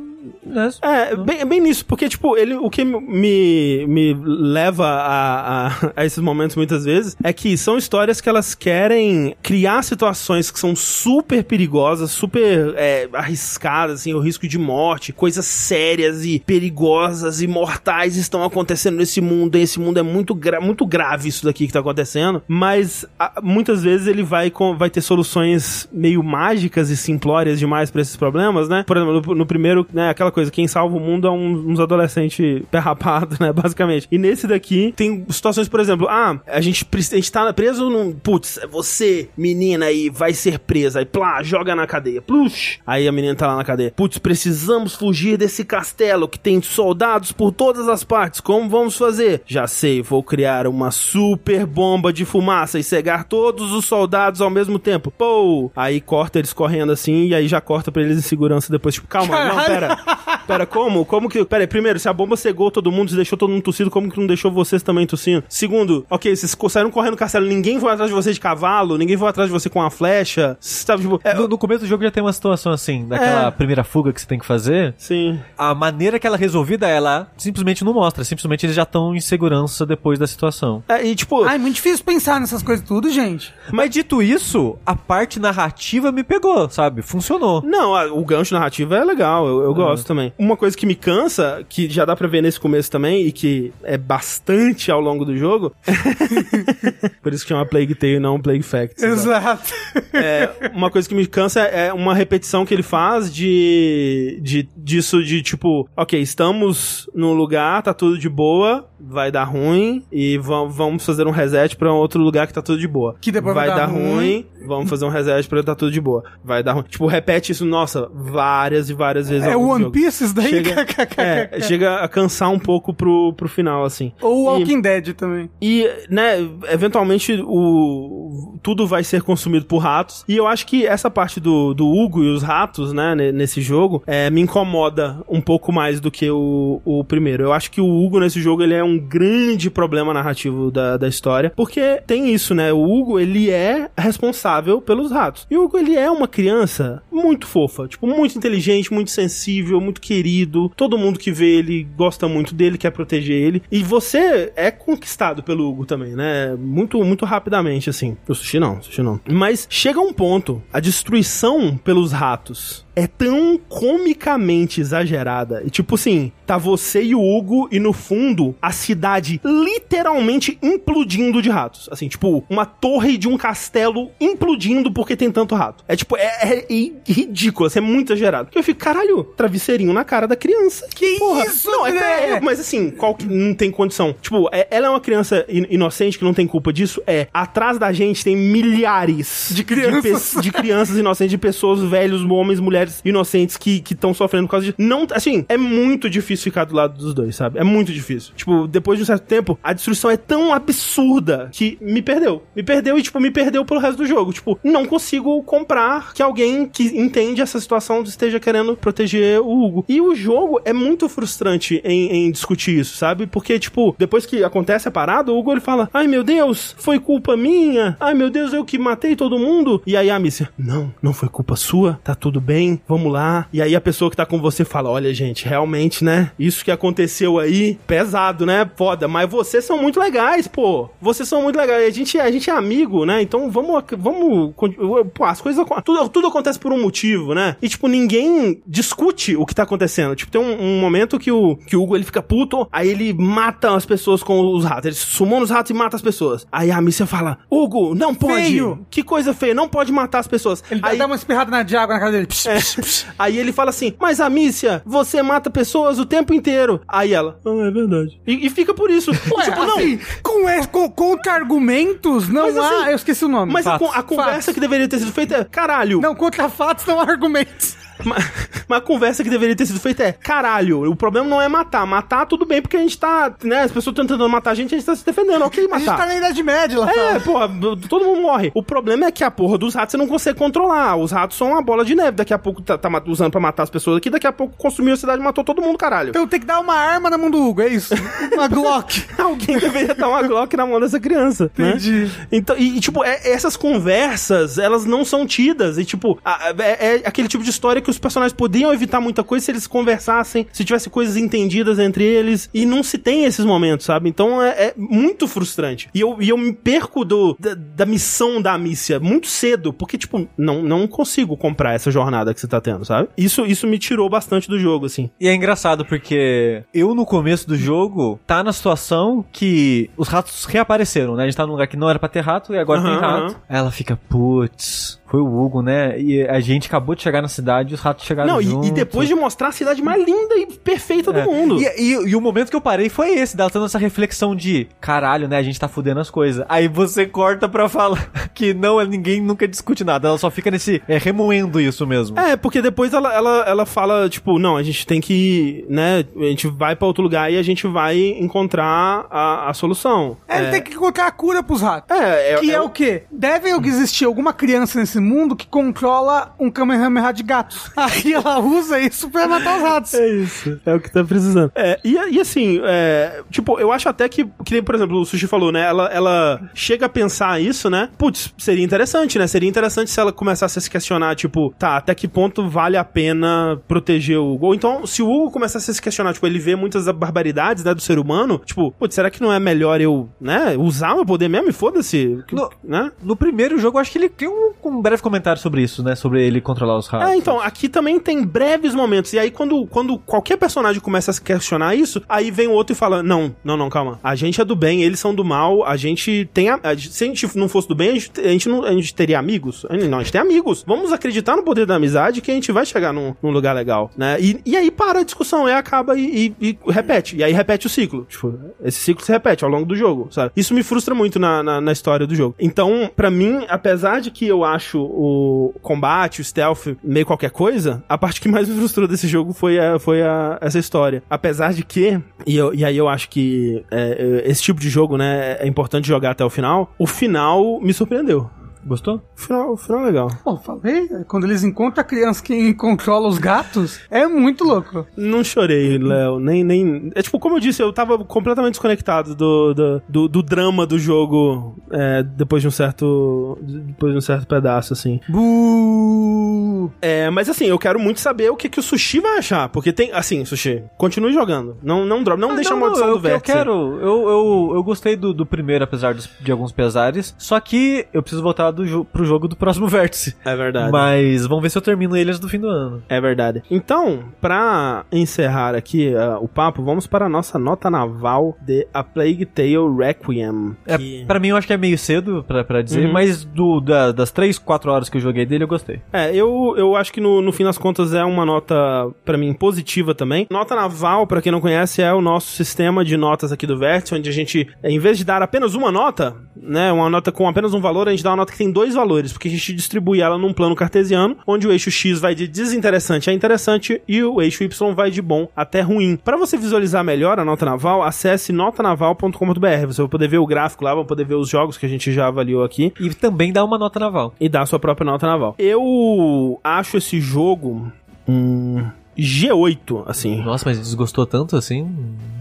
Né, É, bem, bem nisso, porque, tipo, ele, o que me, me leva a, a, a esses momentos muitas vezes é que são histórias que elas querem criar situações que são super perigosas, super é, arriscadas, assim, o risco de morte, coisas sérias e perigosas e mortais estão acontecendo nesse mundo, e esse mundo é muito, gra muito grave isso daqui que tá acontecendo, mas a- muitas vezes ele vai, com, vai ter soluções meio mágicas e simplórias demais pra esses problemas, né? Por exemplo, no, no primeiro, né, aquela coisa, quem salva o mundo é um- uns adolescentes perrapados, né, basicamente. E nesse daqui tem situações, por exemplo, ah, a gente, a gente tá preso num, putz, é você, menina aí, vai ser presa, aí plá, joga na cadeia, plush, aí a menina tá lá na cadeia, putz, precisamos fugir desse castelo que tem soldados por todas as partes, como vamos fazer? Já sei, vou criar uma super bomba de fumaça e cegar todos os soldados ao mesmo tempo, pô, aí corta eles correndo assim, e aí já corta pra eles em segurança depois, tipo, calma, não, pera, pera, como? Como que, pera aí, primeiro, se a bomba cegou todo mundo, se deixou todo mundo tossido, como que não deixou vocês também tossindo? Segundo, ok, vocês saíram correndo no castelo, ninguém foi atrás de você de cavalo, ninguém foi atrás de você com uma flecha, sabe, tipo, é, No, no começo do jogo já tem uma situação assim, daquela É. primeira fuga que você tem que fazer. sim. A maneira que ela é resolvida, ela simplesmente não mostra. Simplesmente eles já estão em segurança depois da situação. É, e tipo, Ai, muito difícil pensar nessas coisas tudo, gente. Mas dito isso, a parte narrativa me pegou, sabe? Funcionou. Não, a- o gancho narrativo é legal, eu, eu gosto também. Uma coisa que me cansa, que já dá pra ver nesse começo também, e que é bastante ao longo do jogo. Por isso que chama Plague Tale e não Plague Facts. Exato. É, uma coisa que me cansa é uma repetição que ele faz de, de disso de tipo, ok, estamos num lugar, tá tudo de boa, vai dar ruim e va- vamos fazer um reset pra outro lugar que tá tudo de boa. Que depois vai vai dar dar ruim, vamos fazer um reset pra tá tudo de boa. Vai dar ruim. Tipo, repete isso, nossa, várias e várias vezes. É do One jogo. Piece isso daí? Chega, é, chega a cansar um pouco pro, pro final, assim. Ou E- Walking Dead também. e, né, eventualmente o tudo vai ser consumido por ratos. E eu acho que essa parte do, do Hugo e os ratos, né, ne- nesse jogo, é, me incomoda um pouco mais do que o, o primeiro. Eu acho que o Hugo nesse jogo ele é um grande problema narrativo da, da história, porque tem isso, né? O Hugo ele é responsável pelos ratos. E o Hugo ele é uma criança muito fofa, tipo, muito inteligente, muito sensível, muito querido. Todo mundo que vê ele gosta muito dele, quer proteger ele. E você é conquistado pelo Hugo também, né? Muito, muito rapidamente, assim. O sushi não, o sushi não. Mas chega um ponto, a destruição pelos ratos é tão comicamente exagerada. E tipo assim, tá você e o Hugo e no fundo a cidade literalmente implodindo de ratos. Assim, tipo, uma torre de um castelo implodindo porque tem tanto rato. É tipo, é, é ridículo, assim, é muito exagerado. Que eu fico, caralho, travesseirinho na cara da criança. Que Porra. isso, Não, é, é, mas assim, qual que não tem condição? Tipo, é- ela é uma criança in- inocente que não tem culpa disso? É. Atrás da gente tem milhares De crianças. pe- de crianças inocentes, de pessoas, velhos, homens, mulheres inocentes que estão sofrendo por causa de. Não, assim, é muito difícil ficar do lado dos dois, sabe? É muito difícil. Tipo, depois de um certo tempo, a destruição é tão absurda que me perdeu. Me perdeu e, tipo, me perdeu pelo resto do jogo. Tipo, não consigo comprar que alguém que entende essa situação esteja querendo proteger o Hugo. E o jogo é muito frustrante em, em discutir isso, sabe? Porque, tipo, depois que acontece a parada, o Hugo ele fala: Ai meu Deus, foi culpa minha. Ai meu Deus, eu que matei todo mundo. E aí a Missy, não, não foi culpa sua, tá tudo bem, vamos lá. E aí a pessoa que tá com você fala: Olha, gente, realmente, né? Isso que aconteceu aí, pesado, né? Foda, mas vocês são muito legais, pô. Vocês são muito legais. A gente, a gente é amigo, né? Então vamos, vamos. Pô, as coisas. Tudo, tudo acontece por um motivo, né? E, tipo, ninguém discute o que tá acontecendo. Tipo, tem um, um momento que o, que o Hugo ele fica puto, aí ele mata as pessoas com os ratos. Ele sumona os ratos e mata as pessoas. Aí a Missa fala: Hugo, não pode. Feio. Que coisa feia, não pode matar as pessoas. Ele aí, dá uma espirrada na de água na cara dele. Psh, é. Aí ele fala assim: Mas Amícia, você mata pessoas o tempo inteiro. Aí ela: Ah, é verdade. E, e fica por isso. Ué, tipo, não. assim, com, es- com, contra-argumentos, não Mas, há. assim, eu esqueci o nome. Mas a, Fatos. a conversa Fatos. que deveria ter sido feita é: Caralho. Não, contra fatos não há argumentos. Mas, mas a conversa que deveria ter sido feita é: caralho, o problema não é matar. Matar tudo bem, porque a gente tá. Né, as pessoas estão tentando matar a gente, a gente tá se defendendo. Ok, A gente tá matar. na Idade Média lá É, porra, todo mundo morre. O problema é que a porra dos ratos você não consegue controlar. Os ratos são uma bola de neve. Daqui a pouco tá, tá usando pra matar as pessoas aqui, daqui a pouco consumiu a cidade e matou todo mundo, caralho. Então tem que dar uma arma na mão do Hugo, é isso? Uma Glock. Alguém deveria dar uma Glock na mão dessa criança. né? Entendi. Então, e, e, tipo, é- essas conversas, elas não são tidas. E, tipo, a- é, é aquele tipo de história que os personagens poderiam evitar muita coisa se eles conversassem, se tivesse coisas entendidas entre eles. E não se tem esses momentos, sabe? Então é, é muito frustrante. E eu, e eu me perco do, da, da missão da Amicia muito cedo, porque, tipo, não, não consigo comprar essa jornada que você tá tendo, sabe? Isso, isso me tirou bastante do jogo, assim. E é engraçado porque eu no começo do jogo tá na situação que os ratos reapareceram, né? A gente tá num lugar que não era pra ter rato e agora Aham, tem rato. Aí ela fica, putz, foi o Hugo, né? E a gente acabou de chegar na cidade e os ratos chegaram Não, e, e depois de mostrar a cidade mais linda e perfeita É. do mundo. E, e- e o momento que eu parei foi esse, dela tendo essa reflexão de caralho, né? A gente tá fudendo as coisas. Aí você corta pra falar que não, ninguém nunca discute nada. Ela só fica nesse. É, remoendo isso mesmo. É, porque depois ela, ela, ela fala, tipo, não, a gente tem que, né, a gente vai pra outro lugar e a gente vai encontrar a, a solução. É, ele tem que colocar a cura pros ratos. É, é, que é, é o quê? Deve existir alguma criança nesse mundo que controla um Kamehameha de gatos. Aí ela usa isso pra matar os ratos. É isso, é o que tá precisando. É, e, e assim, é, tipo, eu acho até que, que nem, por exemplo, o Sushi falou, né, ela, ela chega a pensar isso, né, putz, seria interessante, né, seria interessante se ela começasse a se questionar, tipo, tá, até que ponto vale a pena proteger o Hugo? Ou então, se o Hugo começasse a se questionar, tipo, ele vê muitas barbaridades, né, do ser humano, tipo, putz, será que não é melhor eu, né, usar meu poder mesmo e foda-se, No- né? No primeiro jogo, eu acho que ele tem um, um breve comentário sobre isso, né? Sobre ele controlar os ratos. É, então, aqui também tem breves momentos. E aí, quando, quando qualquer personagem começa a se questionar isso, aí vem o outro e fala: Não, não, não, calma. A gente é do bem, eles são do mal. A gente tem. A, a- se a gente não fosse do bem, a gente, a gente não a gente teria amigos. Não, a gente tem amigos. Vamos acreditar no poder da amizade que a gente vai chegar num, num lugar legal, né? E, e aí para a discussão, aí acaba e, e- e repete. E aí repete o ciclo. Tipo, esse ciclo se repete ao longo do jogo, sabe? Isso me frustra muito na, na, na história do jogo. Então, pra mim, apesar de que eu acho o combate, o stealth, meio qualquer coisa, a parte que mais me frustrou desse jogo foi, a, foi a, essa história. Apesar de que, e, eu- e aí eu acho que é, esse tipo de jogo, né, é importante jogar até o final, o final me surpreendeu. Gostou? O final, o final é legal. Pô, falei, quando eles encontram a criança que controla os gatos, é muito louco. Não chorei, Léo, nem, nem... É tipo, como eu disse, eu tava completamente desconectado do, do, do, do drama do jogo é, depois de um certo... depois de um certo pedaço, assim. É, mas assim, eu quero muito saber o que, que o Sushi vai achar, porque tem... Assim, Sushi, continue jogando. Não, não drop, não Ah, deixa a não, maldição eu, do Eu vértice. quero. Eu, eu, eu gostei do, do primeiro, apesar dos- de alguns pesares. Só que eu preciso voltar do, jo- pro jogo do próximo vértice. É verdade. Mas vamos ver se eu termino eles do fim do ano. É verdade. Então, pra encerrar aqui ah, o papo, vamos para a nossa nota naval de A Plague Tale Requiem. É, que- Pra mim, eu acho que é meio cedo pra, pra dizer, Uhum. mas do, da- das 3, 4 horas que eu joguei dele, eu gostei. É, eu, eu acho que no, no fim das contas é uma nota, pra mim, positiva também. Nota naval, pra quem não conhece, é o nosso sistema de notas aqui do Vértice, onde a gente, em vez de dar apenas uma nota, né, uma nota com apenas um valor, a gente dá uma nota que tem dois valores, porque a gente distribui ela num plano cartesiano, onde o eixo X vai de desinteressante a interessante e o eixo Y vai de bom até ruim. Pra você visualizar melhor a nota naval, acesse notanaval.com.br. Você vai poder ver o gráfico lá, vai poder ver os jogos que a gente já avaliou aqui E também dá uma nota naval. e dar a sua própria nota naval. Eu acho esse jogo um G8, assim. Nossa, mas desgostou tanto assim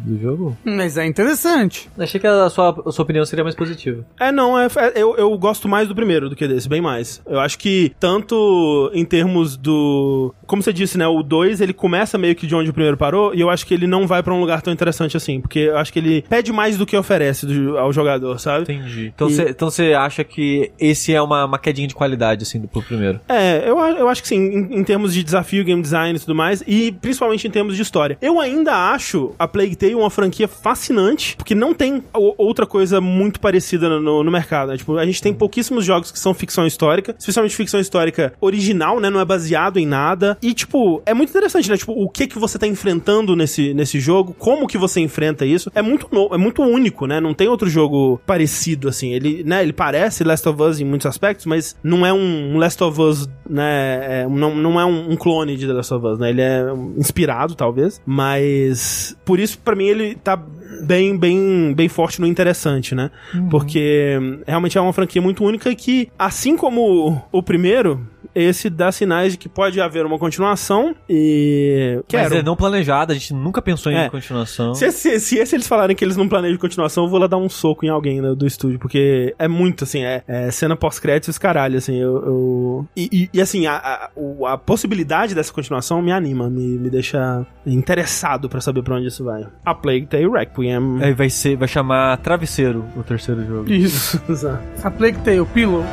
do jogo? Mas é interessante. Achei que a sua, a sua opinião seria mais positiva. É, não, é, é- eu, eu gosto mais do primeiro do que desse, bem mais. Eu acho que tanto em termos do. Como você disse, né? O 2 ele começa meio que de onde o primeiro parou, e eu acho que ele não vai pra um lugar tão interessante assim, porque eu acho que ele pede mais do que oferece do- ao jogador, sabe? Entendi. Então E- você então você acha que esse é uma, uma quedinha de qualidade, assim, do pro primeiro? É, eu, eu acho que sim, em, em termos de desafio, game design e tudo mais, E principalmente em termos de história. Eu ainda acho a Plague Tale uma franquia fascinante, porque não tem outra coisa muito parecida no, no- no mercado. né? Tipo, a gente tem pouquíssimos jogos que são ficção histórica, especialmente ficção histórica original, né? Não é baseado em nada. E, tipo, é muito interessante, né? Tipo, o que que você tá enfrentando nesse, nesse jogo, como que você enfrenta isso. É muito novo, é muito único, né? Não tem outro jogo parecido, assim. Ele, né? Ele parece Last of Us em muitos aspectos, mas não é um Last of Us, né? é, não, não é um, um clone de The Last of Us, né? Ele é um, inspirado, talvez, mas por isso, pra mim, ele tá bem, bem, bem forte no interessante, né? Porque hum, realmente é uma franquia muito única que, assim como o primeiro, esse dá sinais de que pode haver uma continuação e... Mas Quero. é não planejado, a gente nunca pensou em É. continuação. Se, esse- se esse eles falarem que eles não planejam continuação, eu vou lá dar um soco em alguém né, do estúdio, porque é muito, assim, é, é cena pós-créditos, caralho, assim, eu... eu- E, e- e, assim, a, a, a possibilidade dessa continuação me anima, me, me deixa interessado pra saber pra onde isso vai. A Plague Tale Requiem. Aí vai ser, vai chamar Travesseiro o terceiro jogo. Isso. Exato. A Plague Tale, Pillow.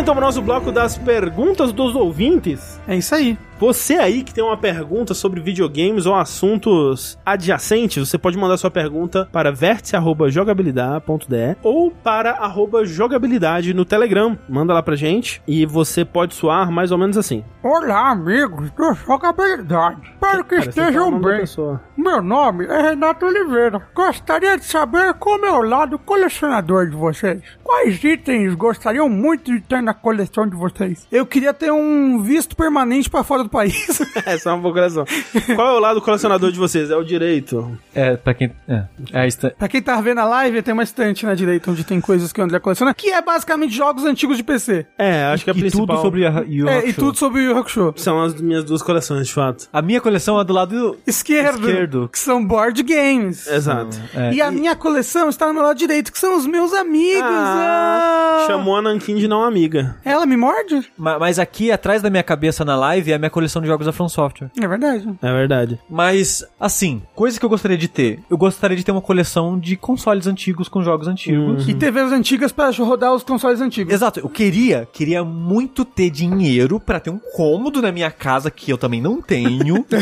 Então pro nosso bloco das perguntas dos ouvintes. É isso aí. Você aí que tem uma pergunta sobre videogames ou assuntos adjacentes, você pode mandar sua pergunta para vértice.jogabilidade.de ou para arroba jogabilidade no Telegram. Manda lá pra gente e você pode soar mais ou menos assim. Olá, amigos do Jogabilidade. Espero que o estejam da bem. Meu nome é Renato Oliveira. Gostaria de saber como é o lado colecionador de vocês. Quais itens gostariam muito de ter na coleção de vocês? Eu queria ter um visto permanente pra fora do país. Essa é uma boa coleção. Qual é o lado colecionador de vocês? É o direito. É, pra quem. É, é a esta- pra quem tá vendo a live, tem uma estante na direita onde tem coisas que o André coleciona, que é basicamente jogos antigos de PC. É, acho que a e principal... tudo sobre a Yu É, e tudo sobre o Yu Hakusho. São as minhas duas coleções, de fato. A minha coleção é do lado Esquerdo, Esquerdo. que são board games. Exato. É, E a minha coleção está no meu lado direito, que são os meus amigos. Ah, Ah. Chamou a Nankin de não amiga. Ela me morde? Ma- Mas aqui atrás da minha cabeça na live é a minha coleção de jogos da From Software. É verdade. É verdade. Mas, assim, coisa que eu gostaria de ter. Eu gostaria de ter uma coleção de consoles antigos com jogos antigos. E TVs antigas pra rodar os consoles antigos. Exato, eu queria, queria muito ter dinheiro pra ter um cômodo na minha casa que eu também não tenho.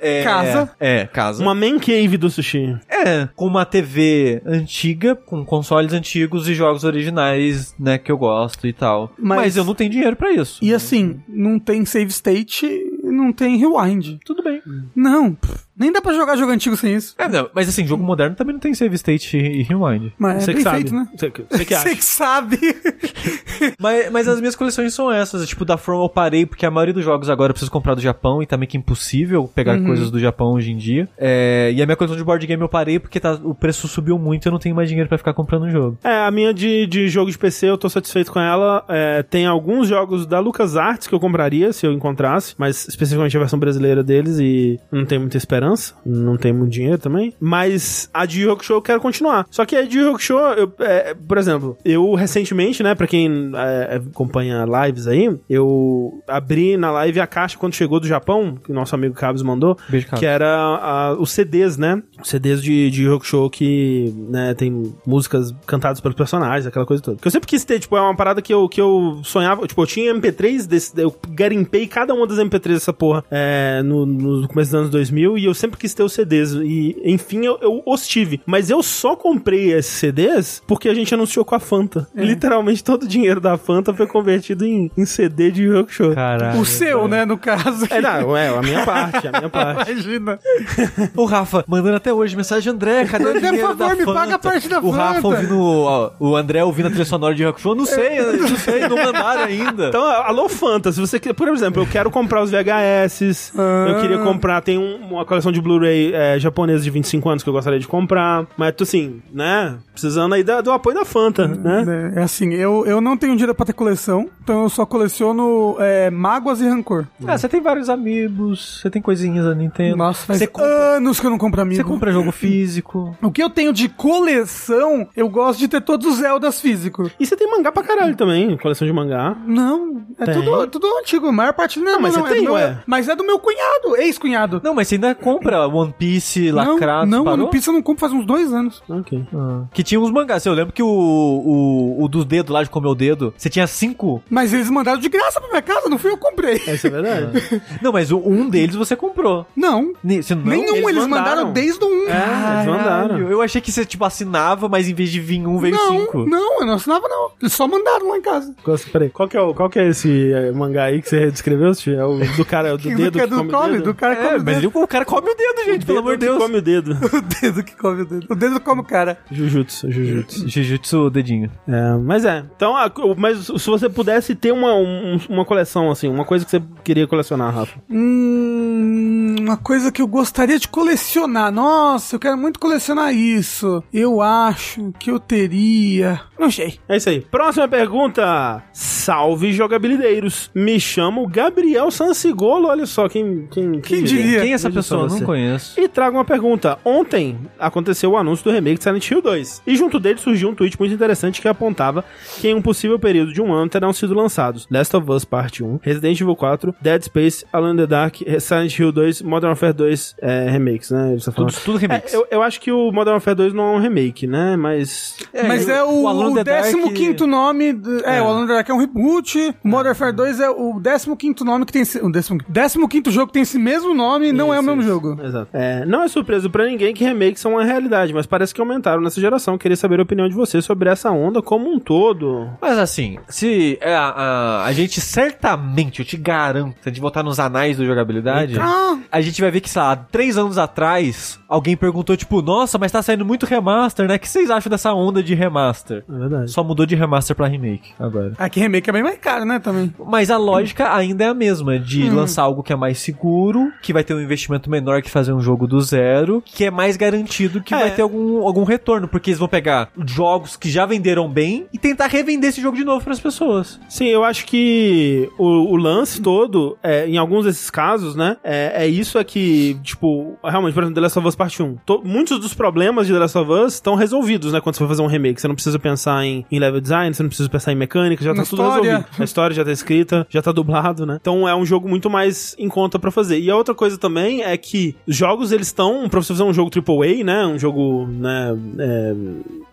É, Casa? É, casa. Uma man cave do sushi. É, com uma TV antiga, com consoles antigos e jogos originais, né, que eu gosto e tal. Mas- Mas, eu não tenho dinheiro pra isso. E assim, não tem save state, não tem rewind. Tudo bem. Não, pff, nem dá pra jogar jogo antigo sem isso. É, não, mas assim, jogo moderno também não tem save state e rewind. Mas Você é que bem sabe. feito, né? Você que- você que acha. Você que sabe. mas, mas as minhas coleções são essas. Tipo, da From eu parei porque a maioria dos jogos agora eu preciso comprar do Japão e tá meio que impossível pegar coisas do Japão hoje em dia. É, e a minha coleção de board game eu parei porque tá- o preço subiu muito e eu não tenho mais dinheiro pra ficar comprando um jogo. É, a minha de, de jogo de PC eu tô satisfeito com ela. É, tem alguns jogos da LucasArts que eu compraria se eu encontrasse, mas especificamente a versão brasileira deles e não tem muita esperança, não tem muito dinheiro também. Mas a de Yu Hakusho eu quero continuar. Só que a de Yu Hakusho, eu, é, por exemplo, eu recentemente, né, pra quem é, acompanha lives aí, eu abri na live a caixa quando chegou do Japão, que o nosso amigo Cabos mandou, Beijo, Cabos. que era a- os CDs, né? Os CDs de, de Yu Hakusho que, né, tem músicas cantadas pelos personagens, aquela coisa toda. Que eu sempre quis ter, tipo, é uma parada que eu, que eu sonhava, tipo, eu tinha MP3 desse, eu garimpei cada uma das MP3 dessa porra é, no, no começo dos anos 2000 e eu sempre quis ter os CDs e, enfim, eu, eu os tive. Mas eu só comprei esses CDs porque a gente anunciou com a Fanta. Literalmente todo o dinheiro da Fanta foi convertido em, em CD de Yu Hakusho. Caralho. o seu, né, no caso. É, não, é, a minha parte, a minha parte. Imagina. O Rafa, mandando até hoje mensagem, André, cadê o André, por dinheiro favor, da me Fanta? paga a parte da O Rafa Fanta. ouvindo, ó, o André ouvindo a trilha sonora de Rock Show, não sei, eu não sei, não mandaram ainda. Então, alô Fanta, se você quer, por exemplo, eu quero comprar os VHS, eu queria comprar, tem um- uma coleção de Blu-ray é, japonesa de 25 anos que eu gostaria de comprar, mas tô assim, né, precisando aí da- do apoio da Fanta, né? É, é assim, eu, eu não tenho dinheiro pra ter coleção, então eu só coleciono é, mágoas e rancor. Ah, você tem vários amigos, você tem coisinhas da Nintendo. Nossa, faz você compra, anos que eu não compro amigo. você compra jogo físico. O que eu tenho de coleção, eu gosto de ter todos os Zeldas físicos. E você tem mangá pra caralho também, coleção de mangá. Não, é Tem. tudo, tudo antigo. A maior parte não, Não, mas não você é tem, do meu, ué. Mas é do meu cunhado, ex-cunhado. Não, mas você ainda compra One Piece Não, lacrado, não, parou? One Piece eu não compro faz uns dois anos. Ok. Ah. Que tinha uns mangás. Eu lembro que o, o, o dos dedos lá de comer o dedo, você tinha cinco. Mas eles mandaram de graça pra minha casa, não fui eu que comprei. Isso é verdade. Não, mas o- um deles você comprou. Não. Ne- Você não? Nenhum, eles eles, mandaram. mandaram. desde o 1. É, eles mandaram. Eu achei que você, tipo, assinava, mas em vez de vir um, veio não, cinco. não, eu não assinava não. Eles só mandaram lá em casa. Qual- Peraí, qual que é, o, qual que é esse eh, mangá aí que você descreveu? Tio? É o do cara, é o do Que dedo que é que do come, come, o dedo? do cara que come É, o mas dedo. ele- o cara come o dedo, gente, pelo amor de Dedo que Deus. come o dedo. O dedo que come o dedo. O dedo come o cara. Jujutsu, Jujutsu. Jujutsu dedinho. É, mas é. Então, a- mas se você pudesse ter uma, um- uma coleção, assim, uma coisa que você queria colecionar, Rafa. Hum, uma coisa que eu gostaria de colecionar. Nossa, eu quero muito colecionar isso. Eu acho que eu teria. Não sei. É isso aí. Próxima pergunta. Salve jogabilideiros. Me chamo Gabriel Sansigolo. Olha só quem. Quem, Quem diria? Quem é essa pessoa? Não conheço. E trago uma pergunta. Ontem aconteceu o anúncio do remake de Silent Hill 2. E junto dele surgiu um tweet muito interessante que apontava que em um possível período de um ano terão sido lançados Last of Us Parte 1, Resident Evil 4, Dead Space, Alone in the Dark, Silent Hill 2, Modern Warfare 2 é, remakes, né? Tudo, tudo remix. É, eu, eu acho que o Modern Warfare 2 não é um remake, né? Mas. Mas é o, Alone in o the Dark- 15 nome. do- É, o Alone in the Dark é um reboot. O Modern Warfare 2 é o 15 nome que tem. esse- O 15 jogo que tem esse mesmo nome e não é o Isso, mesmo isso. jogo. Exato. É, não é surpresa pra ninguém que remakes são uma realidade, mas parece que aumentaram nessa geração. Queria saber a opinião de você sobre essa onda como um todo. Mas assim, se é, a, a, a gente certamente, eu te garanto, se a gente voltar nos anais do jogabilidade, Ah, a gente vai ver que, sei lá, três anos atrás, alguém perguntou, tipo, nossa, mas tá saindo muito remaster, né? O que vocês acham dessa onda de remaster? É verdade. Só mudou de remaster pra remake agora. aqui remake é bem mais caro, né, também. Mas a lógica ainda é a mesma, de lançar algo que é mais seguro, que vai ter um investimento menor que fazer um jogo do zero, que é mais garantido que É. vai ter algum, algum retorno, porque eles vão pegar jogos que já venderam bem e tentar revender esse jogo de novo pras pessoas. Sim, eu acho que o, o lance todo, é, em alguns desses casos, né, é, é isso é que, tipo, realmente, por exemplo, The Last of Us Part 1. To- muitos dos problemas de The Last of Us estão resolvidos, né, quando você vai fazer um remake. Você não precisa pensar em, em level design, você não precisa pensar em mecânica, já Na tá tudo história. resolvido. A história já tá escrita, já tá dublado, né. Então é um jogo muito mais em conta pra fazer. E a outra coisa também é que os jogos, eles estão, pra você fazer um jogo AAA, né, um jogo, né, é,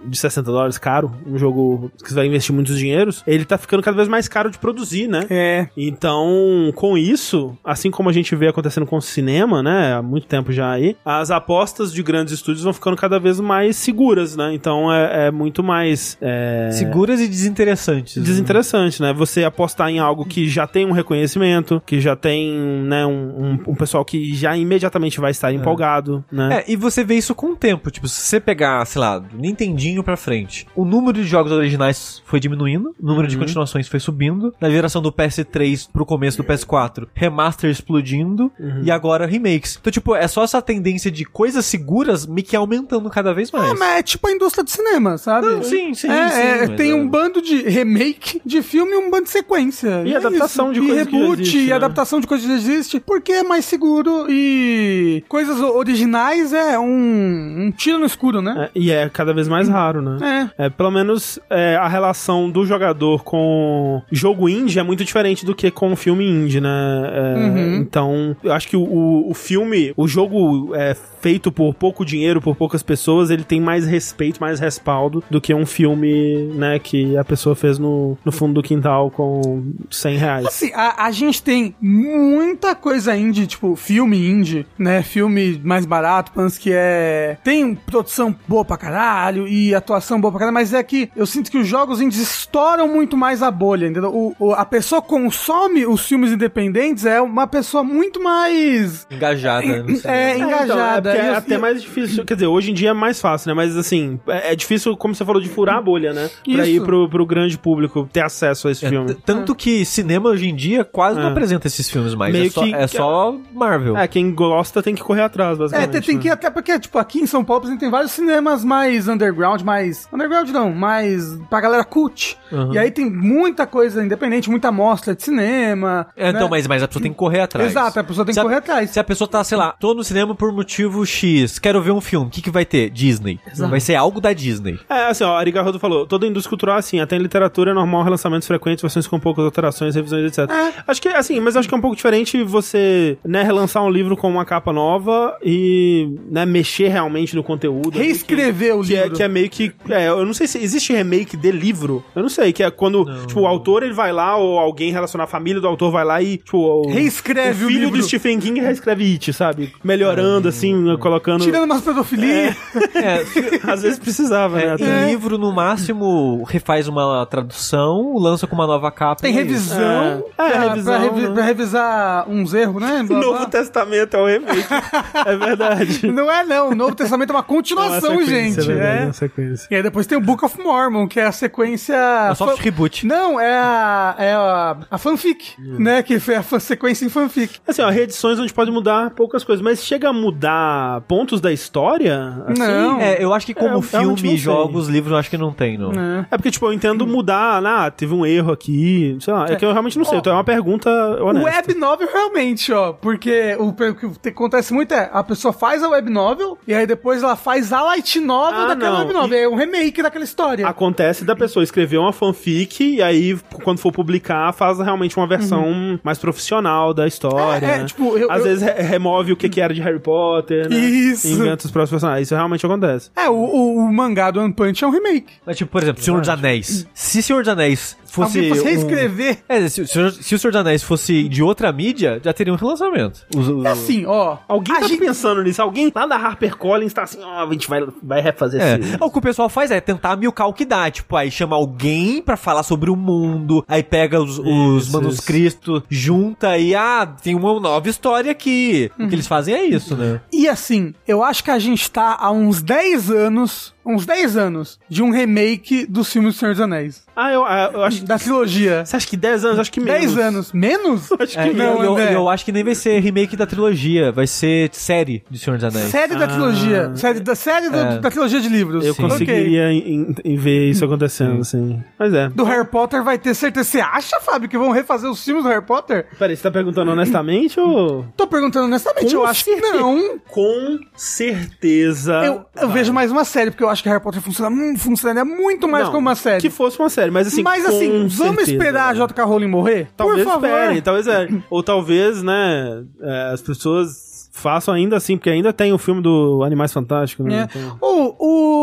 de 60 dólares caro, um jogo que você vai investir muitos dinheiros, ele tá ficando cada vez mais caro de produzir, né? É. Então, com isso, assim como a gente vê acontecendo com o cinema, né, há muito tempo já aí, as apostas de grandes estúdios vão ficando cada vez mais seguras, né? Então é, é muito mais é, Seguras e desinteressantes. desinteressante, né? Você apostar em algo que já tem um reconhecimento, que já tem, né, um, um, um pessoal que já imediatamente vai estar empolgado, né? É, e você vê isso com o tempo. Tipo, se você pegar, sei lá, do Nintendinho pra frente, o número de jogos originais foi diminuindo, o número de continuações foi subindo. Na geração do PS3 pro começo do PS4, remaster explodindo e agora remakes. Então, tipo, é só essa tendência de coisas seguras me que aumentando cada vez mais. É, mas é tipo a indústria de cinema, sabe? Não, sim, sim, É, sim, é, mas tem é. um bando de remake de filme e um bando de sequência. E É adaptação de e coisa que já reboot, existe, e né? adaptação de coisas que existe, porque é mais seguro e coisas originais é um, um tiro no escuro, né? É, e é cada vez mais raro, né? É. É, pelo menos é, a relação do jogador com jogo indie é muito diferente do que com o filme indie, né? É, Uhum. Então, eu acho que o, o, o filme, o jogo é feito por pouco dinheiro, por poucas pessoas, ele tem mais respeito, mais respaldo do que um filme, né, que a pessoa fez no, no fundo do quintal com 100 reais. Assim, a, a gente tem muita coisa indie, tipo, filme indie, né? Filme mais barato, mas que é. Tem produção boa pra caralho e atuação boa pra caralho, mas é que eu sinto que os jogos indies estouram muito mais a bolha, entendeu? O, o- a pessoa consome os filmes independentes é uma pessoa muito mais. Engajada. cinema. É, É, então, engajada. é porque E é eu- até mais difícil. Quer dizer, hoje em dia é mais fácil, né? Mas assim, é, é difícil, como você falou, de furar a bolha, né? Pra Isso. ir pro, pro grande público ter acesso a esse É, filme. Tanto que cinema hoje em dia quase não É. apresenta esses filmes mais. Meio é só, que- é só Marvel. É, quem gosta tem que correr atrás, É, basicamente. tem, tem né? que ir até porque, tipo, aqui em São Paulo por exemplo, tem vários cinemas mais underground, mais. Underground não, mais pra galera cult. Uhum. E aí tem muita coisa independente, muita mostra de cinema. É, então, né? mas, mas a pessoa tem que correr atrás. Exato, a pessoa tem Se que correr atrás. Se a pessoa tá, sei lá, tô no cinema por motivo X, quero ver um filme, o que, que vai ter? Disney. Vai ser algo da Disney. É, assim, ó, Ari Falou, toda indústria cultural é assim, até em literatura é normal relançamentos frequentes, versões com poucas alterações, revisões, etc. É. Acho que, assim, mas acho que é um pouco diferente você, né, relançar um livro com uma capa nova e né, mexer realmente no conteúdo. Reescrever o que, que é, livro. que é meio que. É, eu não sei se existe remake de livro. Eu não sei, que é quando tipo, o autor ele vai lá, ou alguém relacionado à família do autor vai lá e, tipo, o, Reescreve o filho livro. do Stephen King reescreve It, sabe? Melhorando, assim, colocando. Tirando umas pedofilia. É, Às vezes precisava, né? É, até. em livro, no máximo, refaz uma tradução, lança com uma nova capa. Tem é revisão. É, pra, revisão, pra revi- né? pra revisar uns erros, né? O Blá, blá. Novo Testamento é o remake. é verdade. Não é, não. O Novo Testamento é uma continuação, É uma gente. é verdade, É. é uma sequência. E aí depois tem o Book of Mormon, que é a sequência. É um soft reboot. Não, é a, é a, a fanfic, né? Que foi a sequência em fanfic. Assim, ó, reedições onde pode mudar poucas coisas, mas chega a mudar pontos da história? Assim? Não. É, eu acho que como É, não filme, jogos, livros, eu acho que não tem. É. É porque, tipo, eu entendo mudar, ah, teve um erro aqui, sei lá, é que eu realmente não sei, então é uma pergunta honesta. Web novel realmente, ó, porque o, o que te- acontece muito é, a pessoa faz a web novel e aí depois ela faz a light novel Ah, daquela não. web novel, é um remake daquela história. Acontece da pessoa escrever uma fanfic e aí, quando for publicar, faz realmente uma versão mais profissional da história. É, é, né? tipo, eu- Às eu- vezes re- remove o que, que era de Harry Potter, né? Isso. E inventa os próximos personagens. Isso realmente acontece. É, o, o, o mangá do One Punch é um remake. Mas, tipo, por exemplo, Senhor dos Anéis. Se Senhor dos Anéis fosse. Alguém fosse um- reescrever. É, se, se, se o Senhor dos Anéis fosse de outra mídia, já teria um relançamento. Os- os- É assim, ó. Alguém a tá gente- pensando nisso. Alguém lá da HarperCollins tá assim, ó, a gente vai, vai refazer É. O que o pessoal faz é tentar milcar o que dá. Tipo, aí chama alguém pra falar sobre o mundo, aí pega os, os Isso, manuscritos, junta e, ah, tem uma nova história aqui. O que eles fazem é isso, né? E assim, eu acho que a gente tá há uns 10 anos, uns 10 anos, de um remake dos filmes do Senhor dos Anéis. Ah, eu, ah, eu acho... Da trilogia. Você acha que 10 anos? Acho que menos. 10 anos. Menos? Acho É, que e não, eu, eu, André. eu acho que nem vai ser remake da trilogia, vai ser série de Senhor dos Anéis. Série da trilogia. Série da, série do- É. da trilogia de livros. Eu Ok. conseguiria em, em ver isso acontecendo, assim. Mas é. Do Harry Potter vai ter certeza. Você acha, Fábio, que vão refazer os filmes do Harry Potter? Peraí, você tá perguntando honestamente ou... Tô perguntando honestamente, eu Com acho que não. Com certeza. Eu, eu vejo mais uma série, porque eu acho que Harry Potter funciona, hum, funcionaria muito mais Não, como uma série. Que fosse uma série, mas assim. Mas com vamos certeza, esperar a né? J.K. Rowling morrer? Talvez Por favor. esperem, talvez é. Ou talvez, né, é, as pessoas façam ainda assim, porque ainda tem o filme do Animais Fantásticos, né? É. Então- O, o-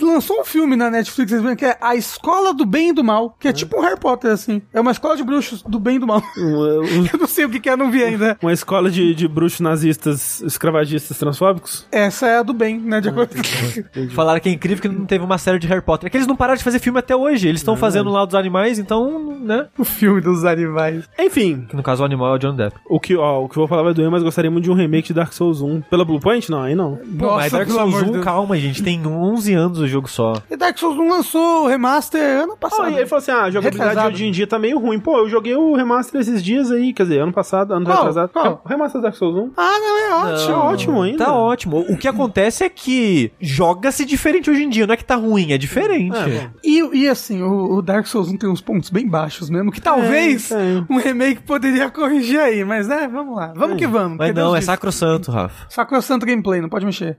lançou um filme na Netflix vocês viram, que é A Escola do Bem e do Mal, que é, tipo um Harry Potter, assim. É uma escola de bruxos do bem e do mal. Um- um- eu não sei o que, que é, não vi ainda. uma escola de, de bruxos nazistas, escravagistas, transfóbicos? Essa é a do bem, né? De acordo Falaram que é incrível que não teve uma série de Harry Potter. É que eles não pararam de fazer filme até hoje. Eles estão fazendo lá dos animais, então, né? o filme dos animais. Enfim, Que no caso o animal é o John Depp. o que, ó, o que eu vou falar vai doer, mas gostaria muito de um remake de Dark Souls 1. Pela Bluepoint? Não, aí não. Pô, Nossa, mas Dark Souls amor de 1, Deus. calma, gente. Tem 11 anos o jogo só. E Dark Souls não lançou o remaster ano Ah, passado. e ele falou assim: ah, a jogabilidade Retrasado. hoje em dia tá meio ruim. Pô, eu joguei o remaster esses dias aí, quer dizer, ano passado, ano Qual? retrasado. Qual? O remaster Dark Souls 1. Ah, não, é ótimo. Tá ótimo ainda. Tá ótimo. O que acontece é que joga-se diferente hoje em dia. Não é que tá ruim, é diferente. É. E, e assim, o, o Dark Souls 1 tem uns pontos bem baixos mesmo, que talvez um remake poderia corrigir aí, mas né, vamos lá. Vamos que vamos. Mas não, Deus é disse. sacrossanto, Rafa. Sacrosanto gameplay, não pode mexer.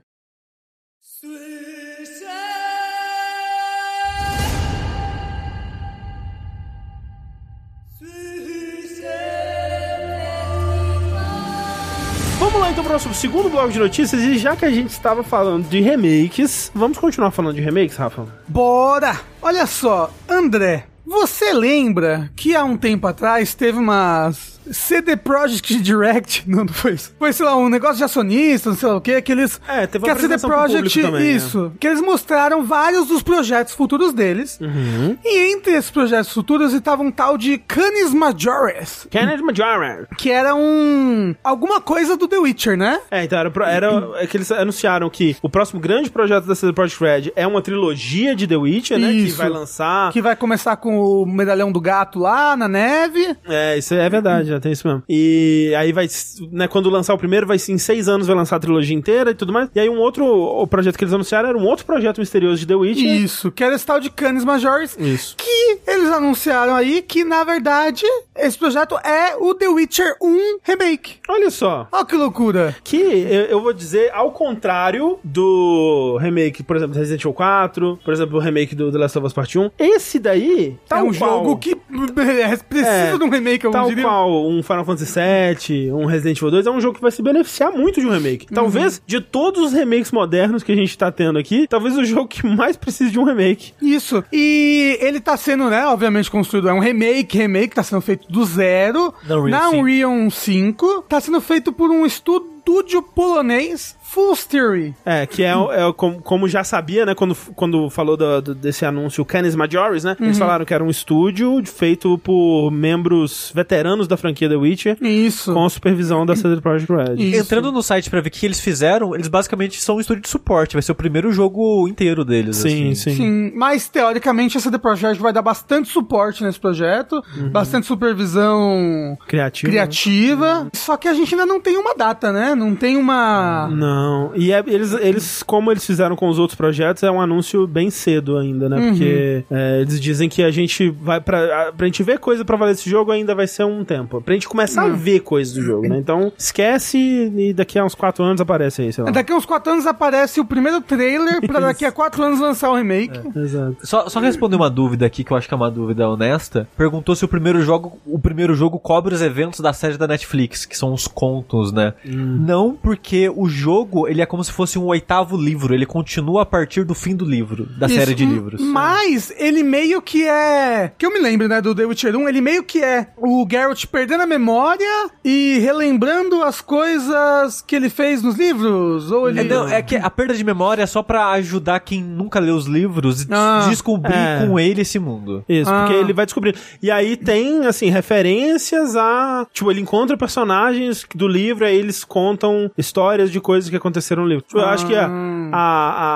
Vamos lá então para o nosso segundo bloco de notícias. E já que a gente estava falando de remakes, vamos continuar falando de remakes, Rafa? Bora! Olha só, André, você lembra que há um tempo atrás teve umas CD Projekt Direct, não, não foi isso. Foi, sei lá, um negócio de acionistas, não sei lá o que, que eles... É, teve que uma a CD Projekt, também, né? isso, que eles mostraram vários dos projetos futuros deles. Uhum. E entre esses projetos futuros estava um tal de Canis Majoris, Kenneth Majoran. que era um... alguma coisa do The Witcher, né? É, então era, era é que eles anunciaram que o próximo grande projeto da CD Projekt Red é uma trilogia de The Witcher, né? Que Isso. vai lançar. Que vai começar com o medalhão do gato lá na neve. É, isso é verdade, tem isso mesmo. E aí vai, né, quando lançar o primeiro, vai em seis anos vai lançar a trilogia inteira e tudo mais. E aí um outro o projeto que eles anunciaram era um outro projeto misterioso de The Witcher. Isso, que era esse tal de Canis Majoris. Isso. Que eles anunciaram aí que, na verdade, esse projeto é o The Witcher 1 Remake. Olha só. Olha que loucura. Que eu, eu vou dizer ao contrário do remake, por exemplo, do Resident Evil 4, por exemplo, o remake do The Last of Us Part 1. Esse daí, tal é um qual, jogo que precisa É, de um remake, eu Tal diria. qual um Final Fantasy VII, um Resident Evil 2, é um jogo que vai se beneficiar muito de um remake. Talvez, de todos os remakes modernos que a gente tá tendo aqui, talvez o jogo que mais precise de um remake. Isso. E ele tá sendo, né, obviamente construído, é um remake, remake, tá sendo feito do zero, Na Unreal na 5. Unreal 5, tá sendo feito por um estúdio polonês, Full Theory. É, que é, é como, como já sabia, né, quando, quando falou do- do- desse anúncio, o Canis Majoris, né, eles falaram que era um estúdio feito por membros veteranos da franquia The Witcher, Isso. com a supervisão da CD Projekt Red. Isso. Entrando no site pra ver o que eles fizeram, eles basicamente são um estúdio de suporte. Vai ser o primeiro jogo inteiro deles. Sim, assim. sim. Sim, mas teoricamente a CD Projekt vai dar bastante suporte nesse projeto, bastante supervisão Criativo. né? criativa. Só que a gente ainda não tem uma data, né? Não tem uma. Não, e é- eles, eles, como eles fizeram com os outros projetos, é um anúncio bem cedo ainda, né? Porque é, eles dizem que a gente vai pra, a- pra gente ver coisa pra valer esse jogo ainda vai ser um tempo. Pra gente começar a ver coisas do jogo, né? Então, esquece e daqui a uns 4 anos aparece aí, sei lá. Daqui a uns quatro anos aparece o primeiro trailer pra daqui a quatro anos lançar o remake. Exato. Só, só responder uma dúvida aqui, que eu acho que é uma dúvida honesta. Perguntou se o primeiro jogo, o primeiro jogo cobre os eventos da série da Netflix, que são os contos, né? Não, porque o jogo, ele é como se fosse um oitavo livro, ele continua a partir do fim do livro, da Isso, série de m- livros. Mas ele meio que é. Que eu me lembro, né, do The Witcher 1, ele meio que é o Geralt perdendo a memória e relembrando as coisas que ele fez nos livros. Ou ele. É, não, é que a perda de memória é só pra ajudar quem nunca leu os livros e Ah, descobrir é. com ele esse mundo. Isso, Ah. porque ele vai descobrir. E aí tem, assim, referências a. Tipo, ele encontra personagens do livro, aí eles contam histórias de coisas que aconteceram no livro. Tipo, eu acho que a, Ah. a,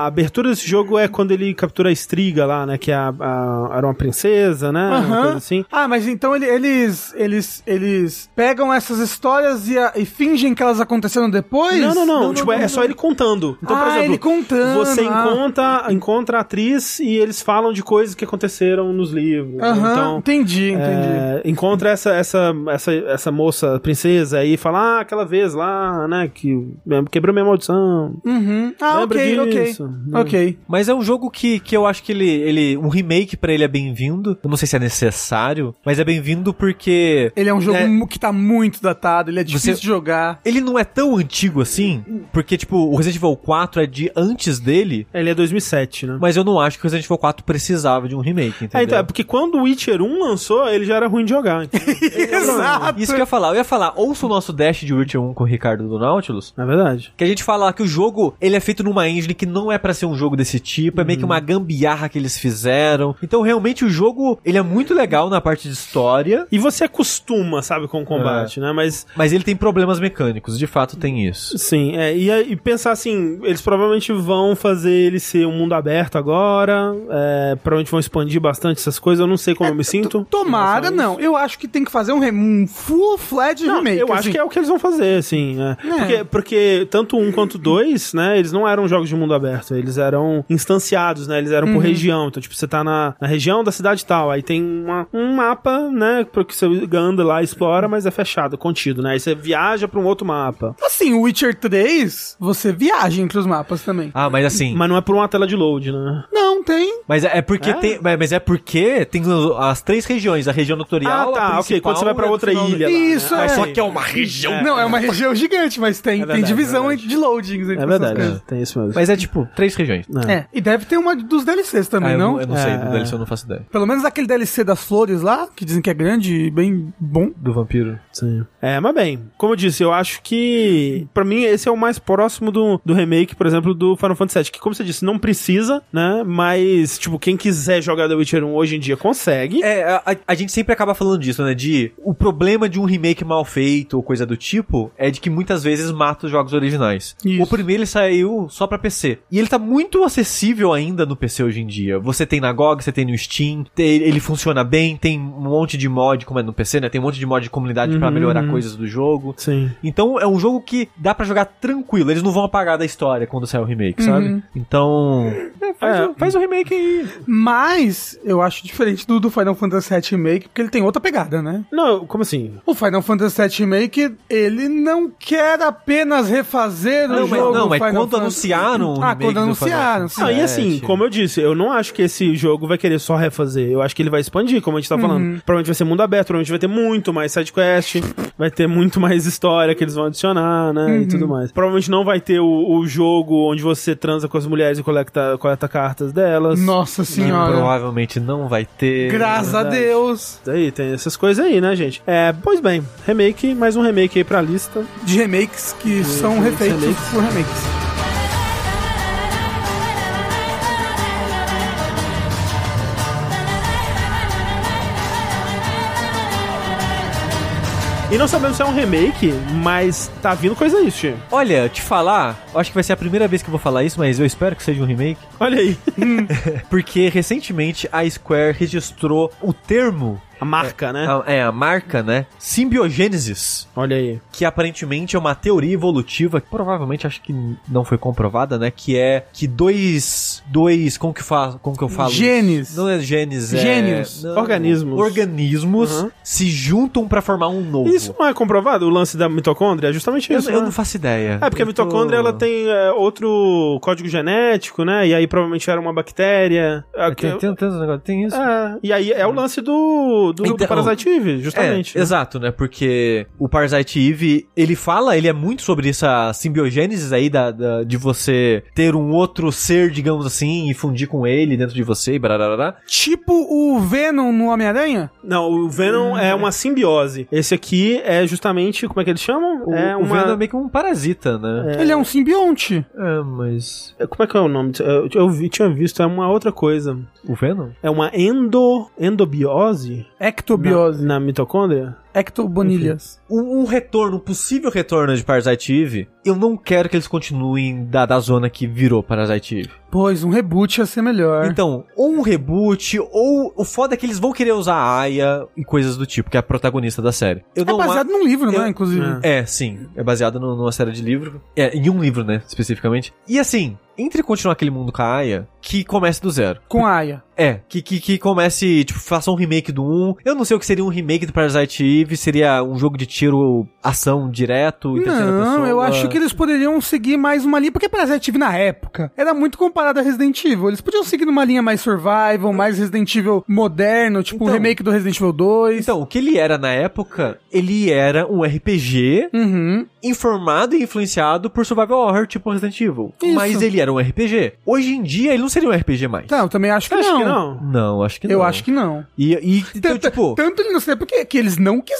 a abertura desse jogo é quando ele captura a Estriga lá, né? Que é a, a- era uma princesa, né? Coisa assim. Ah, mas então ele- eles, eles, eles pegam essas histórias e, e fingem que elas aconteceram depois? Não, não, não. tipo, é só ele contando. Então, por Ah, exemplo, ele contando, você ah. encontra, encontra a atriz e eles falam de coisas que aconteceram nos livros. Aham, Então, entendi, entendi. É, encontra essa, essa, essa, essa moça princesa e fala, ah, aquela vez lá, né, que quebrou minha maldição. Uhum. Ah, Lembra ok, disso, ok. Ok. Mas é um jogo que, que eu acho que ele, ele. Um remake pra ele é bem-vindo. Eu não sei se é necessário, mas é bem-vindo porque. Ele é um jogo É. que tá muito datado, ele é difícil Você- de jogar. Ele não é tão antigo assim, porque, tipo, o Resident Evil 4 é de antes dele, Ele é 2007, né? mas eu não acho que o Resident Evil 4 precisava de um remake, entendeu? É, então, é porque quando o Witcher 1 lançou, ele já era ruim de jogar. Então, Exato. Isso que eu ia falar. Eu ia falar, ouça o nosso Dash de Witcher 1 com o Ricardo do Nautilus, é verdade. que a gente fala que o jogo, ele é feito numa engine que não é pra ser um jogo desse tipo, é meio que uma gambiarra que eles fizeram. Então, realmente, o jogo, ele é muito legal na parte de história, E você acostuma, sabe, com o combate, né? Mas, mas ele tem problemas mecânicos, de fato tem isso. sim, é, e, e pensar assim, eles provavelmente vão fazer ele ser um mundo aberto agora, é, provavelmente vão expandir bastante essas coisas, eu não sei como eu me sinto. Tomara, não. Eu acho que tem que fazer um, um full-fledged remake. eu acho assim. que é o que eles vão fazer, assim. é. É. Porque, porque tanto um quanto dois, né, eles não eram jogos de mundo aberto, eles eram instanciados, né, eles eram Uhum. por região. Então, tipo, você tá na, na região da cidade tal, aí tem uma- um mapa, né, porque você anda lá e explora, mas é fechado, contido, né, aí você viaja pra um outro mapa. Assim, o Witcher 3, você viaja entre os mapas também. Ah, mas assim... Mas não é por uma tela de load, né? Não, tem. Mas é é porque É? tem. Mas é porque tem as três regiões, a região tutorial. Ah, tá, a ok, quando você vai pra outra ilha. lá, Isso, né? é. Só que uma região. Não, é uma região gigante, mas tem, É verdade, tem divisão é verdade. De loadings entre É essas verdade, coisas. tem isso mesmo. Mas é tipo, três regiões. É, e deve ter uma dos DLCs também, Ah, eu não? não, eu não sei, É, do é. DLC eu não faço ideia. Pelo menos aquele DLC das flores lá, que dizem que é grande e bem bom. Do vampiro. Sim. É, mas bem, como eu disse, eu acho que pra mim esse é o mais próximo do, do remake, por exemplo, do Final Fantasy VII, que como você disse, não precisa, né? Mas, tipo, quem quiser jogar The Witcher 1 hoje em dia consegue. É, a- a gente sempre acaba falando disso, né? De o problema de um remake mal feito ou coisa do tipo é de que muitas vezes mata os jogos originais. Isso. O primeiro ele saiu só pra PC. E ele tá muito acessível ainda no PC hoje em dia. Você tem na GOG, você tem no Steam, ele funciona bem, tem um monte de mod, como é no PC, né? Tem um monte de mod de comunidade pra Uhum. melhorar coisas do jogo. Sim. Então é um jogo que dá pra jogar tranquilo. Eles não vão apagar da história quando sair o remake, sabe? Então. é, faz, É. o, faz o remake aí. Mas eu acho diferente do, do Final Fantasy VII Remake, porque ele tem outra pegada, né? Não, como assim? O Final Fantasy VII Remake, ele não quer apenas refazer Não, o mas, jogo não, mas Final quando Fantasy. anunciaram Ah, quando do anunciaram, Não, sim. e assim, como eu disse, eu não acho que esse jogo vai querer só refazer. Eu acho que ele vai expandir, como a gente tá falando. Provavelmente vai ser mundo aberto, provavelmente vai ter muito mais sidequest, vai ter muito mais história que eles vão adicionar, né? E tudo mais. Provavelmente não vai ter o, o jogo onde você transa com as mulheres e coleta, coleta cartas delas. Nossa senhora. Provavelmente não vai ter. Graças a. Deus. Aí, tem essas coisas aí, né, gente? É, pois bem, remake, mais um remake aí pra lista. De remakes que são refeitos remakes. E não sabemos se é um remake, mas tá vindo coisa aí, Tio. Olha, te falar, eu acho que vai ser a primeira vez que eu vou falar isso, mas eu espero que seja um remake. Olha aí. Porque recentemente a Square registrou o termo. A marca, né? a- É, a marca, né? Simbiogênesis. Olha aí. Que aparentemente é uma teoria evolutiva, que provavelmente acho que não foi comprovada, né? Que é que dois. Dois. Como que, fa como que eu falo? isso? Genes. Não é genes, é. Gênios. não, Organismos. Organismos Uhum. se juntam pra formar um novo. Isso não é comprovado? O lance da mitocôndria é justamente eu, isso. eu né? não faço ideia. É, porque a Eu tô- mitocôndria ela tem é, outro código genético, né? E aí provavelmente era uma bactéria. É, Tem, tem, tem, esse negócio, tem isso. É, e aí é o lance do, do, do Então- Parasite Eve, justamente. É, exato, né? Porque o Parasite Eve, ele fala, ele é muito sobre essa simbiogênese aí da, da- de você ter um outro ser, digamos assim, e fundir com ele dentro de você e bararará. Tipo o Venom no Homem-Aranha? Não, o Venom é uma simbiose. Esse aqui é justamente, como é que eles chamam? O, é o Venom é meio que um parasita, né? Ele é um simbionte. É, mas... Como é que é o nome? Eu, eu vi, tinha visto, é uma outra coisa. O Venom? É uma endo, endobiose Ectobiose. na, na mitocôndria? Ectobonilhas. Um, um retorno, um possível retorno de Parasite Eve, eu não quero que eles continuem da, da zona que virou Parasite Eve. Pois, um reboot ia ser melhor. Então, ou um reboot, ou o foda é que eles vão querer usar a Aya e coisas do tipo, que é a protagonista da série. Eu é não a- baseado num livro, eu- né, inclusive. É. É, sim. É baseado no- numa série de livro. É, em um livro, né, especificamente. E assim, entre continuar aquele mundo com a Aya, que comece do zero. Com a Aya. É, que, que, que comece, tipo, faça um remake do 1. Eu não sei o que seria um remake do Parasite Eve, seria um jogo de tiro, ação direto, em terceira pessoa. Não, eu acho que eles poderiam seguir mais uma linha, porque Parasite Eve na época era muito comparado a Resident Evil. Eles podiam seguir numa linha mais survival, mais Resident Evil moderno, tipo o Então- remake do Resident Evil 2. Então, o que ele era na época, ele era um RPG Uhum. informado e influenciado por survival horror, tipo Resident Evil. Isso. Mas ele era um RPG. Hoje em dia, ele não seria um RPG mais. Tá, eu também acho que Acho não. que não. Não, acho que não. Eu acho que não. E, e então, Tanto, tipo... tanto ele não sei porque que eles não quiseram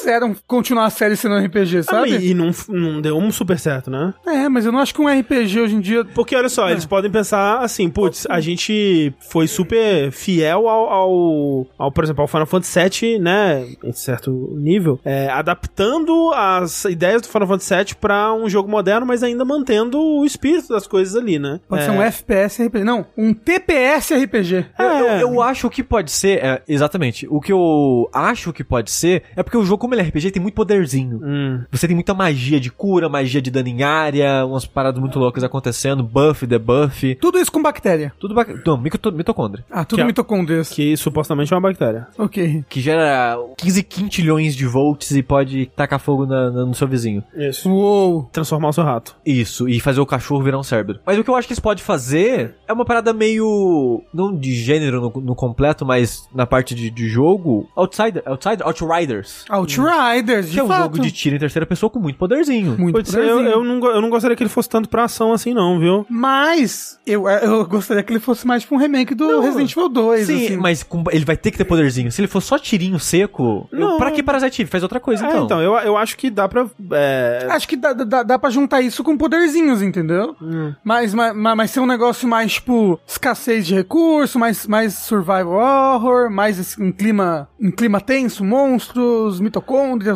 continuar a série sendo RPG, Ah, sabe? e e não, não deu um super certo, né? É, mas eu não acho que um RPG hoje em dia. Porque olha só, eles podem pensar assim, putz, a gente foi super fiel ao, ao, ao, por exemplo, ao Final Fantasy VII, né, em certo nível, é, adaptando as ideias do Final Fantasy VII pra um jogo moderno, mas ainda mantendo o espírito das coisas ali, né? Pode É, ser um FPS RPG. Não, um TPS RPG. Eu, eu- É. eu acho que pode ser, é, exatamente, o que eu acho que pode ser, é porque o jogo, como ele é RPG, tem muito poderzinho. Hum. Você tem muita magia de cura, magia de dano em área, umas paradas muito loucas acontecendo, buff, debuff, Tudo isso com bactéria. tudo bacana. Não, mito- mitocôndria. Ah, tudo Que é- mitocôndrias. Que supostamente é uma bactéria. Ok. Que gera 15 quintilhões de volts e pode tacar fogo na- na- no seu vizinho. Isso. Uou. Transformar o seu rato. Isso, e fazer o cachorro virar um cérebro. Mas o que eu acho que eles podem fazer é uma parada meio. não de gênero no, no completo, mas na parte de, de jogo. Outsider, Outsider, Outriders. Outriders, de Que é um fato. jogo de tiro em terceira pessoa com muito poderzinho. Muito Putz, eu, poderzinho. eu, não, eu não gostaria que ele fosse tanto pra ação assim, não, viu? Mas eu, eu gostaria que ele fosse mais tipo um remake do Resident Evil 2. Sim, assim. mas com- ele vai ter que ter poderzinho. Se ele for só tirinho seco, eu, Não. pra que Parasite Eve? Faz outra coisa, É, então. então, eu, eu acho que dá pra. é, Acho que dá, dá, dá pra juntar isso com poderzinhos, entendeu? Hum. Mas, mas, mas mas ser um negócio mais, tipo, escassez de recurso, mais, mais survival horror, mais esse- um clima, um clima tenso, monstros, mitocôndrias.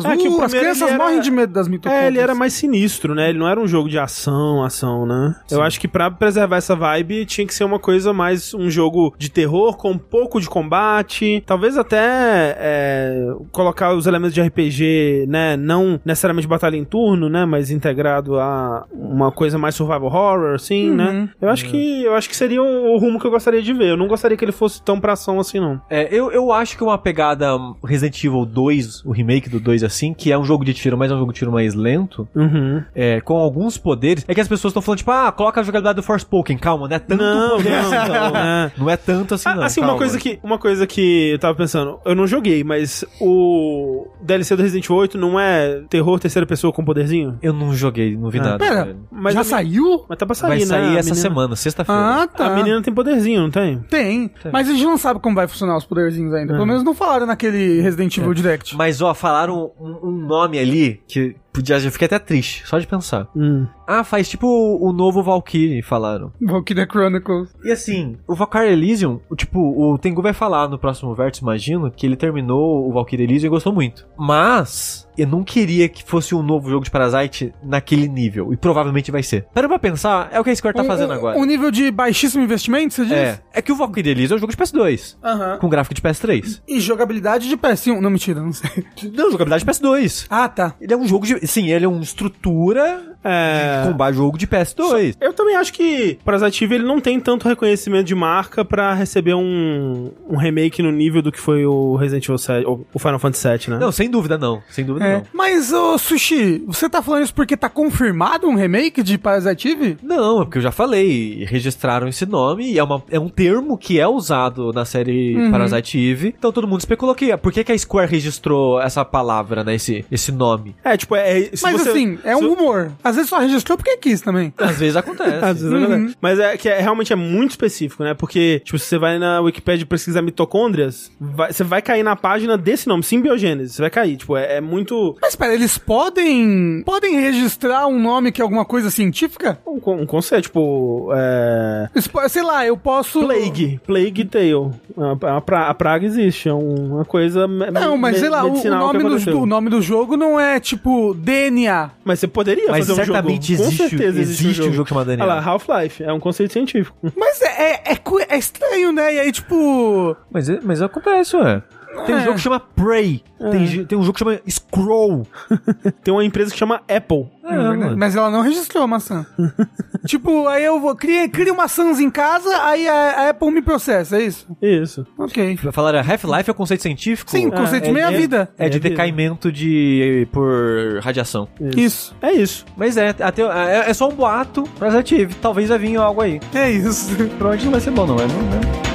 É, que o uh, as crianças era- morrem de medo das mitocôndrias. É, ele era mais sinistro, né? Ele não era um jogo de ação, ação, né? Eu acho que pra preservar essa vibe tinha que ser uma coisa mais um jogo de terror com um pouco de combate, talvez até é, colocar os elementos de RPG, né? Não necessariamente batalha em turno, né? Mas integrado a uma coisa mais survival horror, assim, né? Eu acho que eu acho que seria o, o rumo que eu gostaria de ver. Eu não gostaria que ele fosse tão pra ação assim, não. É, eu, eu acho que uma pegada Resident Evil 2, o remake do 2 assim, que é um jogo de tiro, mas é um jogo de tiro mais lento, Uhum. é, com alguns poderes, é que as pessoas estão falando, tipo, ah, coloca a jogabilidade do Forspoken, calma, não é tanto Não, poder não, assim, não. é. Não é tanto assim, Ah, não. assim, uma coisa, que, uma coisa que eu tava pensando, eu não joguei, mas o DLC do Resident Evil 8 não é terror terceira pessoa com poderzinho? Eu não joguei, não vi Ah, nada. Pera, velho. Mas já saiu? Mas tá pra sair, Vai né? sair essa menina- semana, sexta-feira. Ah, tá. A menina tem poderzinho, não tem? Tem. Mas a gente não sabe como vai funcionar os poderzinhos ainda. Pelo menos não falaram naquele Resident Evil Direct. Mas, ó, falaram um, um nome ali que podia, já fiquei até triste, só de pensar. Hum. Ah, faz tipo o, o novo Valkyrie, falaram. Valkyria Chronicles. E assim, o Valkyrie Elysium, o, tipo, o Tengu vai falar no próximo vértice, imagino, que ele terminou o Valkyrie Elysium e gostou muito. Mas, eu não queria que fosse um novo jogo de Parasite naquele nível. E provavelmente vai ser. Para pra pensar, é o que a Square tá Um- fazendo um- agora. Um nível de baixíssimo investimento, você diz? É. É que o Valkyrie Elysium é um jogo de PS2. Aham. Com gráfico de PS3. E jogabilidade de PS1. Não, mentira, não sei. Não, jogabilidade de PS2. Ah, tá. Ele é um jogo de. Sim, ele é uma estrutura É. de combate jogo de PS2. Eu também acho que Eve, ele não tem tanto reconhecimento de marca pra receber um, um remake no nível do que foi o Resident Evil 7, ou o Final Fantasy 7, né? Não, sem dúvida não. Sem dúvida É. não. Mas, ô Sushi, você tá falando isso porque tá confirmado um remake de Parasite Eve? Não, é porque eu já falei, registraram esse nome e é, uma, é um termo que é usado na série Uhum. Parasite Eve. Então todo mundo especulou que por que, que a Square registrou essa palavra, né? Esse, esse nome. É, tipo, é. Se Mas você- assim, é um rumor. Às vezes só registrou porque quis também. Às vezes acontece. Às vezes é verdade. Mas é que é, realmente é muito específico, né? Porque, tipo, se você vai na Wikipedia pesquisar mitocôndrias, vai- você vai cair na página desse nome, simbiogênese. Você vai cair. Tipo, é, é muito. Mas espera, eles podem. Podem registrar um nome que é alguma coisa científica? Um, um conceito, tipo. É. Sei lá, eu posso. Plague. Plague Tale. A, a, pra- a praga existe. É um- uma coisa. Não, mas sei lá, o, nome do, o nome do jogo não é tipo DNA. Mas você poderia Mas fazer um jogo. certamente Com existe, certeza existe, existe um jogo chamado Olha DNA. lá, Half-Life. É um conceito científico. Mas é, é, é é estranho, né? E aí, tipo. Mas, é- mas acontece, ué. Tem um É. jogo que chama Prey. Tem, gi- tem um jogo que chama Scroll. Tem uma empresa que chama Apple. É. Mas ela não registrou a maçã. tipo, aí eu vou. Cria, cria maçãs em casa, aí a, a Apple me processa, é isso? Isso. Ok. Falaram, Half-Life é um conceito científico? Sim, o conceito de é- meia é- vida. É de É vida. decaimento de por radiação. Isso. É isso. Mas é, até, é, é só um boato pra Resident. Talvez vai vir algo aí. É isso. Provavelmente não vai ser bom, não é? Não, né?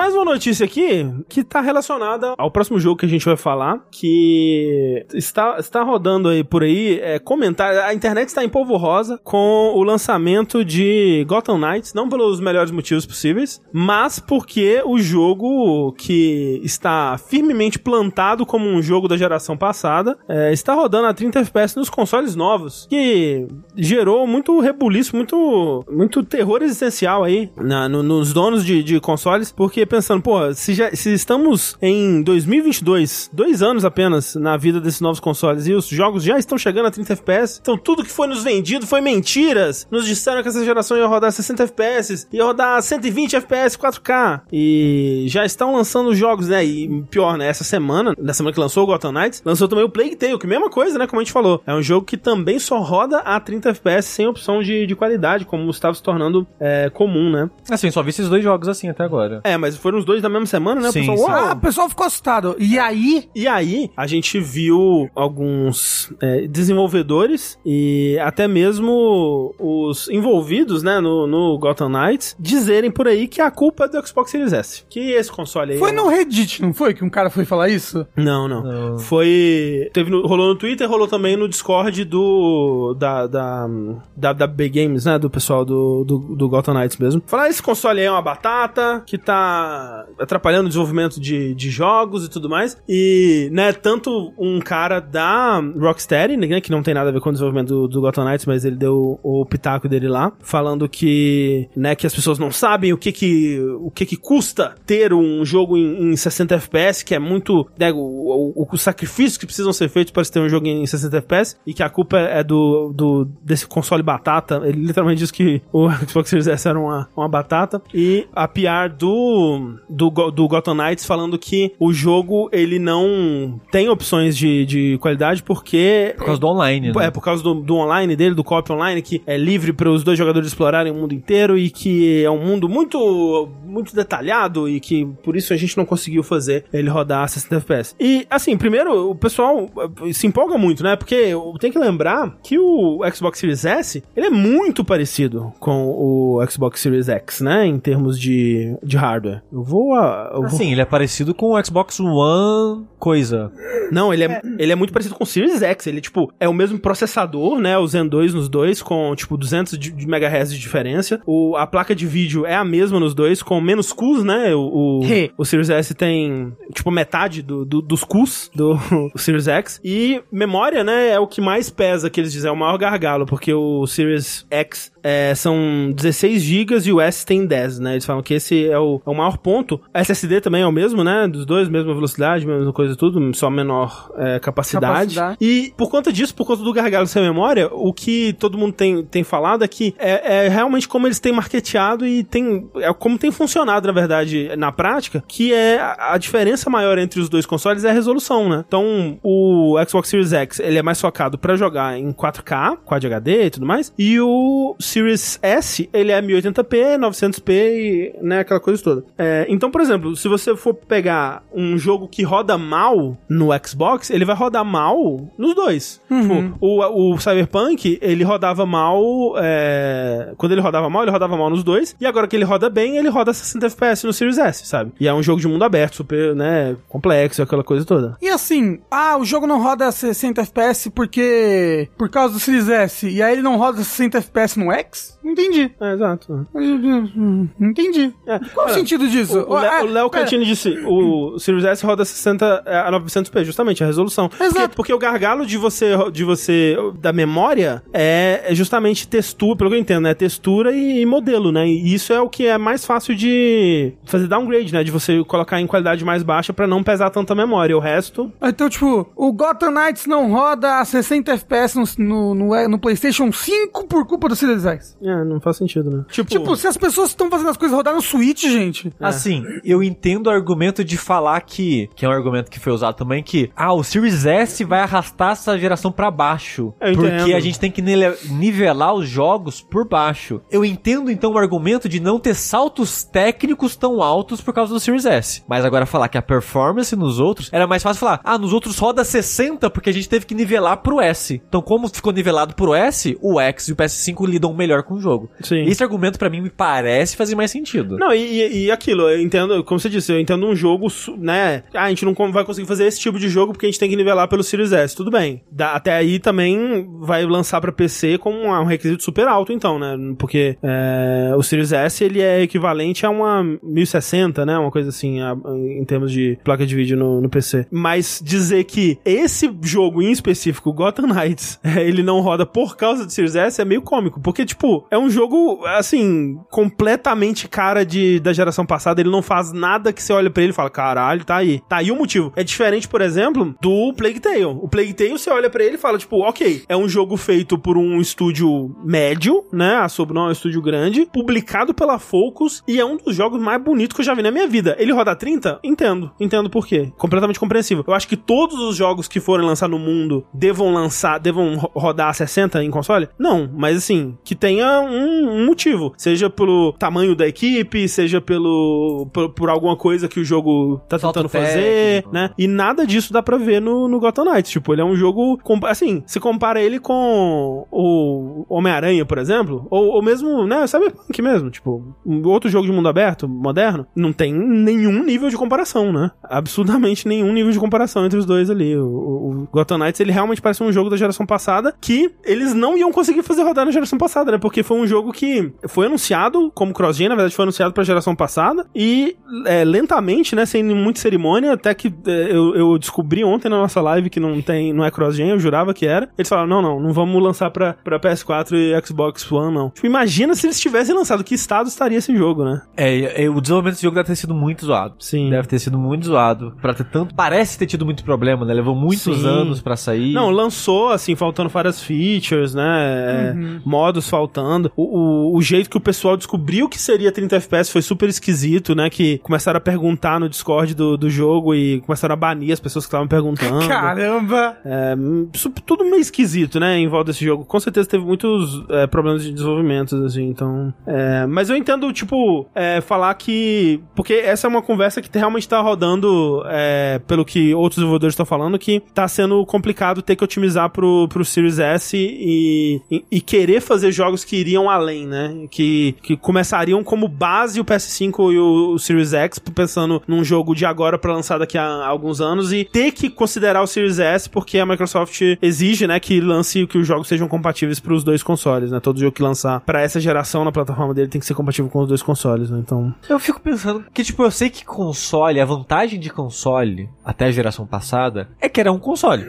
Mais uma notícia aqui que tá relacionada ao próximo jogo que a gente vai falar, que está, está rodando aí por aí, é, comentários, a internet está em polvo rosa com o lançamento de Gotham Knights, não pelos melhores motivos possíveis, mas porque o jogo que está firmemente plantado como um jogo da geração passada, é, está rodando a 30 FPS nos consoles novos, que gerou muito rebuliço, muito, muito terror existencial aí na- no- nos donos de, de consoles, porque pensando, pô, se, já, se estamos em 2022, dois anos apenas na vida desses novos consoles e os jogos já estão chegando a 30 FPS, então tudo que foi nos vendido foi mentiras. Nos disseram que essa geração ia rodar 60 FPS, ia rodar 120 FPS 4K e já estão lançando jogos, né? E pior, né? Essa semana, na semana que lançou o Gotham Knights, lançou também o Plague Tale, que mesma coisa, né? Como a gente falou, é um jogo que também só roda a 30 FPS sem opção de, de qualidade, como estava se tornando é, comum, né? Assim, só vi esses dois jogos assim até agora. É, mas foram os dois da mesma semana, né? O Sim, pessoal, sim. Ah, o pessoal ficou assustado. E aí. E aí, a gente viu alguns é, desenvolvedores e até mesmo os envolvidos, né, no, no Gotham Knights, dizerem por aí que a culpa é do Xbox Series S. Que esse console aí... Foi é no Reddit, não foi? Que um cara foi falar isso? Não, não. Não. Foi. Teve no- rolou no Twitter, rolou também no Discord do. Da. Da, da, da B Games, né? Do pessoal do, do, do Gotham Knights mesmo. Falar, esse console aí é uma batata, que tá atrapalhando o desenvolvimento de, de jogos e tudo mais. E, né, tanto um cara da Rocksteady, né, que não tem nada a ver com o desenvolvimento do, do Gotham Knights, mas ele deu o pitaco dele lá, falando que, né, que as pessoas não sabem o que que, o que que custa ter um jogo em, em 60 FPS, que é muito, né, o, o, o sacrifício que precisam ser feitos para se ter um jogo em 60 FPS, e que a culpa é do, do desse console batata. Ele literalmente diz que o Xbox Series S era uma, uma batata. E a PR do, do, do Gotham Knights falando que o jogo ele não tem opções de, de qualidade porque. Por causa do online, né? É, por causa do, do online dele, do co-op online, que é livre para os dois jogadores explorarem o mundo inteiro e que é um mundo muito, muito detalhado e que por isso a gente não conseguiu fazer ele rodar 60 FPS. E, assim, primeiro, o pessoal eh, se empolga muito, né? Porque tem que lembrar que o Xbox Series S, ele é muito parecido com o Xbox Series X, né? Em termos de, de hardware. Eu vou... Eu vou... Assim, ele é parecido com o Xbox One coisa. Não, ele é, ele é muito parecido com o Series X. Ele, tipo, é o mesmo processador, né? O Zen 2 nos dois, com, tipo, 200 de, de MHz de diferença. O, a placa de vídeo é a mesma nos dois, com menos CUs, né? O, o, o Series S tem, tipo, metade do, do, dos CUs do Series X. E memória, né? É o que mais pesa, que eles dizem, é o maior gargalo, porque o Series X é, são 16 GB e o S tem 10, né? Eles falam que esse é o, é o maior ponto. A SSD também é o mesmo, né? Dos dois, mesma velocidade, mesma coisa e tudo, só menor é, capacidade. capacidade. E por conta disso, por conta do gargalo sem memória, o que todo mundo tem, tem falado é que é, é realmente como eles têm marketeado e tem, é como tem funcionado, na verdade, na prática, que é a, a diferença maior entre os dois consoles é a resolução, né? Então, o Xbox Series X, ele é mais focado para jogar em 4K, Quad HD e tudo mais, e o Series S, ele é 1080p, 900p e, né, aquela coisa toda. É, então, por exemplo, se você for pegar um jogo que roda mal no Xbox, ele vai rodar mal nos dois. Uhum. Tipo, o, o Cyberpunk, ele rodava mal, é, quando ele rodava mal, ele rodava mal nos dois, e agora que ele roda bem, ele roda 60 FPS no Series S, sabe? E é um jogo de mundo aberto, super, né, complexo, aquela coisa toda. E assim, ah, o jogo não roda 60 FPS porque por causa do Series S, e aí ele não roda 60 FPS no Entendi. É, exato. Entendi. É, Qual o sentido disso? O, o Ah, Léo- o Léo pera. Cantini disse, o Series S roda 60 a 900p, justamente, a resolução. Porque, Exato. porque o gargalo de você, de você, da memória, é, é justamente textura, pelo que eu entendo, né? Textura e, modelo, né? E isso é o que é mais fácil de fazer downgrade, né? De você colocar em qualidade mais baixa pra não pesar tanta memória. O resto, Então, tipo, o Gotham Knights não roda a 60 FPS no, no, no, no PlayStation 5 por culpa do Series É, não faz sentido, né? Tipo, Tipo, se as pessoas estão fazendo as coisas rodar no Switch, gente. Assim, eu entendo o argumento de falar que, que é um argumento que foi usado também, que, ah, o Series S vai arrastar essa geração pra baixo. Eu porque entendo. a gente tem que nivelar os jogos por baixo. Eu entendo então o argumento de não ter saltos técnicos tão altos por causa do Series S. Mas agora falar que a performance nos outros, era mais fácil falar, ah, nos outros roda 60 porque a gente teve que nivelar pro S. Então como ficou nivelado pro S, o X e o PS5 lidam melhor com o jogo. Sim. Esse argumento pra mim me parece fazer mais sentido. Não, e, e- aquilo, eu entendo, como você disse, eu entendo um jogo, né? Ah, a gente não vai conseguir fazer esse tipo de jogo porque a gente tem que nivelar pelo Series S. Tudo bem. Da- até aí também vai lançar pra PC com um, um requisito super alto, então, né? Porque é, o Series S ele é equivalente a uma 1060, né? Uma coisa assim, a- em termos de placa de vídeo no, no PC. Mas dizer que esse jogo em específico, Gotham Knights, ele não roda por causa do Series S é meio cômico. Porque, tipo, é um jogo, assim, completamente cara de, da geração passada. Ele não faz nada que você olha pra ele e fala, caralho, tá aí. Tá aí o motivo. É diferente, por exemplo, do Plague Tale. O Plague Tale, você olha pra ele e fala, tipo, ok, é um jogo feito por um estúdio médio, né? A não é um estúdio grande, publicado pela Focus e é um dos jogos mais bonitos que eu já vi na minha vida. Ele roda 30? Entendo. Entendo por quê. Completamente compreensível. Eu acho que todos os jogos que forem lançar no mundo devam lançar, devam ro- rodar a 60 em console? Não, mas assim, que tenha um, um motivo. Seja pelo tamanho da equipe, seja pelo por, por alguma coisa que o jogo tá Salto tentando fazer, né? E nada disso dá pra ver no, no Gotham Knights. Tipo, ele é um jogo. Assim, se compara ele com o Homem-Aranha, por exemplo, ou, ou mesmo, né, Cyberpunk mesmo, tipo, outro jogo de mundo aberto, moderno, não tem nenhum nível de comparação, né? Absurdamente nenhum nível de comparação entre os dois ali. O, o- o Gotham Knights, ele realmente parece um jogo da geração passada que eles não iam conseguir fazer rodar na geração passada. Né? Porque foi um jogo que foi anunciado como cross-gen, na verdade foi anunciado pra geração passada, e é, lentamente, né, sem muita cerimônia, até que é, eu, eu descobri ontem na nossa live que não tem, não é cross-gen, eu jurava que era. Eles falaram, não, não, não vamos lançar pra, pra PS4 e Xbox One, não. Tipo, imagina se eles tivessem lançado, que estado estaria esse jogo, né? É, é, o desenvolvimento desse jogo deve ter sido muito zoado. Sim. Deve ter sido muito zoado. Pra ter tanto. Parece ter tido muito problema, né? Levou muitos Sim. anos pra sair. Não, lançou, assim, faltando várias features, né? é, Modos faltando. O, o, o jeito que o pessoal descobriu que seria 30 FPS foi super esquisito, né? Que começaram a perguntar no Discord do, do jogo e começaram a banir as pessoas que estavam perguntando. Caramba! É, isso tudo meio esquisito, né, em volta desse jogo. Com certeza teve muitos é, problemas de desenvolvimento, assim, então... é, mas eu entendo, tipo, é, falar que... Porque essa é uma conversa que realmente tá rodando, é, pelo que outros desenvolvedores estão falando, que tá sendo complicado ter que otimizar pro, pro Series S e, e, e querer fazer jogos que iriam além, né? Que, que começariam como base o PS5 e o, o Series X, pensando num jogo de agora pra lançar daqui a alguns anos e ter que considerar o Series S porque a Microsoft exige, né, que lance que os jogos sejam compatíveis pros dois consoles, né? Todo jogo que lançar pra essa geração na plataforma dele tem que ser compatível com os dois consoles, né? Então, Eu fico pensando que, tipo, eu sei que console, a vantagem de console, até a geração passada, é que era um console.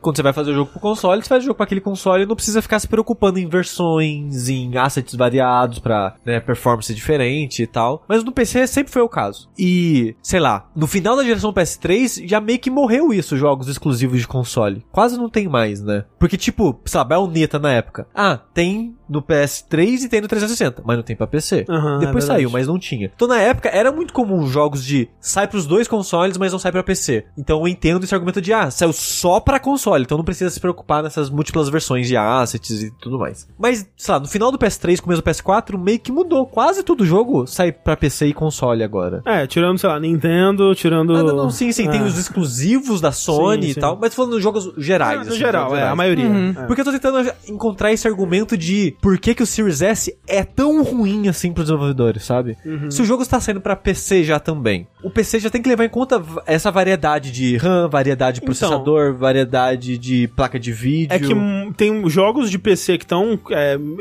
Quando você vai fazer o jogo pro console, você faz o jogo pra aquele console e não precisa ficar se preocupando em versões, em assets variados pra, né, performance diferente e tal. Mas no PC sempre foi o caso. E, sei lá, no final da geração PS3 já meio que morreu isso, jogos exclusivos de console. Quase não tem mais, né? Porque, tipo, sei lá, Bayonetta na época. Ah, tem no PS3 e tem no 360, mas não tem pra PC. Aham, é Depois verdade. saiu, mas não tinha. Então na época era muito comum jogos de sai pros dois consoles, mas não sai pra PC. Então eu entendo esse argumento de ah, saiu só pra console, então não precisa se preocupar nessas múltiplas versões de assets e tudo mais. Mas, sei lá, no final do PS3, começo do PS4, meio que mudou. Quase todo jogo sai pra PC e console agora. é, tirando, sei lá, Nintendo, tirando... Ah, não, não, sim, sim, tem É. os exclusivos da Sony Sim, e sim. tal, mas falando de jogos gerais. No assim, geral, jogos é, a gerais. maioria. É. Porque eu tô tentando encontrar esse argumento de por que, que o Series S é tão ruim assim pros desenvolvedores, sabe? Uhum. Se o jogo está saindo pra PC já também, o PC já tem que levar em conta essa variedade de RAM, variedade de Então. processador, variedade de placa de vídeo. É que tem jogos de PC que estão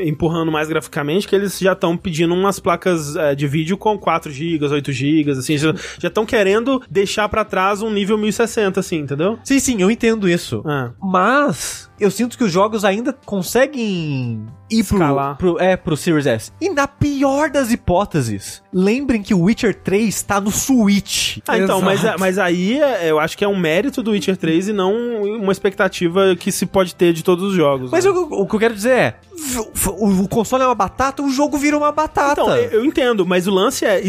empurrando mais graficamente que eles já estão pedindo umas placas é, de vídeo com 4 GB, 8 GB, assim, já estão querendo deixar pra trás um nível 1060, assim, entendeu? Sim, sim, eu entendo isso. É. Mas eu sinto que os jogos ainda conseguem ir pro, pro, é, pro Series S. E na pior das hipóteses, lembrem que o Witcher 3 tá no Switch. Ah, então, mas, mas aí é- eu acho que é um mérito do Witcher 3 e não uma expectativa que se pode ter de todos os jogos. Mas né? o, o que eu quero dizer é, o, o console é uma batata, o jogo vira uma batata. Então, eu eu entendo, mas o lance é,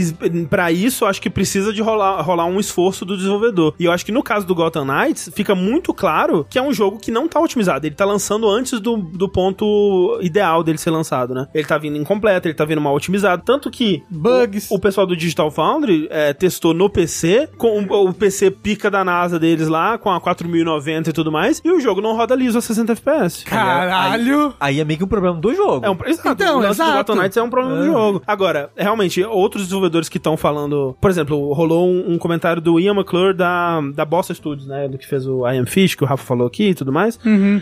pra isso, eu acho que precisa de rolar, rolar um esforço do desenvolvedor. E eu acho que no caso do Gotham Knights, fica muito claro que é um jogo que não tá otimizado. Ele tá lançando antes do, do ponto ideal dele ser lançado, né? Ele tá vindo incompleto, ele tá vindo mal otimizado. Tanto que Bugs. o pessoal do Digital Foundry é, testou no PC, com o, o PC pica da NASA deles lá, com a 4090 e tudo mais, e o jogo não roda liso a 60 FPS. Caralho! Aí é meio que um problema do jogo. É um, exato, Então, o lance do exato. Gotham Knights é um problema do jogo. Agora, realmente, outros desenvolvedores que estão falando... Por exemplo, rolou um, um comentário do Ian McClure da, da Bossa Studios, né? Do que fez o I Am Fish, que o Rafa falou aqui e tudo mais.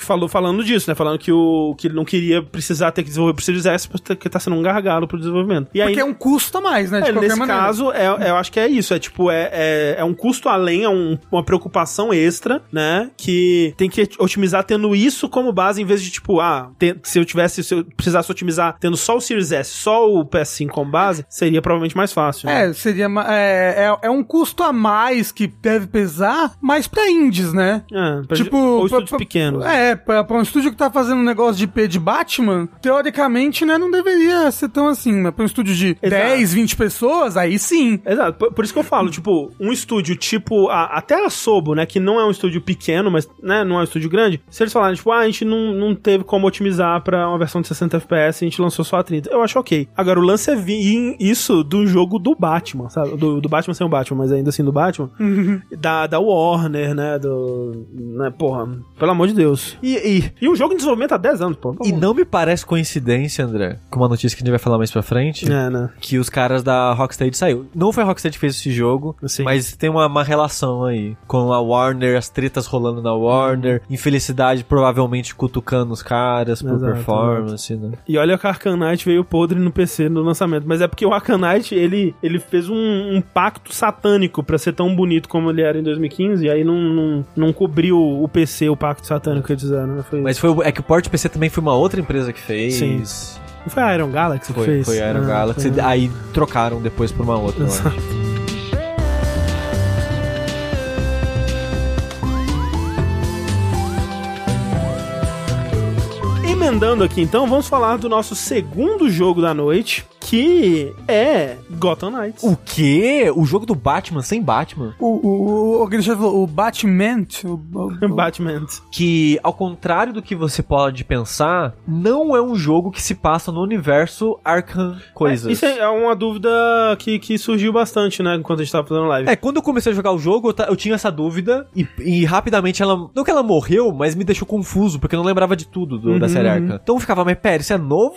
Que falou falando disso, né? Falando que, o, que ele não queria precisar ter que desenvolver pro Series S porque tá sendo um gargalo pro desenvolvimento. E aí, Porque é um custo a mais, né? De é, qualquer nesse maneira. caso, é, é- eu acho que é isso. É tipo, é, é, é um custo além, é um- uma preocupação extra, né? Que tem que otimizar tendo isso como base, em vez de, tipo, ah, se eu tivesse, se eu precisasse otimizar tendo só o Series S, só o PS5 como base, seria provavelmente mais fácil. né? É, seria. É, é, é um custo a mais que deve pesar, mas pra indies, né? É, pra- tipo. ou pra- pra- pequenos. É, pra, pra um estúdio que tá fazendo um negócio de IP de Batman, teoricamente, né, não deveria ser tão assim, né? Pra um estúdio de Exato. 10, 20 pessoas, aí sim. Exato, por, por isso que eu falo, tipo, um estúdio tipo, a- até a Sobo, né, que não é um estúdio pequeno, mas, né, não é um estúdio grande, se eles falarem, tipo, ah, a gente não, não teve como otimizar pra uma versão de 60 FPS, a gente lançou só a 30, eu acho ok. Agora, o lance é vir isso do jogo do Batman, sabe, do, do Batman sem o Batman, mas ainda assim do Batman, da, da Warner, né, do, né, porra, pelo amor de Deus. E, e, E um jogo em desenvolvimento há 10 anos, pô. e não me parece coincidência, André, com uma notícia que a gente vai falar mais pra frente. É, né? Que os caras da Rocksteady saiu. Não foi a Rocksteady que fez esse jogo, Sim. mas tem uma, uma relação aí. Com a Warner, as tretas rolando na Warner, infelicidade provavelmente cutucando os caras por Exato, performance, né? E olha que o Knight veio podre no PC no lançamento. Mas é porque o Knight, ele, ele fez um, um pacto satânico pra ser tão bonito como ele era em 2015. E aí não, não, não cobriu o PC, o pacto satânico que Né? Foi, Mas foi, é que o Port PC também foi uma outra empresa que fez. Sim. Não foi a Iron Galaxy Foi, que fez? foi a Iron Ah, Galaxy. foi. Aí trocaram depois por uma outra. Emendando aqui então, vamos falar do nosso segundo jogo da noite, que é Gotham Knights. O quê? O jogo do Batman sem Batman? O, o, o, o, falou, o Batman. O, o, o- Batman. Que, ao contrário do que você pode pensar, não é um jogo que se passa no universo Arkham Coisas. Isso é uma dúvida que, que surgiu bastante, né, enquanto a gente tava fazendo live. É, quando eu comecei a jogar o jogo, eu, eu tinha essa dúvida e, e rapidamente ela. Não que ela morreu, mas me deixou confuso, porque eu não lembrava de tudo do- da série Arkham. Então eu ficava, mas pera, isso é novo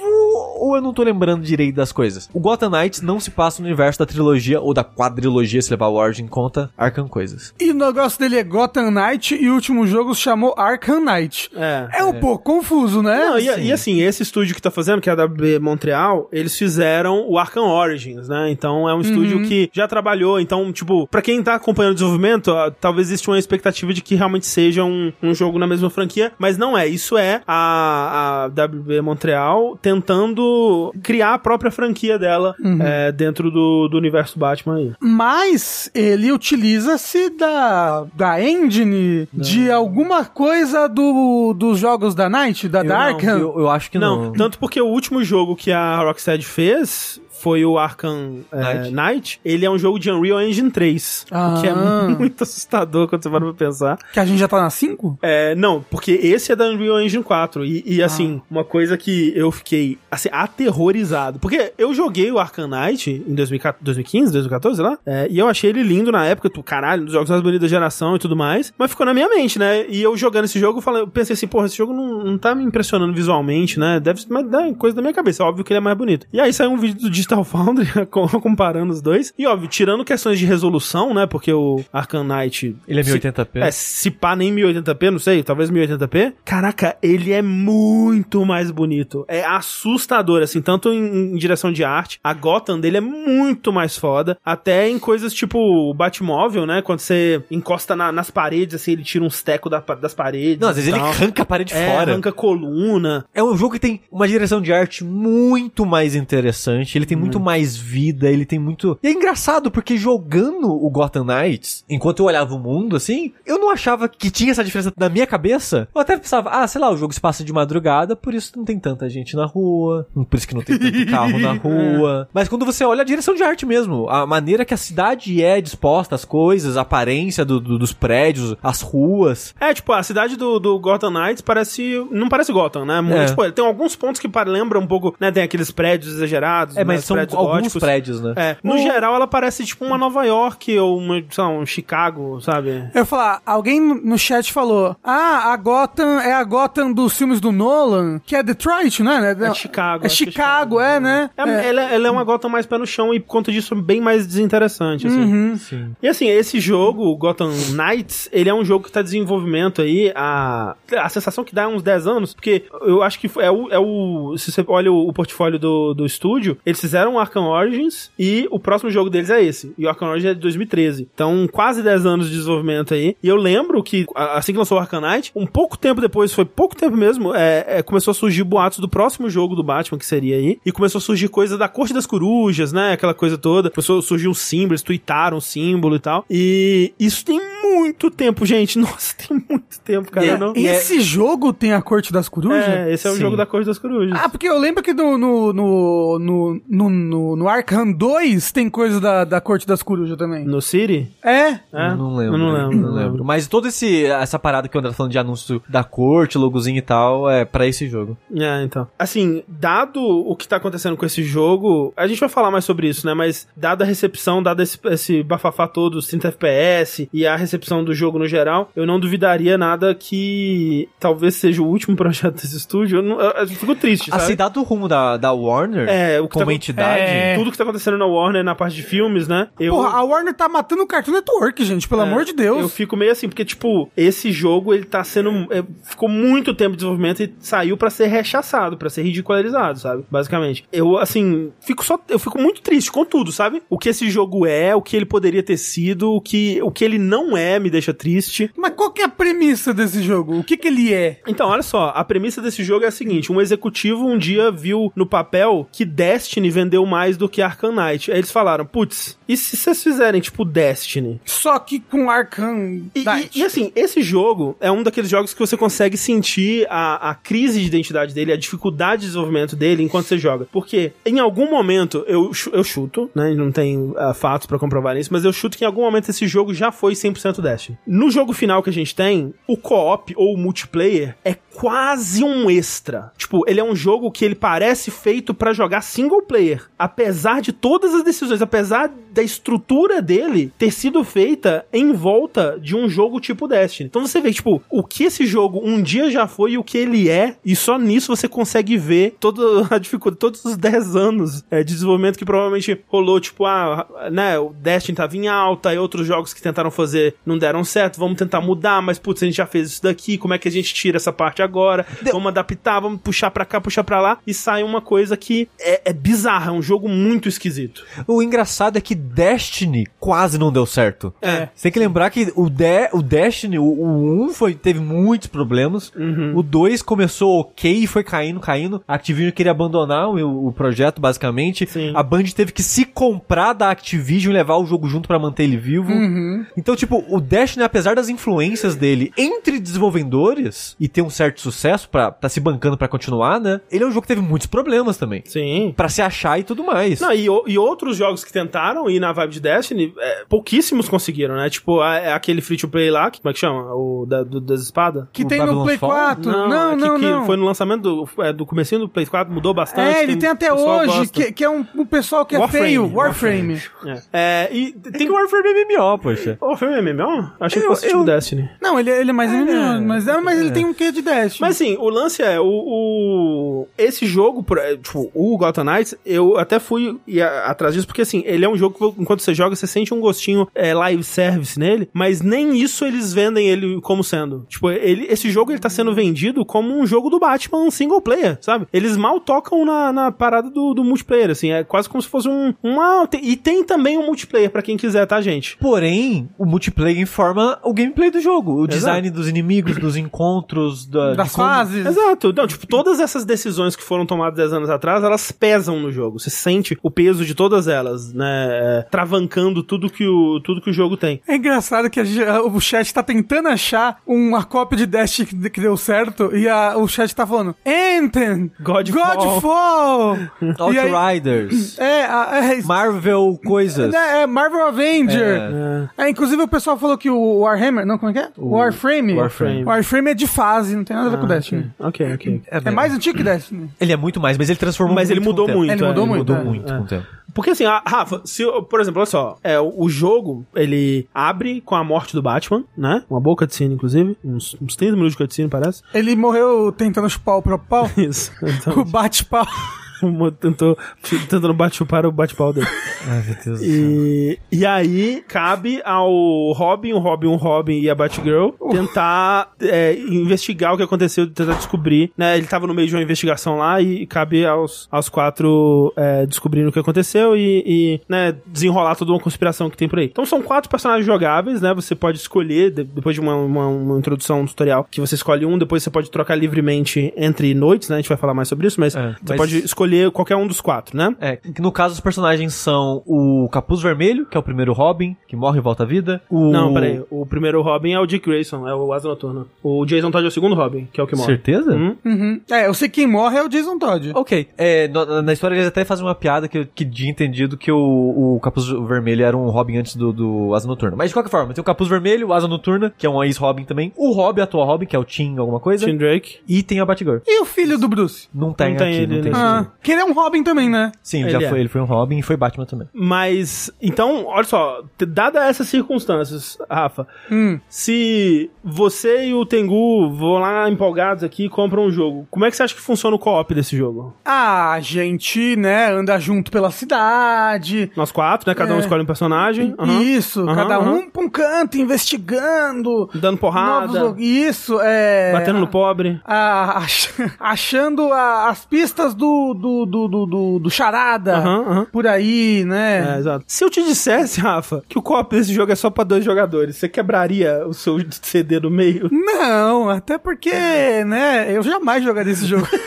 ou eu não tô lembrando direito das coisas? O Gotham Knights não se passa no universo da trilogia ou da quadrilogia, se levar o Origin em conta, Arkham Coisas. E o negócio dele é Gotham Knight e o último jogo se chamou Arkham Knight. É. É um pouco confuso, né? Não, e, Sim. e assim, esse estúdio que tá fazendo, que é a WB Montreal, eles fizeram o Arkham Origins, né? Então é um estúdio que já trabalhou. Então, tipo, pra quem tá acompanhando o desenvolvimento, talvez exista uma expectativa de que realmente seja um, um jogo na mesma franquia, mas não é. Isso é a, a WB Montreal tentando criar a própria franquia dela é, dentro do, do universo Batman aí. Mas ele utiliza-se da, da engine de alguma coisa do, dos jogos da Night, da Eu Dark. não, Eu, eu acho que não. Não, tanto porque o último jogo que a Rocksteady fez foi o Arkham é, Knight. Knight. Ele é um jogo de Unreal Engine 3. Ah. O que é muito assustador quando você para pra pensar. Que a gente já tá na 5? É, não, porque esse é da Unreal Engine 4. E, e, assim, uma coisa que eu fiquei assim, aterrorizado. Porque eu joguei o Arkham Knight em 2014 2015, 2014, sei lá. é, e eu achei ele lindo na época, tu, caralho, um dos jogos mais bonitos da geração e tudo mais. Mas ficou na minha mente, né? E eu jogando esse jogo, eu, falei, eu pensei assim, porra, esse jogo não, não tá me impressionando visualmente, né? Deve ser mas dá coisa da minha cabeça. Óbvio que ele é mais bonito. E aí saiu um vídeo do Digital Foundry com- comparando os dois. E óbvio, tirando questões de resolução, né? Porque o Arkham Knight. Ele é se- 1080p? É, se pá nem 1080p, não sei, talvez 1080p. Caraca, ele é muito mais bonito. É assustador, assim, tanto em, em direção de arte. A Gotham dele é muito mais foda. Até em coisas tipo o Batmóvel, né? Quando você encosta na- nas paredes, assim, ele tira uns tecos da- das paredes. Não, às vezes e ele tal. arranca a parede É, fora. arranca coluna. É um jogo que tem uma direção de arte muito mais interessante, ele tem muito mais vida, ele tem muito... E é engraçado, porque jogando o Gotham Knights, enquanto eu olhava o mundo, assim, eu não achava que tinha essa diferença na minha cabeça. Eu até pensava, ah, sei lá, o jogo se passa de madrugada, por isso não tem tanta gente na rua, por isso que não tem tanto carro na rua. Mas quando você olha a direção de arte mesmo, a maneira que a cidade é disposta, as coisas, a aparência do- do- dos prédios, as ruas... É, tipo, a cidade do, do Gotham Knights parece. Não parece Gotham, né? Muito, É. Tipo, tem alguns pontos que lembram um pouco, né? Tem aqueles prédios exagerados. É, né, mas os são prédios alguns góticos. prédios, né? É, no geral ela parece tipo uma Nova York ou uma, sei lá, um Chicago, sabe? Eu ia falar, alguém no no chat falou: Ah, a Gotham é a Gotham dos filmes do Nolan, que é Detroit, né? É Chicago. É acho que Chicago, é, né? É, É. Ela, ela é uma Gotham mais pé no chão e por conta disso bem mais desinteressante, assim. Uhum. Sim. E assim, esse jogo, o Gotham Knights, ele é um jogo que tá em desenvolvimento aí, a, a sensação que dá é uns 10 anos, porque eu acho que é o, é o se você olha o, o portfólio do, do estúdio, eles fizeram o Arkham Origins e o próximo jogo deles é esse, e o Arkham Origins é de 2013. Então, quase 10 anos de desenvolvimento aí, e eu lembro que assim que lançou o Arkham Knight, um pouco tempo depois, foi pouco tempo mesmo, é, é, começou a surgir boatos do próximo jogo do Batman, que seria aí, e começou a surgir coisa da Corte das Corujas, né, aquela coisa toda, começou a surgir um símbolo, eles tweetaram um símbolo e tal, e isso tem muito tempo, gente, nossa, tem muito tempo, cara, E é- não... Esse jogo tem a Corte das Corujas? É, esse é o Sim. jogo da Corte das Corujas. Ah, porque eu lembro que no, no, no, no, no, no, no Arkham 2 tem coisa da, da Corte das Corujas também. No City? É? É? Não lembro. Não lembro. Não lembro. Mas toda esse, essa parada que o André tá falando de anúncio da corte, logozinho e tal, é pra esse jogo. É, então. Assim, dado o que tá acontecendo com esse jogo, a gente vai falar mais sobre isso, né? Mas dada a recepção, dado esse, esse bafafá todo, os 30 FPS e a recepção do jogo no geral, eu não duvidaria nada que talvez seja o último projeto desse estúdio. Eu, não, eu, eu fico triste, A sabe? cidade do rumo da, da Warner, É, o que como tá- entidade, É. Tudo que tá acontecendo na Warner, na parte de filmes, né? Eu, Porra, a Warner tá matando o Cartoon Network, gente, pelo É, amor de Deus. Eu fico meio assim, porque, tipo, esse jogo, ele tá sendo. é, ficou muito tempo de desenvolvimento e saiu pra ser rechaçado, pra ser ridicularizado, sabe? Basicamente. Eu, assim, fico só. Eu fico muito triste com tudo, sabe? O que esse jogo é, o que ele poderia ter sido, o que, o que ele não é, me deixa triste. Mas qual que é a premissa desse jogo? O que que ele é? Então, olha só, a premissa desse jogo é a seguinte: um executivo um dia viu no papel que Destiny vendeu mais do que Arkham Knight. Aí eles falaram, putz, e se vocês fizerem, tipo, Destiny? Só que com Arkham E, e- Knight. e, assim, esse jogo é um daqueles jogos que você consegue sentir a, a crise de identidade dele, a dificuldade de desenvolvimento dele enquanto você joga. Porque em algum momento, eu, eu chuto, né? Não tem ah, fatos pra comprovar isso, mas eu chuto que em algum momento esse jogo já foi 100% Destiny. No jogo final que a gente tem, o co-op ou o multiplayer é quase um extra. Tipo, ele é um jogo que ele parece feito pra jogar single player. Apesar de todas as decisões, apesar da estrutura dele ter sido feita em volta de um jogo tipo Destiny. Então você vê, tipo, o que esse jogo um dia já foi e o que ele é, e só nisso você consegue ver toda a dificuldade, todos os 10 anos é, de desenvolvimento que provavelmente rolou, tipo, ah, né, o Destiny tava em alta e outros jogos que tentaram fazer não deram certo, vamos tentar mudar, mas putz, a gente já fez isso daqui, como é que a gente tira essa parte agora? Vamos adaptar, vamos puxar pra cá, puxar pra lá, e sai uma coisa que é, é bizarra, é um jogo muito esquisito. O engraçado é que Destiny quase não deu certo. É. Você tem que lembrar que o, De o Destiny, o, o 1 foi, teve muitos problemas. Uhum. O 2 começou ok e foi caindo, caindo. A Activision queria abandonar o, o projeto, basicamente. Sim. A Band teve que se comprar da Activision e levar o jogo junto pra manter ele vivo. Uhum. Então, tipo, o Destiny, apesar das influências dele entre desenvolvedores e ter um certo sucesso pra tá se bancando pra continuar, né? Ele é um jogo que teve muitos problemas também. Sim. Pra se achar e tudo mais. Não, e, e outros jogos que tentaram ir na vibe de Destiny, é, pouquíssimos conseguiram, né? Tipo, a- é aquele free to play lá, que, como é que chama? O da, do- das espadas? Que O tem no Play Fall? 4. Não, não, é que, não. que foi no lançamento do, é, do comecinho do Play 4, mudou bastante. É, ele tem até o hoje, que, que é um, um pessoal que é Warframe, feio. Warframe. É. É, e Tem tem que Warframe MMO, poxa. o Warframe é MMO? Achei que Eu- fosse tipo eu- Destiny. Não, ele, ele é mais MMO, mas, é, mas ele tem um quê de Destiny. Mas assim, o lance é, o, o- esse jogo, é, tipo, o Gotham Knights, eu até fui atrás disso, porque assim, ele é um jogo que enquanto você joga, você sente um gostinho é, live service nele, mas nem isso eles vendem ele como sendo. Tipo, ele, esse jogo ele tá sendo vendido como um jogo do Batman single player, sabe? Eles mal tocam na, na parada do, do multiplayer, assim, é quase como se fosse um... Uma, e tem também um multiplayer pra quem quiser, tá, gente? Porém, o multiplayer informa o gameplay do jogo. O design dos inimigos, dos encontros, da, das de como- fases. Exato. Não, tipo, todas essas decisões que foram tomadas 10 anos atrás, elas pesam no jogo. Você sente o peso de todas elas, né? é, Travancando tudo que o, tudo que o jogo tem. É engraçado que a o chat tá tentando achar uma cópia de Dash que, que deu certo e a- o chat tá falando Anthem, Godfall. Godfall. Outriders, é, a- é, Marvel coisas. né, é Marvel Avenger. É, inclusive o pessoal falou que o Warhammer, não, como é que é? O Warframe. Warframe. Warframe é de fase, não tem nada a ver com Destiny. Ok, ok. É mais antigo que Destiny. Ele é muito mais, mas ele transformou Mas ele mudou o muito. Ele é, mudou muito, Mudou é. muito é. com o tempo. Porque assim, a- Rafa, se, por exemplo, olha só, é, o, o jogo, ele abre com a morte do Batman, né? Uma boa cutscene, inclusive. Uns, uns 30 minutos de cutscene, parece. Ele morreu tentando chupar o próprio pau. Isso. O bate-pau. Tentou, tentando bate-chupar o bate-pau dele. Ai, meu Deus do céu. E, e aí, cabe ao Robin, o Robin, o Robin e a Batgirl tentar é, investigar o que aconteceu, tentar descobrir, né? Ele tava no meio de uma investigação lá e cabe aos, aos quatro é, descobrirem o que aconteceu e, e, né, desenrolar toda uma conspiração que tem por aí. Então são quatro personagens jogáveis, né? Você pode escolher, de- depois de uma, uma, uma introdução, um tutorial, que você escolhe um, depois você pode trocar livremente entre noites, né? A gente vai falar mais sobre isso, mas É, você mas- pode escolher escolher qualquer um dos quatro, né? É, que no caso os personagens são o Capuz Vermelho, que é o primeiro Robin, que morre e volta à vida. O... Não, peraí. O primeiro Robin é o Dick Grayson, é o Asa Noturna. O Jason Todd é o segundo Robin, que é o que morre. Certeza? Hum? Uhum. É, eu sei que quem morre é o Jason Todd. Ok. É, no- na história eles até fazem uma piada que, que tinha entendido que o, o Capuz Vermelho era um Robin antes do, do Asa Noturna. Mas de qualquer forma, tem o Capuz Vermelho, o Asa Noturna, que é um ex-Robin também. O Robin, a atual Robin, que é o Tim alguma coisa. Tim Drake. E tem a Batgirl. E o filho do Bruce? Não tem Não tem aqui, ele não tem aqui. Ah, que ele é um Robin também, né? Sim, Ele já é. foi. Ele foi um Robin e foi Batman também. Mas, então, olha só, dada essas circunstâncias, Rafa, Hum. se você e o Tengu vão lá empolgados aqui e compram um jogo, como é que você acha que funciona o co-op desse jogo? A gente, né, anda junto pela cidade. Nós quatro, né? Cada um É. escolhe um personagem. aham, Isso, aham, cada aham. um pra um canto, investigando. Dando porrada, novos- Isso, é. batendo no pobre. a- achando a- as pistas do, do, do, do, do, do charada Aham, aham. por aí, É, né? exato. Se eu te dissesse, Rafa, que o co-op desse jogo é só pra dois jogadores, você quebraria o seu CD no meio? Não, até porque, né, eu jamais jogaria esse jogo.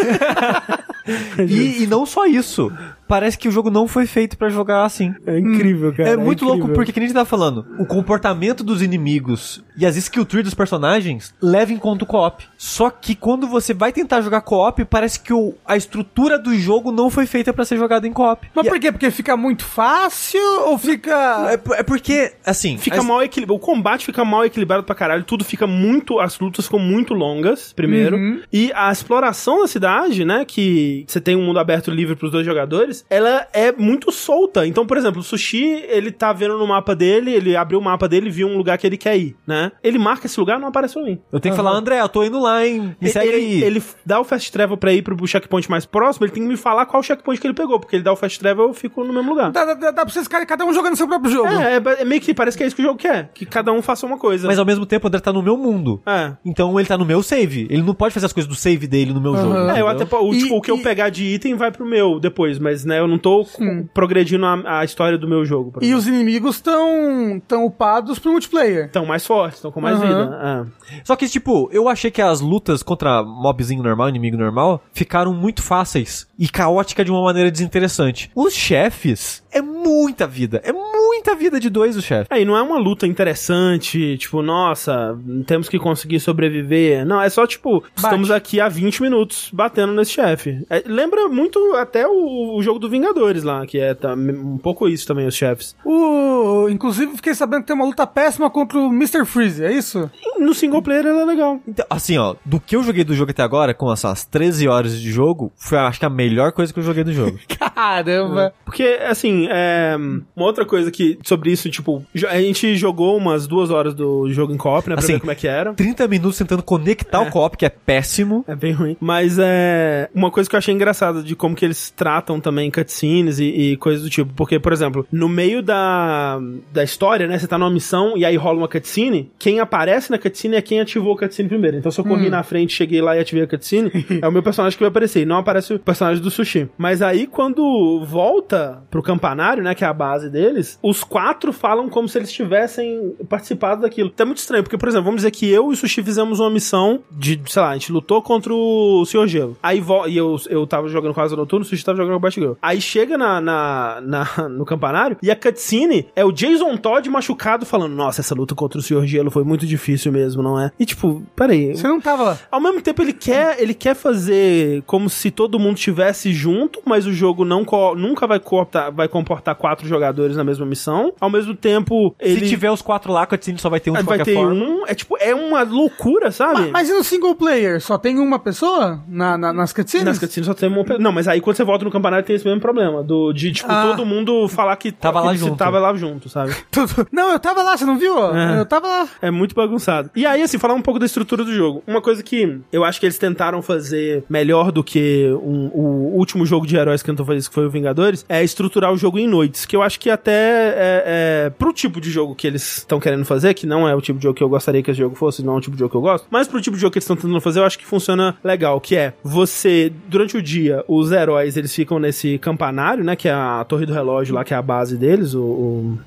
E, e não só isso. Parece que o jogo não foi feito pra jogar assim. É incrível, cara. É muito louco incrível. porque, que nem a gente tava falando, o comportamento dos inimigos e as skill tree dos personagens leva em conta o co-op. Só que quando você vai tentar jogar co-op, parece que o- a estrutura do jogo não foi feita pra ser jogada em co-op. Mas E por quê? Porque fica muito fácil ou fica. é, é porque, assim... Fica as- mal equilibrado. O combate fica mal equilibrado pra caralho. Tudo fica muito. As lutas ficam muito longas, primeiro. Uhum. E a exploração da cidade, né? Que você tem um mundo aberto livre pros dois jogadores, ela é muito solta. Então, por exemplo, o Sushi, ele tá vendo no mapa dele, ele abriu o mapa dele e viu um lugar que ele quer ir, né? Ele marca esse lugar não aparece pra mim. Eu tenho que falar, André, eu tô indo lá, hein? Me segue ele, aí. ele dá o fast travel pra ir pro checkpoint mais próximo, ele tem que me falar qual checkpoint que ele pegou, porque ele dá o fast travel eu fico no mesmo lugar. Dá, dá, dá pra vocês ficarem cada um jogando seu próprio jogo. É, é, é meio que parece que é isso que o jogo quer, que cada um faça uma coisa. Mas ao mesmo tempo, o André tá no meu mundo. É. Então ele tá no meu save. Ele não pode fazer as coisas do save dele no meu Aham. jogo. É, eu até o, E- tipo, o que eu e- pegar de item vai pro meu depois, mas né, eu não tô co- progredindo a, a história do meu jogo. por E os inimigos estão tão upados pro multiplayer. Estão mais fortes, estão com mais Aham. vida. É. Só que, tipo, eu achei que as lutas contra mobzinho normal, inimigo normal, ficaram muito fáceis e caótica de uma maneira desinteressante. Os chefes, é muita vida. É muita vida de dois os chefes. Aí não é uma luta interessante, tipo, nossa, temos que conseguir sobreviver. Não, é só, tipo, estamos aqui há 20 minutos batendo nesse chefe. É, lembra muito até o, o jogo do Vingadores lá, que é tá, um pouco isso também, os chefes. O... Inclusive, fiquei sabendo que tem uma luta péssima contra o Mr. Freeze, é isso? No single player ela é legal. Então, assim, ó, do que eu joguei do jogo até agora, com essas 13 horas de jogo, foi acho que a melhor coisa que eu joguei do jogo. Caramba! Porque, assim, é, uma outra coisa que, sobre isso, tipo, a gente jogou umas duas horas do jogo em co-op, né, pra Assim, ver como é que era. 30 minutos tentando conectar o co-op, que é péssimo. É bem ruim. Mas é. Uma coisa que eu achei engraçada de como que eles tratam também cutscenes e, e coisas do tipo. Porque, por exemplo, no meio da, da história, né? Você tá numa missão e aí rola uma cutscene. Quem aparece na cutscene é quem ativou a cutscene primeiro. Então, se eu corri na frente, cheguei lá e ativei a cutscene, é o meu personagem que vai aparecer. E não aparece o personagem do sushi. Mas aí, quando volta pro campanário, né? Que é a base deles, os quatro falam como se eles tivessem participado daquilo. Então é muito estranho, porque, por exemplo, vamos dizer que eu e o Sushi fizemos uma missão de, sei lá, a gente lutou contra o Senhor Gelo. Aí e eu, eu tava jogando com a Asa Noturna, o Sushi tava jogando com o Batgirl. Aí chega na, na, na- no campanário e a cutscene é o Jason Todd machucado falando: Nossa, essa luta contra o Senhor Gelo foi muito difícil mesmo, não é? E tipo, peraí. Você não tava lá. Ao mesmo tempo, ele quer, ele quer fazer como se todo mundo estivesse junto, mas o jogo não co- nunca vai, cooptar- vai comportar quatro jogadores na mesma missão. Ao mesmo tempo, ele Se tiver os quatro lá, a cutscene só vai ter um de vai qualquer ter forma. um. É tipo, é uma loucura, sabe? Mas e no single player? Só tem uma pessoa na, na- nas cutscenes? Nas cutscenes só tem uma Não, mas aí quando você volta no campeonato tem esse mesmo problema. Do, de, tipo, Ah. todo mundo falar que Tava que lá você junto. tava lá junto, sabe? Não, eu tava lá, você não viu? É. Eu tava lá. É muito bagunçado. E aí, assim, falar um pouco da estrutura do jogo. Uma coisa que eu acho que eles tentaram fazer melhor do que um- o último jogo de heróis que tentou fazer isso, que foi o Vingadores, é estruturar o jogo em noites. Que eu acho que até é, é, pro tipo de jogo que eles estão querendo fazer, que não é o tipo de jogo que eu gostaria que esse jogo fosse, não é o tipo de jogo que eu gosto, mas pro tipo de jogo que eles estão tentando fazer, eu acho que funciona legal, que é você, durante o dia, os heróis, eles ficam nesse campanário, né, que é a torre do relógio lá, que é a base deles, o, o,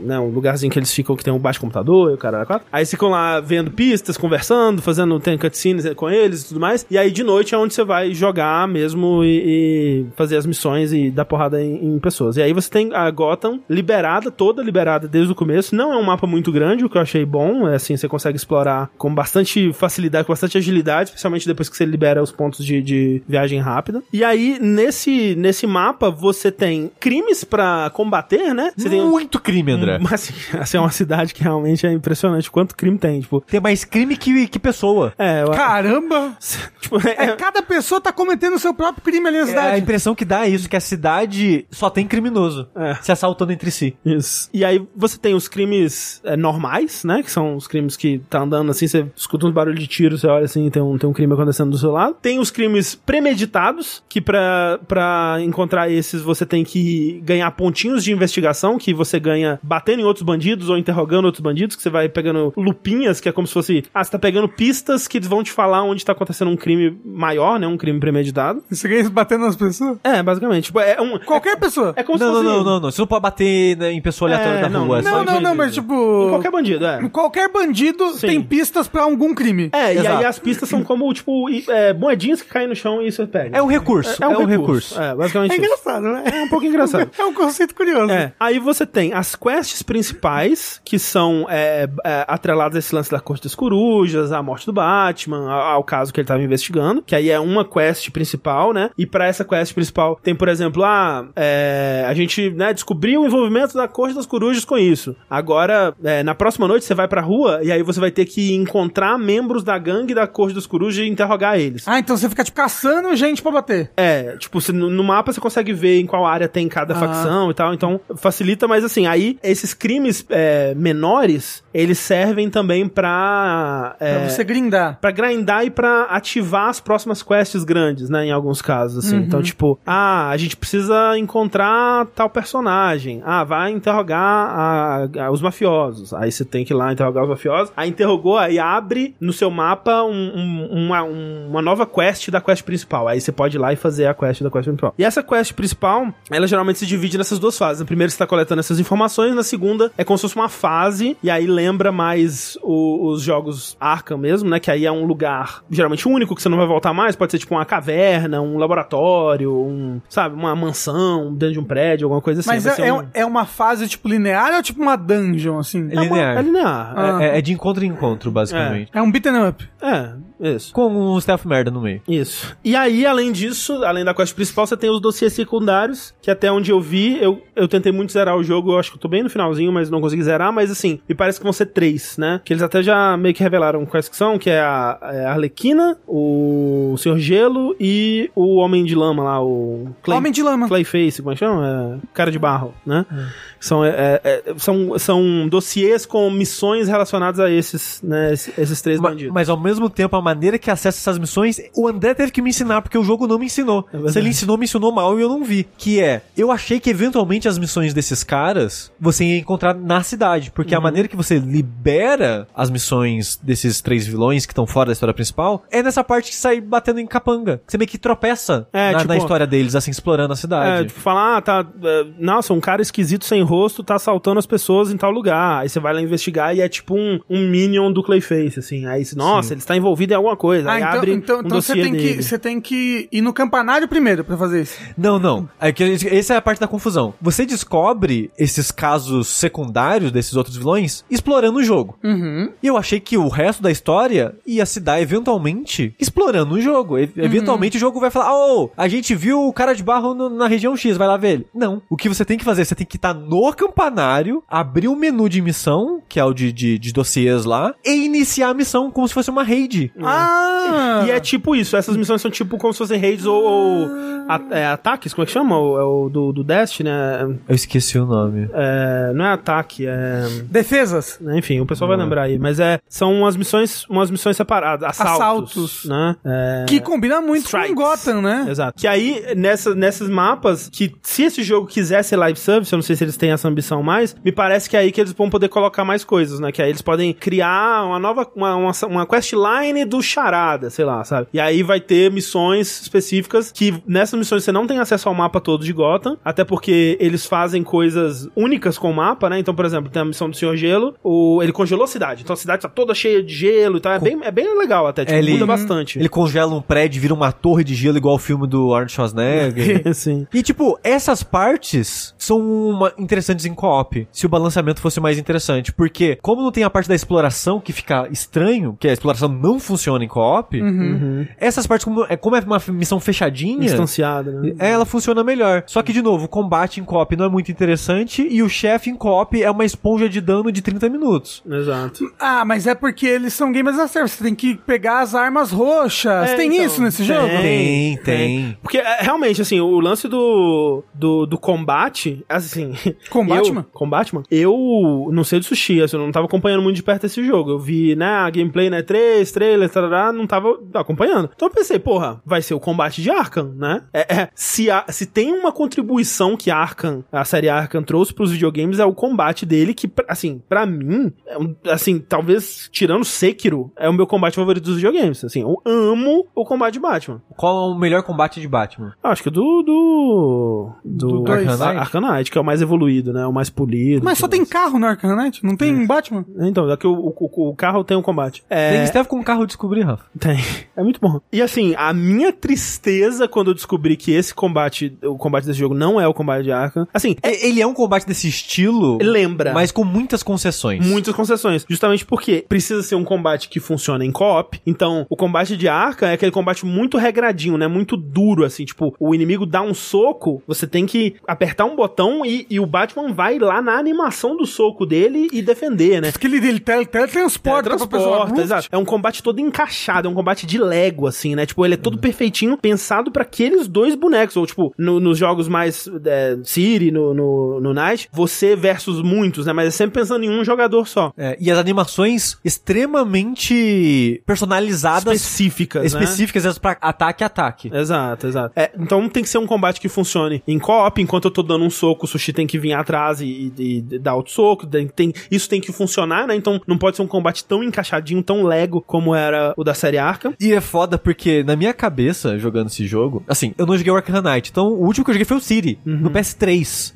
né, um lugarzinho que eles ficam que tem um baixo computador e o cara. Aí ficam lá vendo pistas, conversando, fazendo tem cutscenes com eles e tudo mais. E aí de noite é onde você vai jogar mesmo e, e fazer as missões e dar porrada em, em pessoas. E aí você tem a Gotham liberada, toda liberada desde o começo. Não é um mapa muito grande, o que eu achei bom. É assim, você consegue explorar com bastante facilidade, com bastante agilidade, especialmente depois que você libera os pontos de, de viagem rápida. E aí, nesse, nesse mapa, você tem crimes pra combater, né? Você tem um- Muito crime, André. mas assim, assim, é uma cidade que realmente é impressionante quanto crime tem. Tipo, Tem mais crime que, que pessoa. é. eu- Caramba! tipo, é- É, cada pessoa tá cometendo o seu próprio crime ali na É, a cidade. impressão que dá é isso, que a cidade só tem criminoso. É. Se assaltando entre si. Isso. E aí você tem os crimes é, normais, né? Que são os crimes que tá andando assim, você escuta uns barulhos de tiro, você olha assim, tem um, tem um crime acontecendo do seu lado. Tem os crimes premeditados, que pra, pra encontrar esses você tem que ganhar pontinhos de investigação, que você ganha batendo em outros bandidos ou interrogando outros bandidos, que você vai pegando lupinhas, que é como se fosse. Ah, você tá pegando pistas que eles vão te falar onde tá acontecendo um crime maior, né? Um crime premeditado. Você quer batendo nas pessoas? É, basicamente. Tipo, é um. Qualquer pessoa. É como Não, se não, fosse. Não, não, não. Você não pode bater né, em pessoa aleatória É, da não, rua. não, Não, em não, não, mas tipo. Qualquer bandido, é. Qualquer bandido Sim. tem pistas pra algum crime. É, e Exato. aí as pistas são como, tipo, é, moedinhas que caem no chão e você pega. É um recurso. É um, recurso. É, basicamente É isso. engraçado, né? É um pouco engraçado. É um conceito curioso. É, aí você tem as quests principais, que são é, é, atreladas a esse lance da Corte das Corujas, a morte do Batman, ao, ao caso que ele tava investigando, que aí é uma quest principal, né? E pra essa quest principal tem, por exemplo, ah, é, a gente né, descobriu o envolvimento da Corte das Corujas com isso. Agora, é, na próxima noite você vai pra rua e aí você vai ter que encontrar membros da gangue da Corte das Corujas e interrogar eles. Ah, então você fica, tipo, caçando gente pra bater. É, tipo, você- no no mapa você consegue ver em qual área tem cada Ah. facção e tal, então facilita, mas assim, aí esses crimes é, menores, eles servem também pra... É, Pra você grindar. Pra grindar e pra ativar as próximas quests grandes, né? Em alguns casos, assim. Uhum. Então, tipo, ah, a gente precisa encontrar tal personagem. Ah, vai interrogar a- a- os mafiosos. Aí você tem que ir lá interrogar os mafiosos. Aí interrogou, aí abre no seu mapa um- um- uma, um- uma nova quest da quest principal. Aí você pode ir lá e fazer a quest da quest principal. E essa quest principal, ela geralmente se divide nessas duas fases. Na primeira você tá coletando essas informações, na segunda é como se fosse uma fase, e aí lembra mais o- os jogos Arkham mesmo, né? Que aí é um lugar geralmente único que você não vai voltar mais. Pode ser tipo uma caverna, um laboratório, um, sabe, uma mansão dentro de um prédio, alguma coisa assim. Mas é, é, um- é uma fase, tipo, linear ou tipo uma dungeon, assim? É linear. É linear. Ah. É, é de encontro em encontro, basicamente. É um beat'em up. É, é, isso. Com um staff merda no meio. Isso. E aí, além disso, além da quest principal, você tem os dossiês secundários, que até onde eu vi, eu, eu tentei muito zerar o jogo, eu acho que eu tô bem no finalzinho, mas não consegui zerar, mas assim, me parece que vão ser três, né? Que eles até já meio que revelaram quais que são, que é a, é a Arlequina, o Senhor Gelo e o Homem de Lama lá, o Clay, Homem de lama. Clayface, como é que chama? É, cara de barro, né? São, é, é, são, são dossiês com missões relacionadas a esses, né, esses, esses três Ma- bandidos. Mas ao mesmo tempo, a maneira que acessa essas missões, o André teve que me ensinar, porque o jogo não me ensinou. verdade. Se ele ensinou, me ensinou mal e eu não vi. Que é, eu achei que eventualmente as missões desses caras você ia encontrar na cidade. Porque a Uhum. maneira que você libera as missões desses três vilões que estão fora da história principal é nessa parte que sai batendo em capanga. Você meio que tropeça É, na, tipo- na história deles, assim, explorando a É, cidade. tipo, falar, ah, tá. é, nossa, um cara esquisito sem rosto tá assaltando as pessoas em tal lugar. Aí você vai lá investigar e é tipo um, um minion do Clayface, assim. Aí, você, nossa, ele está envolvido em alguma coisa. Ah, aí então, abre então, um então você, tem dele. que, você tem que ir no campanário primeiro pra fazer isso. Não, não. É que essa é a parte da confusão. Você descobre esses casos secundários desses outros vilões explorando o jogo. Uhum. E eu achei que o resto da história ia se dar eventualmente explorando o jogo. E- Eventualmente o jogo vai falar: Oh, a gente viu o cara de barro no- na região X, vai lá ver ele. Não. O que você tem que fazer? Você tem que estar no campanário, abrir o menu de missão, que é o de, de, de dossiês lá, e iniciar a missão como se fosse uma raid. Ah! E é tipo isso, essas missões são tipo como se fossem raids ou, ou a- é, ataques, como é que chama? O, é o do, do Destiny, né? Eu esqueci o nome. É, não é ataque, é... Defesas. Enfim, o pessoal vai lembrar aí, mas é, são umas missões, umas missões separadas, assaltos, Assaltos. né? É, Que combina muito Strikes. com Gotham, né? Exato. Que aí, nessa, nesses mapas, que se esse jogo quiser ser live service, eu não sei se eles têm essa ambição mais, me parece que é aí que eles vão poder colocar mais coisas, né? Que aí eles podem criar uma nova, uma, uma, uma questline do charada, sei lá, sabe? E aí vai ter missões específicas que nessas missões você não tem acesso ao mapa todo de Gotham, até porque eles fazem coisas únicas com o mapa, né? Então, por exemplo, tem a missão do Senhor Gelo, o, ele congelou a cidade, então a cidade tá toda cheia de gelo e tal, é, bem, é bem legal até, tipo, Ele- muda bastante. Ele congela um prédio e vira uma torre de gelo igual o filme do Arnold Schwarzenegger. Sim. E, tipo, essas partes são uma- interessantes em co-op, se o balanceamento fosse mais interessante. Porque, como não tem a parte da exploração que fica estranho, que a exploração não funciona em co-op, essas partes, como é, como é uma missão fechadinha, Instanciada, né? é, ela funciona melhor. Só que, de novo, o combate em co-op não é muito interessante e o chefe em co-op é uma esponja de dano de 30 minutos. Exato. Ah, mas é porque eles são gamers da service. Você tem que pegar as armas roxas. É, tem então, isso nesse tem. jogo? Tem, tem. Porque, é, realmente, assim, o lance do, do, do combate, assim... Combate, eu, mano? Combate, mano? Eu não sei de sushi, assim, eu não tava acompanhando muito de perto esse jogo. Eu vi, né, a gameplay, né, 3, trailer, tarará, não tava acompanhando. Então eu pensei, porra, vai ser o combate de Arkham, né? É, é, se, a- se tem uma contribuição que Arkham, a série Arkham trouxe pros videogames, é o combate dele, que, assim, pra mim, é um- assim, talvez, tirando Sekiro, é o meu combate favorito dos videogames. Assim, eu amo o combate de Batman. Qual é o melhor combate de Batman? Ah, Acho que do. Do. Do, Do dois. Arcanite. Arcanite, que é o mais evoluído, né? O mais polido. Mas só tem carro no Arkham Knight? Não tem Batman? Então, é que o, o, o carro tem um combate. É, Tem Steph com um carro descobrir, Rafa. tem. É muito bom. E assim, a minha tristeza quando eu descobri que esse combate, o combate desse jogo não é o combate de Arkham. Assim, é, É, Ele é um combate desse estilo, lembra. mas com muitas concessões. Muitas concessões. Justamente porque precisa ser um combate que funciona em co-op. Então, o combate de Arkham é aquele combate muito regradinho, né? Muito duro, assim. Tipo, o inimigo dá um soco, você tem que apertar um botão e, e o Batman vai lá na animação do soco dele e defender, né? Aquele dele tele, teletransporta pra pessoa. Transporta, exato. É um combate todo encaixado, é um combate de Lego, assim, né? Tipo, ele é todo perfeitinho, pensado pra aqueles dois bonecos. Ou, tipo, no- nos jogos mais é, City, no, no, no Night, você versus muitos, né? Mas é sempre pensando em um jogador só. É, e as animações extremamente personalizadas, Específicas, né? específicas essas pra ataque a ataque. Exato, exato. É, então tem que ser um combate que funcione em co-op, enquanto eu tô dando um soco, o sushi tem que vir atrás e, e- e dar outro soco. Tem, tem- isso tem que funcionar, né? Então não pode ser um combate tão encaixadinho, tão lego como era o da série Arkham. E é foda porque, na minha cabeça, jogando esse jogo, assim, eu não joguei o Arkham Knight, então o último que eu joguei foi o City, no PS3.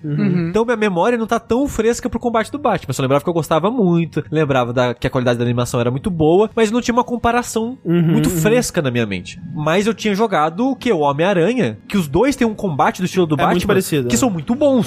Então minha memória não tá tão fresca pro combate do Batman. Eu só lembrava que eu gostava muito, lembrava da, que a qualidade da animação era muito boa, mas não tinha uma comparação muito fresca na minha mente. Mas eu tinha jogado o que? O Homem-Aranha, que os dois têm um combate do estilo do É Batman, muito parecido, que é. são muito bons.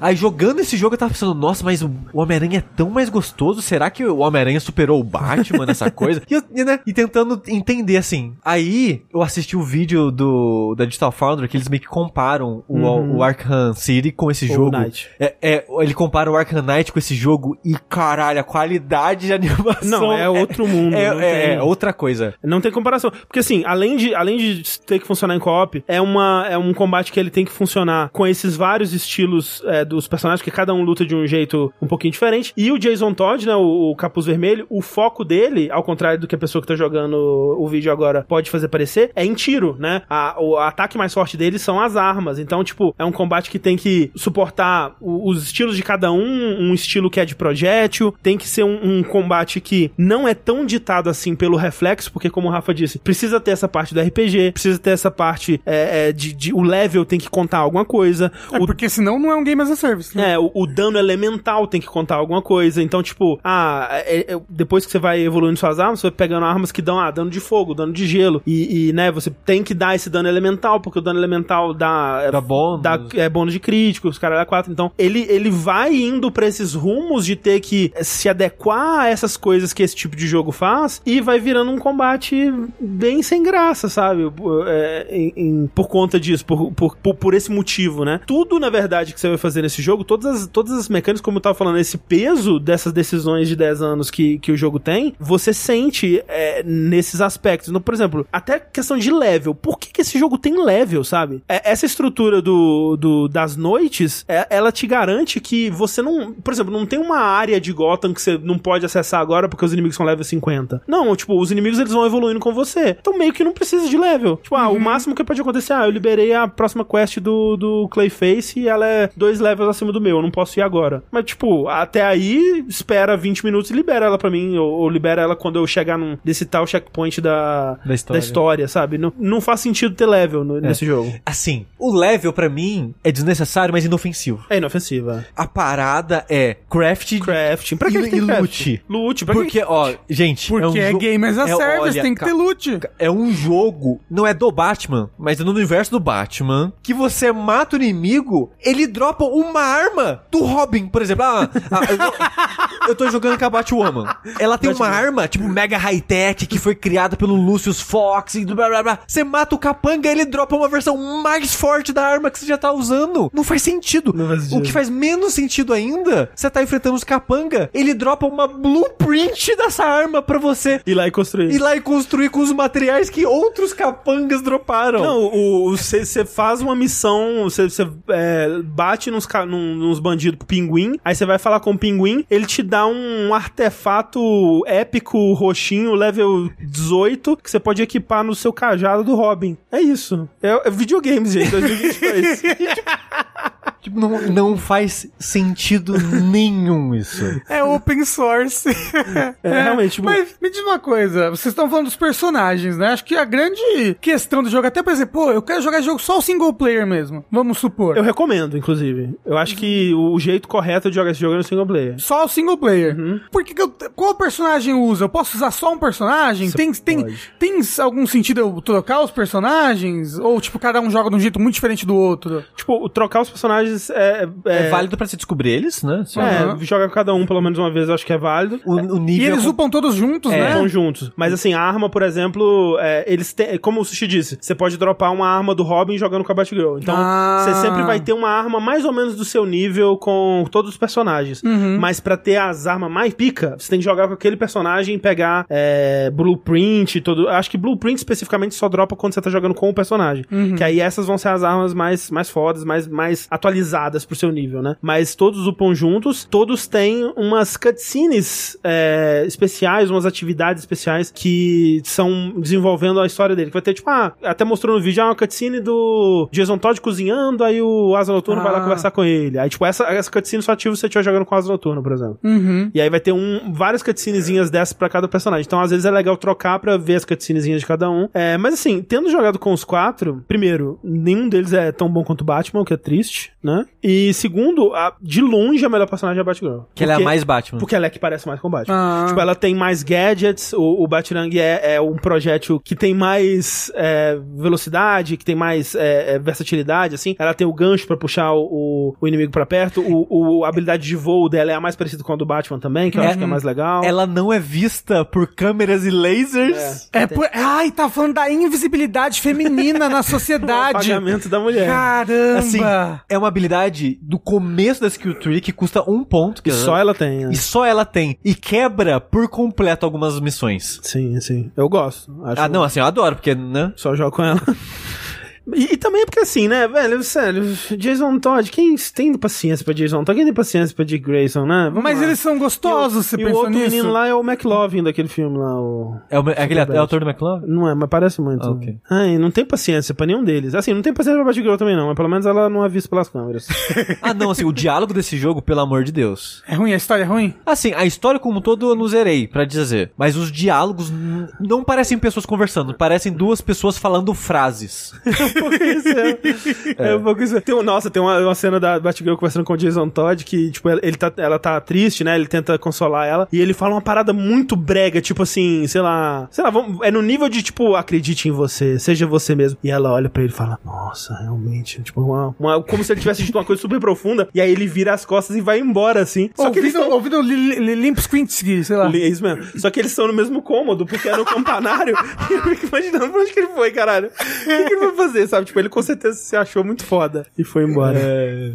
Aí jogando esse jogo eu tava pensando, nossa, mas o Homem-Aranha é tão mais gostoso, será que o Homem-Aranha superou o Batman nessa coisa? E, eu, né, e tentando entender assim. Aí eu assisti o vídeo do da Digital Foundry que eles meio que comparam o, o Arkham City com esse Ou jogo. Knight. É, é, ele compara o Arkham Knight com esse jogo e caralho, a qualidade de animação Não, é outro mundo, É, é- é outra coisa. Não tem comparação. Porque assim, além de, além de ter que funcionar em co-op, é, uma, é um combate que ele tem que funcionar com esses vários estilos é, dos personagens, que cada um luta de um jeito um pouquinho diferente. E o Jason Todd, né, o, o capuz vermelho, o foco dele, ao contrário do que a pessoa que tá jogando o vídeo agora pode fazer parecer, é em tiro, né? A- o ataque mais forte dele são as armas. Então, tipo, é um combate que tem que suportar o- os estilos de cada um, um estilo que é de projétil, tem que ser um, um combate que não é tão ditado assim pelo reflexo, porque como o Rafa disse, precisa ter essa parte do RPG, precisa ter essa parte é, é, de, de- o level tem que contar alguma coisa, É o porque senão não é um game as a service. Né? é, o, o dano elemental tem que contar alguma coisa. Então, tipo, ah, é- é- depois que você vai evoluindo suas armas, você vai pegando armas que dão ah, dano de fogo, dano de gelo. E, e, né, você tem que dar esse dano elemental, porque o dano elemental dá. é, Dá bônus. Dá é, bônus de crítico, os caras dá 4. Então, ele, ele vai indo pra esses rumos de ter que se adequar a essas coisas que esse tipo de jogo faz e vai virando um combate bem sem graça, sabe? É, em- em- por conta disso, por, por, por, por esse motivo, né? Tudo, na verdade, que você vai fazer nesse jogo, todas as, todas as mecânicas, como eu tava falando, esse peso dessas decisões de 10 anos que, que o jogo tem, você sente é, nesses aspectos. Então, por exemplo, até questão de level. Por que, que esse jogo tem level, sabe? É- essa estrutura do, do- das noites, é- ela te garante que você não. Por exemplo, não tem uma área de Gotham que você não pode acessar agora porque os inimigos são level 50. Não, tipo, os inimigos eles vão evoluindo com você. Então meio que não precisa de level. Tipo, ah, o máximo que pode acontecer, ah, eu liberei a próxima quest do, do Clayface e ela é dois levels acima do meu, eu não posso ir agora. Mas, tipo, até aí, espera 20 minutos e libera ela pra mim, ou, ou libera ela quando eu chegar num, desse o checkpoint da, Da história. da história, sabe? Não, não faz sentido ter level no- nesse jogo. Assim, o level pra mim é desnecessário, mas inofensivo. É inofensiva. A parada é craft Crafting. Pra que, E- que tem e loot. Loot. Pra que Porque, ó, gente. Porque é, um jo- game as a é, service, olha, tem que ter loot. É um jogo, não é do Batman, mas é no universo do Batman, que você mata o inimigo, ele dropa uma arma do Robin, por exemplo. Ah, ah, eu, tô- eu tô jogando com a Batwoman. Ela tem uma arma, tipo, mega high-tech, que foi criada pelo Lucius Fox e blá blá blá. Você mata o capanga ele dropa uma versão mais forte da arma que você já tá usando. Não faz sentido. Não faz. O que faz menos sentido ainda, você tá enfrentando os capanga, ele dropa uma blueprint dessa arma pra você Ir lá e construir. ir lá e construir com os materiais que outros capangas droparam. Não, você faz uma missão, você bate nos, ca- num- nos bandidos pro pinguim, aí você vai falar com o pinguim, ele te dá um artefato épico roxinho, level 18, que você pode equipar no seu cajado do Robin. É isso. É, é videogames, gente, 2022. Tipo, não, não faz sentido nenhum isso. É open source. É, realmente, tipo- Mas me diz uma coisa, vocês estão falando dos personagens, né? Acho que a grande questão do jogo, até por exemplo, pô, eu quero jogar esse jogo só o single player mesmo. Vamos supor. Eu recomendo, inclusive. Eu acho que o jeito correto de jogar esse jogo é no single player. Só o single player. Uhum. Por que que eu, qual personagem usa? Eu posso usar só um personagem? Tem, tem, pode. tem algum sentido eu trocar os personagens? Ou, tipo, cada um joga de um jeito muito diferente do outro? Tipo, trocar os personagens é. É, válido pra você descobrir eles, né? Só- É, Aham. joga cada um pelo menos uma vez, eu acho que é válido. O, o E nível. eles upam todos juntos, É. né? Estão juntos. Mas assim, a arma, por exemplo, é, eles têm. Como o Sushi disse, você pode dropar uma arma do Robin jogando com a Batgirl. Então, Ah. você sempre vai ter uma arma mais ou menos do seu nível com todos os personagens. Uhum. Mas pra ter as armas mais pica, você tem que jogar com aquele personagem e pegar é, blueprint e todo. Acho que blueprint especificamente só dropa quando você tá jogando com o personagem. Uhum. Que aí essas vão ser as armas mais, mais fodas, mais, mais atualizadas pro seu nível, né? Mas todos upam juntos, todos têm umas cutscenes é, especiais, umas atividades especiais que são desenvolvendo a história dele. Que vai ter, tipo, ah, até mostrou no vídeo, ah, uma cutscene do Jason Todd cozinhando, aí o Asa Noturno vai lá Ah. conversar com ele. Aí, tipo, essa, essa cutscene só ativa se você estiver jogando com o Asa Noturno, por exemplo. Uhum. E aí vai ter um, várias cutscenezinhas dessas pra cada personagem. Então, às vezes, é legal trocar pra ver as cutscenezinhas de cada um. É, mas assim, tendo jogado com os quatro, primeiro, nenhum deles é tão bom quanto o Batman, o que é triste, né? E segundo, a- de longe a melhor personagem é a Batgirl. Que ela é a Porque- mais Batman. Porque ela é que parece mais com o Batman. Ah. Tipo, ela tem mais gadgets, o, o Batirang é, é um projétil que tem mais é, velocidade, que tem mais é, é, versatilidade, assim. Ela tem o gancho pra puxar o, o- o inimigo pra perto. O, o- a habilidade de voo dela é a mais parecida com a do Batman também, que eu É, acho que é mais legal. Ela não é vista por câmeras e lasers. É por... Ai, tá falando da invisibilidade feminina na o sociedade. pagamento da mulher. Caramba! Assim, é uma habilidade do começo da skill tree que custa um ponto. Que E só ela tem. né? E só ela tem. E quebra por completo algumas missões. Sim, sim. Eu gosto. Ah, não, assim, eu adoro, porque, né? Só jogo com ela. E, e também é porque assim, né, velho, sério, Jason Todd, quem tem paciência pra Jason Todd? Quem tem paciência pra Dick Grayson, né? Vamos Mas lá. eles são gostosos, você e o pensou outro nisso? menino lá é o McLovin daquele filme lá, o... É, o, é aquele é o autor do McLovin? Não é, mas parece muito. Ah, ok. Ai, não tem paciência pra nenhum deles. Assim, não tem paciência pra Batgirl também não, mas pelo menos ela não é vista pelas câmeras. Ah, não, assim, o diálogo desse jogo, pelo amor de Deus. É ruim? A história é ruim? Assim, a história como um todo eu não zerei, pra dizer. Mas os diálogos não parecem pessoas conversando, parecem duas pessoas falando frases. É, um pouco isso. Tem, nossa, tem uma, uma cena da Batgirl conversando com o Jason Todd que, tipo, ele tá, ela tá triste, né? Ele tenta consolar ela. E ele fala uma parada muito brega, tipo assim, sei lá. Sei lá, vamos- é no nível de, tipo, acredite em você, seja você mesmo. E ela olha pra ele e fala, nossa, realmente. Tipo, uma, uma- como se ele tivesse dito uma coisa super profunda. E aí ele vira as costas e vai embora, assim. Só que eles estão. ouvindo Li- Li- Limp sei lá. É isso mesmo. Só que eles estão no mesmo cômodo, porque é no campanário. e eu fico imaginando pra onde que ele foi, caralho. O que, que ele vai fazer, sabe? Tipo, ele com certeza se achou muito foda e foi embora. É.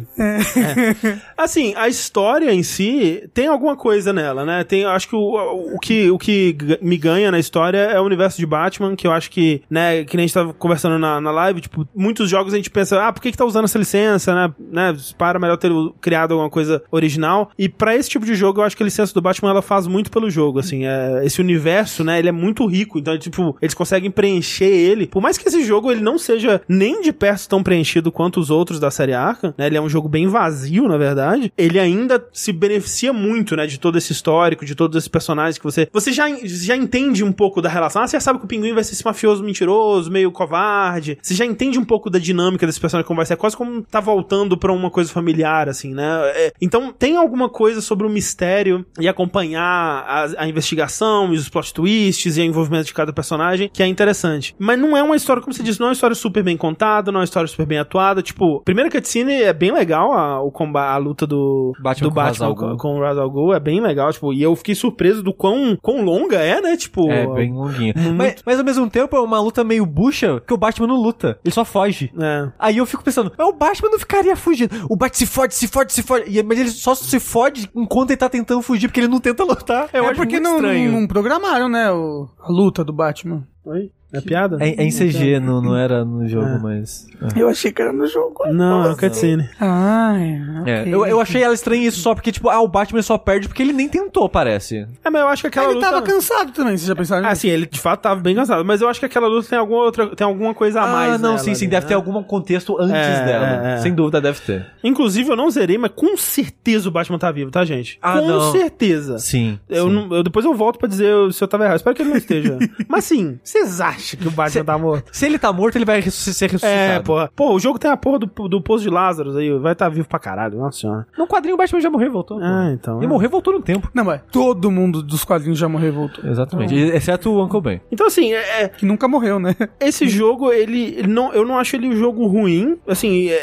Assim, a história em si tem alguma coisa nela, né? Tem, eu acho que o, o que o que me ganha na história é o universo de Batman, que eu acho que, né, que nem a gente tava conversando na, na live, tipo, muitos jogos a gente pensa, ah, por que que tá usando essa licença, né? né? Para melhor ter criado alguma coisa original. E pra esse tipo de jogo, eu acho que a licença do Batman ela faz muito pelo jogo, assim, é, esse universo, né, ele é muito rico, então, tipo, eles conseguem preencher ele. Por mais que esse jogo ele não seja nem de perto tão preenchido quanto os outros da série Arkham, né? Ele é um jogo bem vazio, na verdade. Ele ainda se beneficia muito, né, de todo esse histórico, de todos esses personagens que você você já, já entende um pouco da relação. Ah, você já sabe que o pinguim vai ser esse mafioso mentiroso, meio covarde. Você já entende um pouco da dinâmica desse personagem como vai ser, é quase como tá voltando pra uma coisa familiar assim, né? É, então tem alguma coisa sobre o mistério e acompanhar a, a investigação e os plot twists e o envolvimento de cada personagem que é interessante. Mas não é uma história, como você disse, não é uma história super bem contada, não é uma história super bem atuada. Tipo, primeira cutscene é bem legal, a, o combate, a luta do Batman do com Batman com, com o Ra's al Ghul é bem legal, tipo, e eu fiquei surpreso do quão, quão longa é, né? Tipo, É, bem longuinho. muito- Mas, mas ao mesmo tempo é uma luta meio bucha que o Batman não luta. Ele só foge. é. Aí eu fico pensando, mas o Batman não ficaria fugindo. O Batman se fode, se fode, se fode. E- Mas ele só se fode enquanto ele tá tentando fugir, porque ele não tenta lutar. Eu é acho porque muito não, estranho. não programaram, né, o- a luta do Batman. Oi? É piada? É, é em CG, não, não era no jogo, É. mas. Eu achei que era no jogo. Não, é uma cutscene. Ah, é. É, ok. eu, eu achei ela estranha isso só porque, tipo, ah, o Batman só perde porque ele nem tentou, parece. É, mas eu acho que aquela Ele luta... tava cansado também, vocês já pensaram Ah, nisso? sim, ele de fato tava bem cansado, mas eu acho que aquela luta tem alguma outra, tem alguma coisa a mais. ah, não, nela sim, sim, ali, deve né? ter algum contexto antes É, dela. é, é. Sem dúvida deve ter. Inclusive, eu não zerei, mas com certeza o Batman tá vivo, tá, gente? Ah, com não. certeza. Sim. Eu, sim. não- eu depois eu volto pra dizer se eu tava errado. Espero que ele não esteja. Mas sim, vocês acham que o Batman Cê- tá morto? Se ele tá morto, ele vai ressusc- ser ressuscitado. É, porra. Pô, o jogo tem a porra do, do Poço de Lázaro aí. Vai estar tá vivo pra caralho. Nossa senhora. No quadrinho o Batman já morreu e voltou. pô. Ah, então. Ele é. morreu e voltou no tempo. Não, mas todo mundo dos quadrinhos já morreu e voltou. Exatamente. Exceto o Uncle Ben. Então, assim, é- é, Que nunca morreu, né? esse jogo, ele, ele não, eu não acho ele um jogo ruim. Assim, é,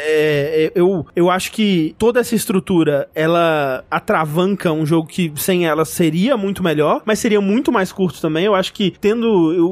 é, eu, eu acho que toda essa estrutura, ela atravanca um jogo que sem ela seria muito melhor, mas seria muito mais curto também. Eu acho que tendo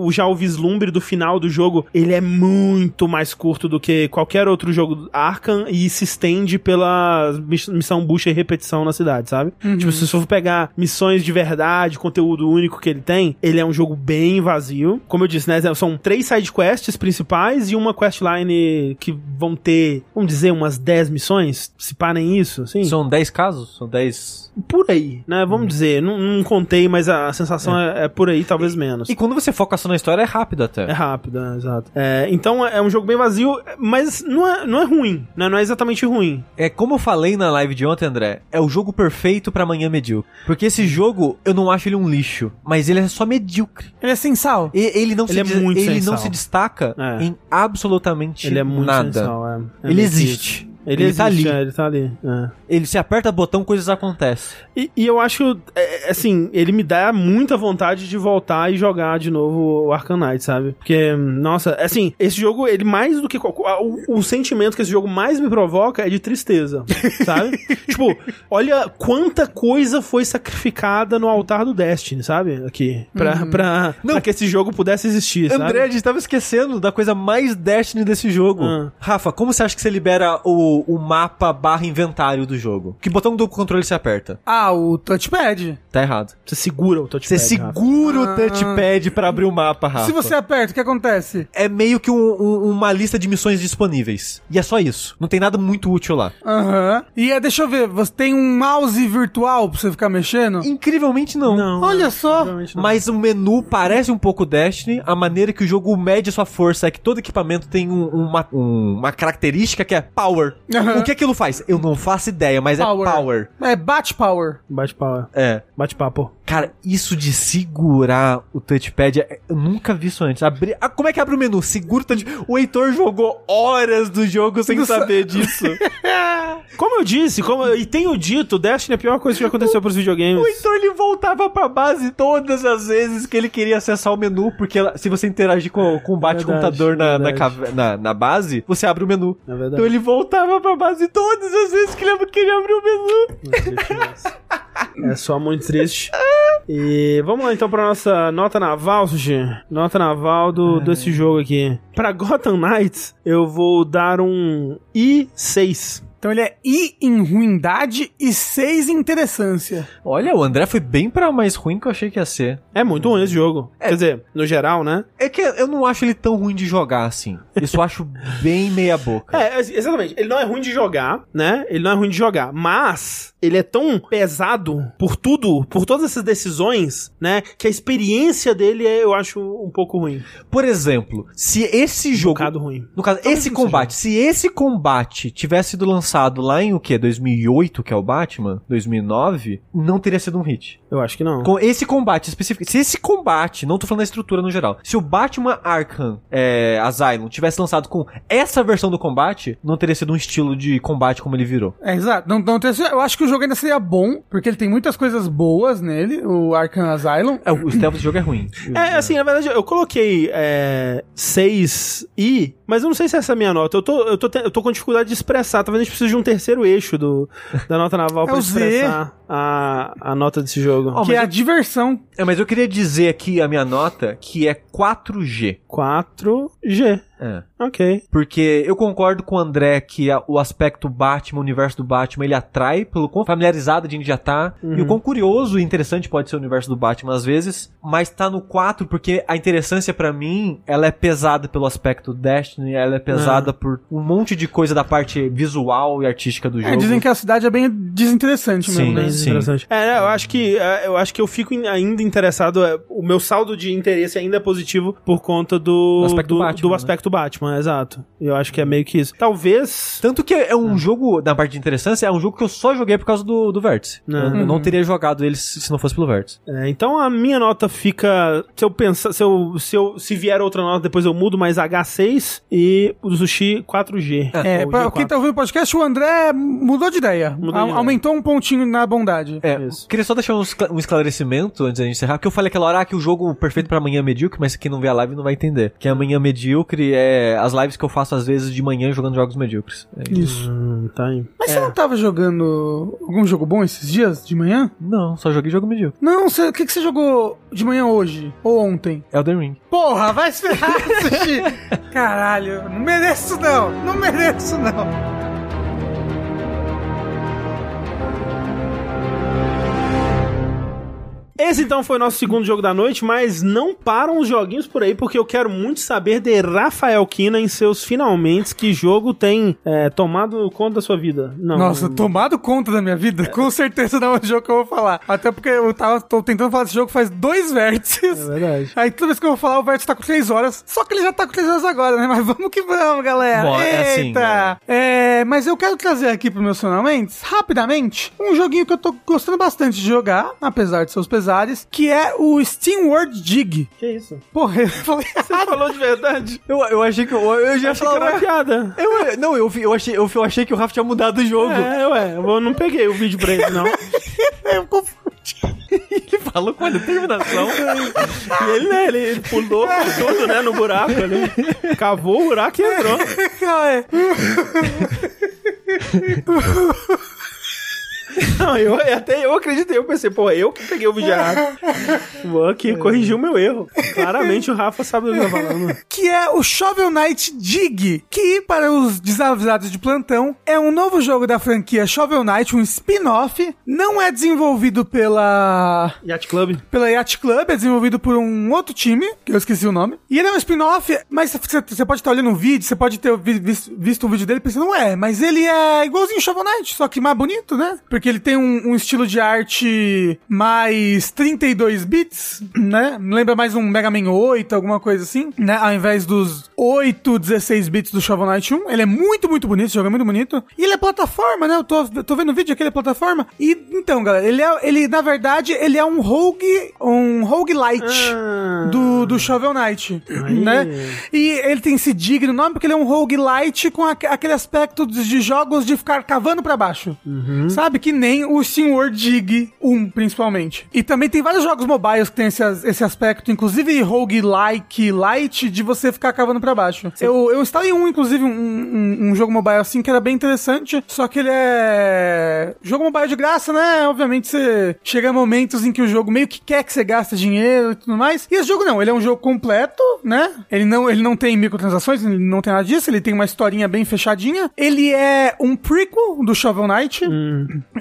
o, já o vislumbre do final do jogo, ele é muito mais curto do que qualquer outro jogo Arkham e se estende pela miss- missão bucha e repetição na cidade, sabe? Tipo, se você for pegar missões de verdade, conteúdo único que ele tem, ele é um jogo bem vazio. Como eu disse, né? São três side quests principais e uma questline que vão ter, vamos dizer, umas 10 missões, se parem isso, assim. São 10 casos? São 10. Por aí, né? Vamos dizer, não, não contei, mas a sensação é, é por aí, talvez menos. E quando você foca só na história, é rápido até. É rápido, é, exato. É, então é um jogo bem vazio, mas não é, não é ruim, né? Não é exatamente ruim. É como eu falei na live de ontem, André, é o jogo perfeito pra amanhã medíocre. Porque esse jogo, eu não acho ele um lixo, mas ele é só medíocre. Ele é sem sal. E- ele não, Ele se, é muito ele sem não sal. se destaca É. em absolutamente Ele é muito nada. sensual, é. É Ele existe. Ele, Ele existe, tá ali. é, ele tá ali. é. Ele se aperta botão, coisas acontecem. E, e eu acho, é, assim, ele me dá muita vontade de voltar e jogar de novo o Arkham Knight, sabe? Porque, nossa, assim, esse jogo, ele mais do que. O, o sentimento que esse jogo mais me provoca é de tristeza, sabe? tipo, olha quanta coisa foi sacrificada no altar do Destiny, sabe? Aqui. Pra, pra, Não. pra que esse jogo pudesse existir, sabe? André, a gente tava esquecendo da coisa mais Destiny desse jogo. Ah. Rafa, como você acha que você libera o, o mapa barra inventário do jogo? Que botão do controle se aperta? Ah, o touchpad. Tá errado. Você segura o touchpad. Você Rafa. segura Ah. o touchpad pra abrir o mapa, Rafa. Se você aperta, o que acontece? É meio que um- um- uma lista de missões disponíveis. E é só isso. Não tem nada muito útil lá. Aham. E é, deixa eu ver, você tem um mouse virtual pra você ficar mexendo? Incrivelmente não. Não. Olha só. Não. Mas o menu parece um pouco Destiny. A maneira que o jogo mede sua força é que todo equipamento tem um- uma, um- uma característica que é power. Aham. O que aquilo faz? Eu não faço ideia, mas é power. É bate power. Bate pau. É. Bate papo. Cara, isso de segurar o touchpad, é- eu nunca vi isso antes. Abrir, ah, como é que abre o menu? Segura o touchpad. O Heitor jogou horas do jogo sem Do sa- saber disso. Como eu disse, como eu- e tenho dito, Destiny é a pior coisa que já aconteceu pros videogames. O Heitor ele voltava pra base todas as vezes que ele queria acessar o menu, porque ela- se você interagir com, com o bate-computador na, na, na, na base, você abre o menu. É verdade. Então ele voltava pra base todas as vezes que ele queria abrir o menu. É só muito triste. E vamos lá então pra nossa nota naval, Sushi. Nota naval do, desse jogo aqui. Pra Gotham Knights, eu vou dar um I6. Então ele é I em ruindade e 6 em interessância. Olha, o André foi bem pra mais ruim que eu achei que ia ser. É muito ruim esse jogo. Quer dizer, no geral, né? É que eu não acho ele tão ruim de jogar assim. Isso eu acho bem meia boca. É, ex- exatamente. Ele não é ruim de jogar, né? Ele não é ruim de jogar, mas ele é tão pesado por tudo, por todas essas decisões, né? Que a experiência dele é, eu acho, um pouco ruim. Por exemplo, se esse Um jogo. bocado ruim. No caso, esse não seja. combate, se esse combate tivesse sido lançado lá em o quê? 2008, que é o Batman? 2009, não teria sido um hit. Eu acho que não. Com esse combate específico, se esse combate, não tô falando da estrutura no geral, se o Batman Arkham é, Asylum tivesse lançado com essa versão do combate, não teria sido um estilo de combate como ele virou. É, exato. Não, não tem- eu acho que o jogo ainda seria bom, porque ele tem muitas coisas boas nele, o Arkham Asylum. É, o stealth do jogo é ruim. É, assim, na verdade, eu coloquei é, 6i, mas eu não sei se essa é a minha nota. Eu tô, eu tô, te- eu tô com dificuldade de expressar. Talvez a gente precise de um terceiro eixo do, da nota naval É pra expressar a, a nota desse jogo. Ó, que é a diversão. É, mas eu queria dizer aqui a minha nota, que é 4G. 4G. É. Ok. Porque eu concordo com o André que a- o aspecto Batman, o universo do Batman, ele atrai pelo quão familiarizado a gente já tá. E o quão curioso e interessante pode ser o universo do Batman às vezes. Mas tá no 4 porque a interessância pra mim, ela é pesada pelo aspecto Destiny, ela é pesada por um monte de coisa da parte visual e artística do jogo. É, dizem que a cidade é bem desinteressante Sim, mesmo, né? Bem sim. interessante. É, eu acho que é, eu acho que eu fico in- ainda interessado. é, O meu saldo de interesse ainda é positivo por conta do Do aspecto do, Batman, do né? aspecto Batman, exato. Eu acho que é meio que isso. Talvez. Tanto que é um jogo, na parte de interessância, é um jogo que eu só joguei por causa do, do Vértice. Uhum. Eu, eu não teria jogado ele se se não fosse pelo Vértice. é, então a minha nota fica. Se eu pensar, se eu, se eu se vier outra nota depois eu mudo, mas H6 e o sushi 4G. É, Ou pra G4. quem tá ouvindo o podcast, o André mudou de ideia. Mudou de A- ideia. Aumentou um pontinho na bondade. É, Isso. queria só deixar um, escla- esclarecimento antes da gente encerrar, porque eu falei aquela hora ah, que o jogo perfeito pra amanhã é medíocre, mas quem não vê a live não vai entender. Que amanhã medíocre é as lives que eu faço às vezes de manhã jogando jogos medíocres. É isso. Isso. Hum, tá aí. Mas você não tava jogando algum jogo bom esses dias, de manhã? Não, só joguei jogo medíocre. Não, você- o que, que você jogou de manhã hoje? Ou ontem? Elden Ring. Porra, vai se ferrar, Sushi! Caralho, não mereço não, não mereço não. Esse então foi o nosso segundo jogo da noite, mas não param os joguinhos por aí, porque eu quero muito saber de Rafael Kina em seus finalmente que jogo tem é, tomado conta da sua vida. Não, Nossa, tomado conta da minha vida? Com certeza não é o jogo que eu vou falar. Até porque eu tava, tô tentando falar desse jogo faz dois vértices. É verdade. Aí toda vez que eu vou falar, o vértice tá com três horas. Só que ele já tá com três horas agora, né? Mas vamos que vamos, galera. Bom, é assim, Eita! É, mas eu quero trazer aqui pro meus finalmente, rapidamente, um joguinho que eu tô gostando bastante de jogar, apesar de seus pesares, que é o Steam World Dig. Que isso? Porra, eu falei Você falou de verdade? Eu, eu achei que eu, eu já Achei que era uma piada. Eu, não, eu, eu, achei, eu, eu achei que o Rafa tinha mudado o jogo. É, ué, eu não peguei o vídeo pra ele, não. eu confundi. Ele falou com a determinação. E ele, né, ele, ele pulou tudo, né, no buraco ali. Cavou o buraco e entrou. É. Não, eu até eu acreditei, eu pensei, pô, eu que peguei o vídeo errado. Vou aqui corrigir o meu erro. Claramente o Rafa sabe do que eu tô falando. que é o Shovel Knight Dig, que para os desavisados de plantão é um novo jogo da franquia Shovel Knight, um spin-off, não é desenvolvido pela Yacht Club. pela Yacht Club, é desenvolvido por um outro time, que eu esqueci o nome. E ele é um spin-off, mas você pode estar olhando um vídeo, você pode ter vi- vis- visto um vídeo dele e pensando, não é, mas ele é igualzinho Shovel Knight, só que mais bonito, né? Porque ele tem um, um estilo de arte mais 32 bits, né? Lembra mais um Mega Man 8, alguma coisa assim, né? Ao invés dos 8, 16 bits do Shovel Knight 1. Ele é muito, muito bonito, esse jogo é muito bonito. E ele é plataforma, né? Eu tô, eu tô vendo o vídeo aqui, ele é plataforma. E então, galera, ele é, ele, na verdade, ele é um rogue, um roguelite Ah. do, do Shovel Knight, Aí. né? E ele tem esse dig no nome porque ele é um roguelite com aque- aquele aspecto de jogos de ficar cavando pra baixo. Sabe? Que nem o SteamWorld Dig 1, principalmente. E também tem vários jogos mobiles que tem esse, esse aspecto, inclusive roguelike light, de você ficar cavando pra baixo. Eu, eu instalei um, inclusive, um, um, um jogo mobile assim, que era bem interessante, só que ele é... Jogo mobile de graça, né? Obviamente você chega a momentos em que o jogo meio que quer que você gaste dinheiro e tudo mais. E esse jogo não, ele é um jogo completo, né? Ele não, ele não tem microtransações, ele não tem nada disso, ele tem uma historinha bem fechadinha. Ele é um prequel do Shovel Knight.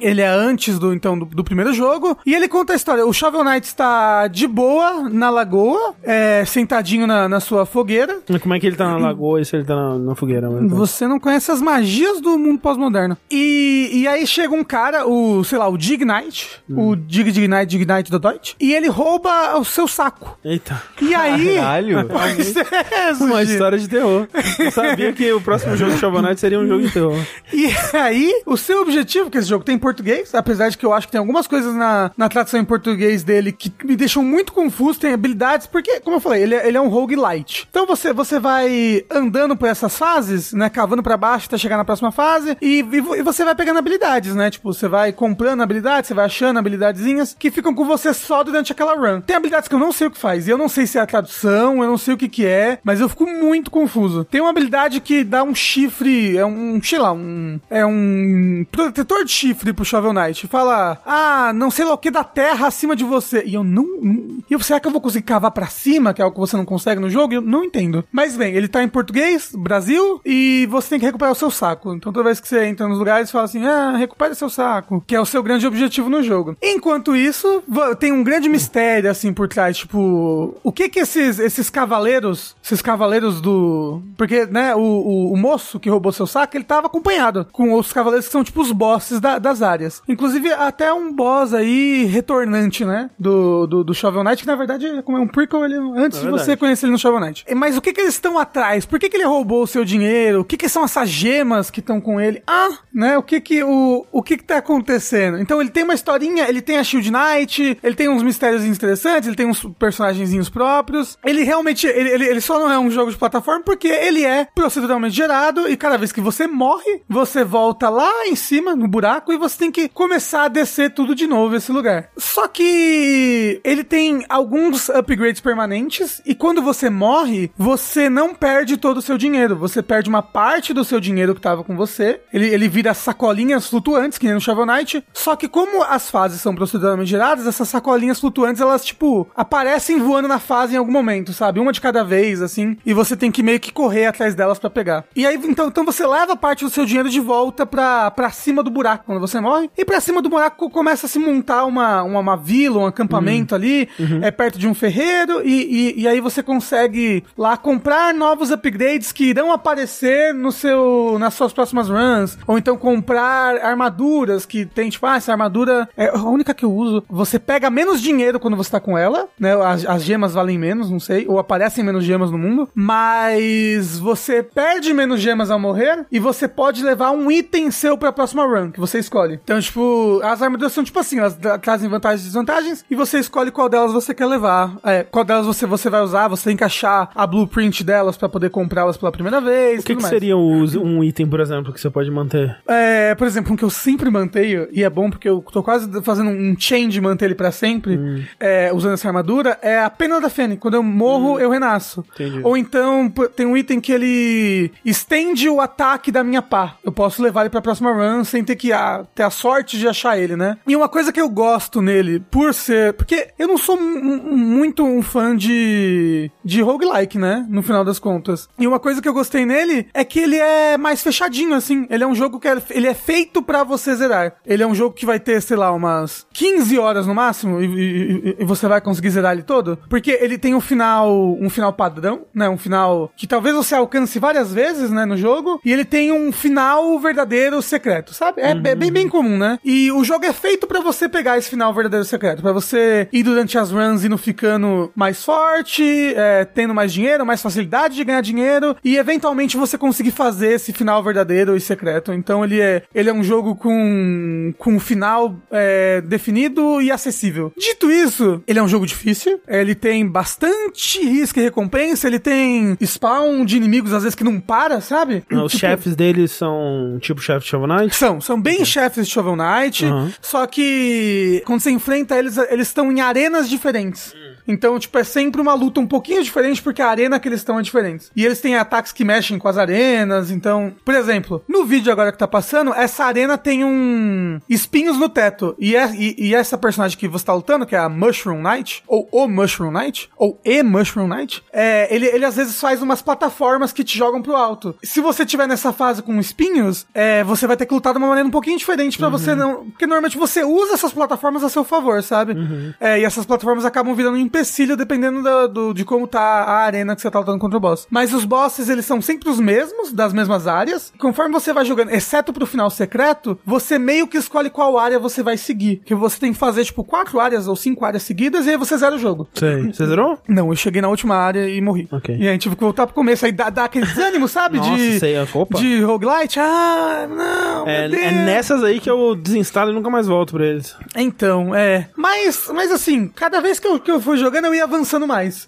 Ele é antes do, então, do, do primeiro jogo. E ele conta a história. O Shovel Knight está de boa na lagoa, é, sentadinho na, na sua fogueira. Mas Como é que ele tá na lagoa e se ele tá na, na fogueira? Mas, tá. Você não conhece as magias do mundo pós-moderno. E, e aí chega um cara, o, sei lá, o Dig Knight, o Dig Dig Knight, Dig Knight do Deutsch, e ele rouba o seu saco. Eita. E aí... Caralho. Pois é, Uma história de terror. Eu sabia que o próximo jogo de Shovel Knight seria um jogo de terror. E aí, o seu objetivo, que esse jogo tem em português, apesar de que eu acho que tem algumas coisas na, na tradução em português dele que me deixam muito confuso, tem habilidades, porque, como eu falei, ele é, ele é um roguelite. Então você, você vai andando por essas fases, né, cavando pra baixo até chegar na próxima fase, e, e e você vai pegando habilidades, né, tipo, você vai comprando habilidades, você vai achando habilidadezinhas que ficam com você só durante aquela run. Tem habilidades que eu não sei o que faz, e eu não sei se é a tradução, eu não sei o que que é, mas eu fico muito confuso. Tem uma habilidade que dá um chifre, é um, sei lá, um, é um protetor de chifre pro Shovel Knight. Fala, ah, não sei lá o que da terra acima de você. E eu não, e eu, será que eu vou conseguir cavar pra cima, que é algo que você não consegue no jogo? Eu não entendo. Mas bem, ele tá em português, Brasil, e você tem que recuperar o seu saco. Então toda vez que você entra nos lugares, fala assim, ah, recupere seu saco, que é o seu grande objetivo no jogo. Enquanto isso, tem um grande mistério, assim, por trás, tipo, o que que esses, esses cavaleiros, esses cavaleiros do... Porque, né, o, o, o moço que roubou seu saco, ele tava acompanhado com os cavaleiros que são, tipo, os bosses da- das áreas. Inclusive, até um boss aí retornante, né, do, do, do Shovel Knight, que na verdade, como é um prequel, ele, antes É de você conhecer ele no Shovel Knight. Mas o que que eles estão atrás? Por que que ele roubou o seu dinheiro? O que que são essas gemas que estão com ele? Ah, né, o que que o, o que que tá acontecendo? Então ele tem uma historinha, ele tem a Shield Knight, ele tem uns mistérios interessantes, ele tem uns personagenzinhos próprios. Ele realmente, ele, ele, ele só não é um jogo de plataforma porque ele é proceduralmente gerado e cada vez que você morre, você volta lá em cima, no buraco, e você tem que começar a descer tudo de novo esse lugar. Só que ele tem alguns upgrades permanentes e quando você morre, você não perde todo o seu dinheiro. Você perde uma parte do seu dinheiro que tava com você. Ele, ele vira sacolinhas flutuantes, que nem no Shovel Knight. Só que como as fases são proceduralmente geradas, essas sacolinhas flutuantes, elas, tipo, aparecem voando na fase em algum momento, sabe? Uma de cada vez, assim. E você tem que meio que correr atrás delas pra pegar. E aí, então, então você leva parte do seu dinheiro de volta pra, pra cima do buraco quando você morre. E pra cima do buraco começa a se montar uma, uma, uma vila, um acampamento ali, é perto de um ferreiro. E, e, e aí você consegue lá comprar novos upgrades que irão aparecer no seu, nas suas próximas runs. Ou então comprar armaduras que tem, tipo, ah, essa armadura é a única que eu uso. Você pega menos dinheiro quando você tá com ela, né? As, as gemas valem menos, não sei. Ou aparecem menos gemas no mundo. Mas você perde menos gemas ao morrer e você pode levar um item seu pra próxima run, que você escolhe. Então, tipo, as armaduras são tipo assim, elas tra- trazem vantagens e desvantagens e você escolhe qual delas você quer levar. É, qual delas você, você vai usar, você tem que achar a blueprint delas pra poder comprá-las pela primeira vez. O que, que seria os- um item, por exemplo, que você pode manter? É, por exemplo, um que eu sempre mantenho, e é bom porque eu tô quase fazendo um chain de manter ele pra sempre, é, usando essa armadura, é a pena da Fênix. Quando eu morro, eu renasço. Entendi. Ou então, tem um item que ele estende o ataque da minha pá. Eu posso levar ele pra próxima run sem ter que ah, ter a sorte de achar ele, né? E uma coisa que eu gosto nele, por ser... Porque eu não sou muito um fã de, de roguelike, né? No final das contas. E uma coisa que eu gostei nele é que ele é mais fechadinho, assim. Ele é um jogo que é, ele é feito pra você zerar. Ele é um jogo que vai ter, sei lá, umas 15 horas no máximo e, e- e você vai conseguir zerar ele todo. Porque ele tem um final, um final padrão, né? Um final que talvez você alcance várias vezes, né? No jogo. E ele tem um final verdadeiro secreto, sabe? É, é bem, bem comum, né? E o jogo é feito pra você pegar esse final verdadeiro secreto. Pra você ir durante as runs indo ficando mais forte, é, tendo mais dinheiro, mais facilidade de ganhar dinheiro. E eventualmente você conseguir fazer esse final verdadeiro e secreto. Então ele é, ele é um jogo com, com um final é, definido e acessível. Dito isso, ele é um jogo difícil. Ele tem bastante risco e recompensa. Ele tem spawn de inimigos, às vezes, que não para, sabe? Os Tipo, chefes deles são tipo chefe de Shovel Knight? são, são bem chefes de Shovel Knight, Uhum. só que quando você enfrenta eles, eles estão em arenas diferentes. Então, tipo, é sempre uma luta um pouquinho diferente porque a arena que eles estão é diferente. E eles têm ataques que mexem com as arenas, então, por exemplo, no vídeo agora que tá passando, essa arena tem um espinhos no teto. E, é, e, e essa personagem que você tá lutando, que é a Mushroom Knight, ou o Mushroom Knight, ou e Mushroom Knight, é, ele, ele às vezes faz umas plataformas que te jogam pro alto. Se você tiver nessa fase com espinhos, é, você vai ter que lutar de uma maneira um pouquinho diferente para você não. Porque normalmente você usa essas plataformas a seu favor, sabe? É, e essas plataformas acabam virando um empecilho dependendo da- do, de como tá a arena que você tá lutando contra o boss. Mas os bosses, eles são sempre os mesmos, das mesmas áreas. Conforme você vai jogando, exceto pro final secreto, você meio que escolhe qual área você vai seguir. Que você tem que fazer, tipo, quatro áreas ou cinco áreas seguidas e aí você zera o jogo. Sei. Você zerou? Não, eu cheguei na última área e morri. Ok. E aí tive que voltar pro começo. Aí dá, dá aquele desânimo, sabe? Nossa, de, sei. Opa. de roguelite. Ah, não. É, é nessas aí que eu desinstalo e nunca mais volto pra eles. Então, é. Mas, mas assim, cada vez que eu, que eu fui jogando, eu ia avançando mais.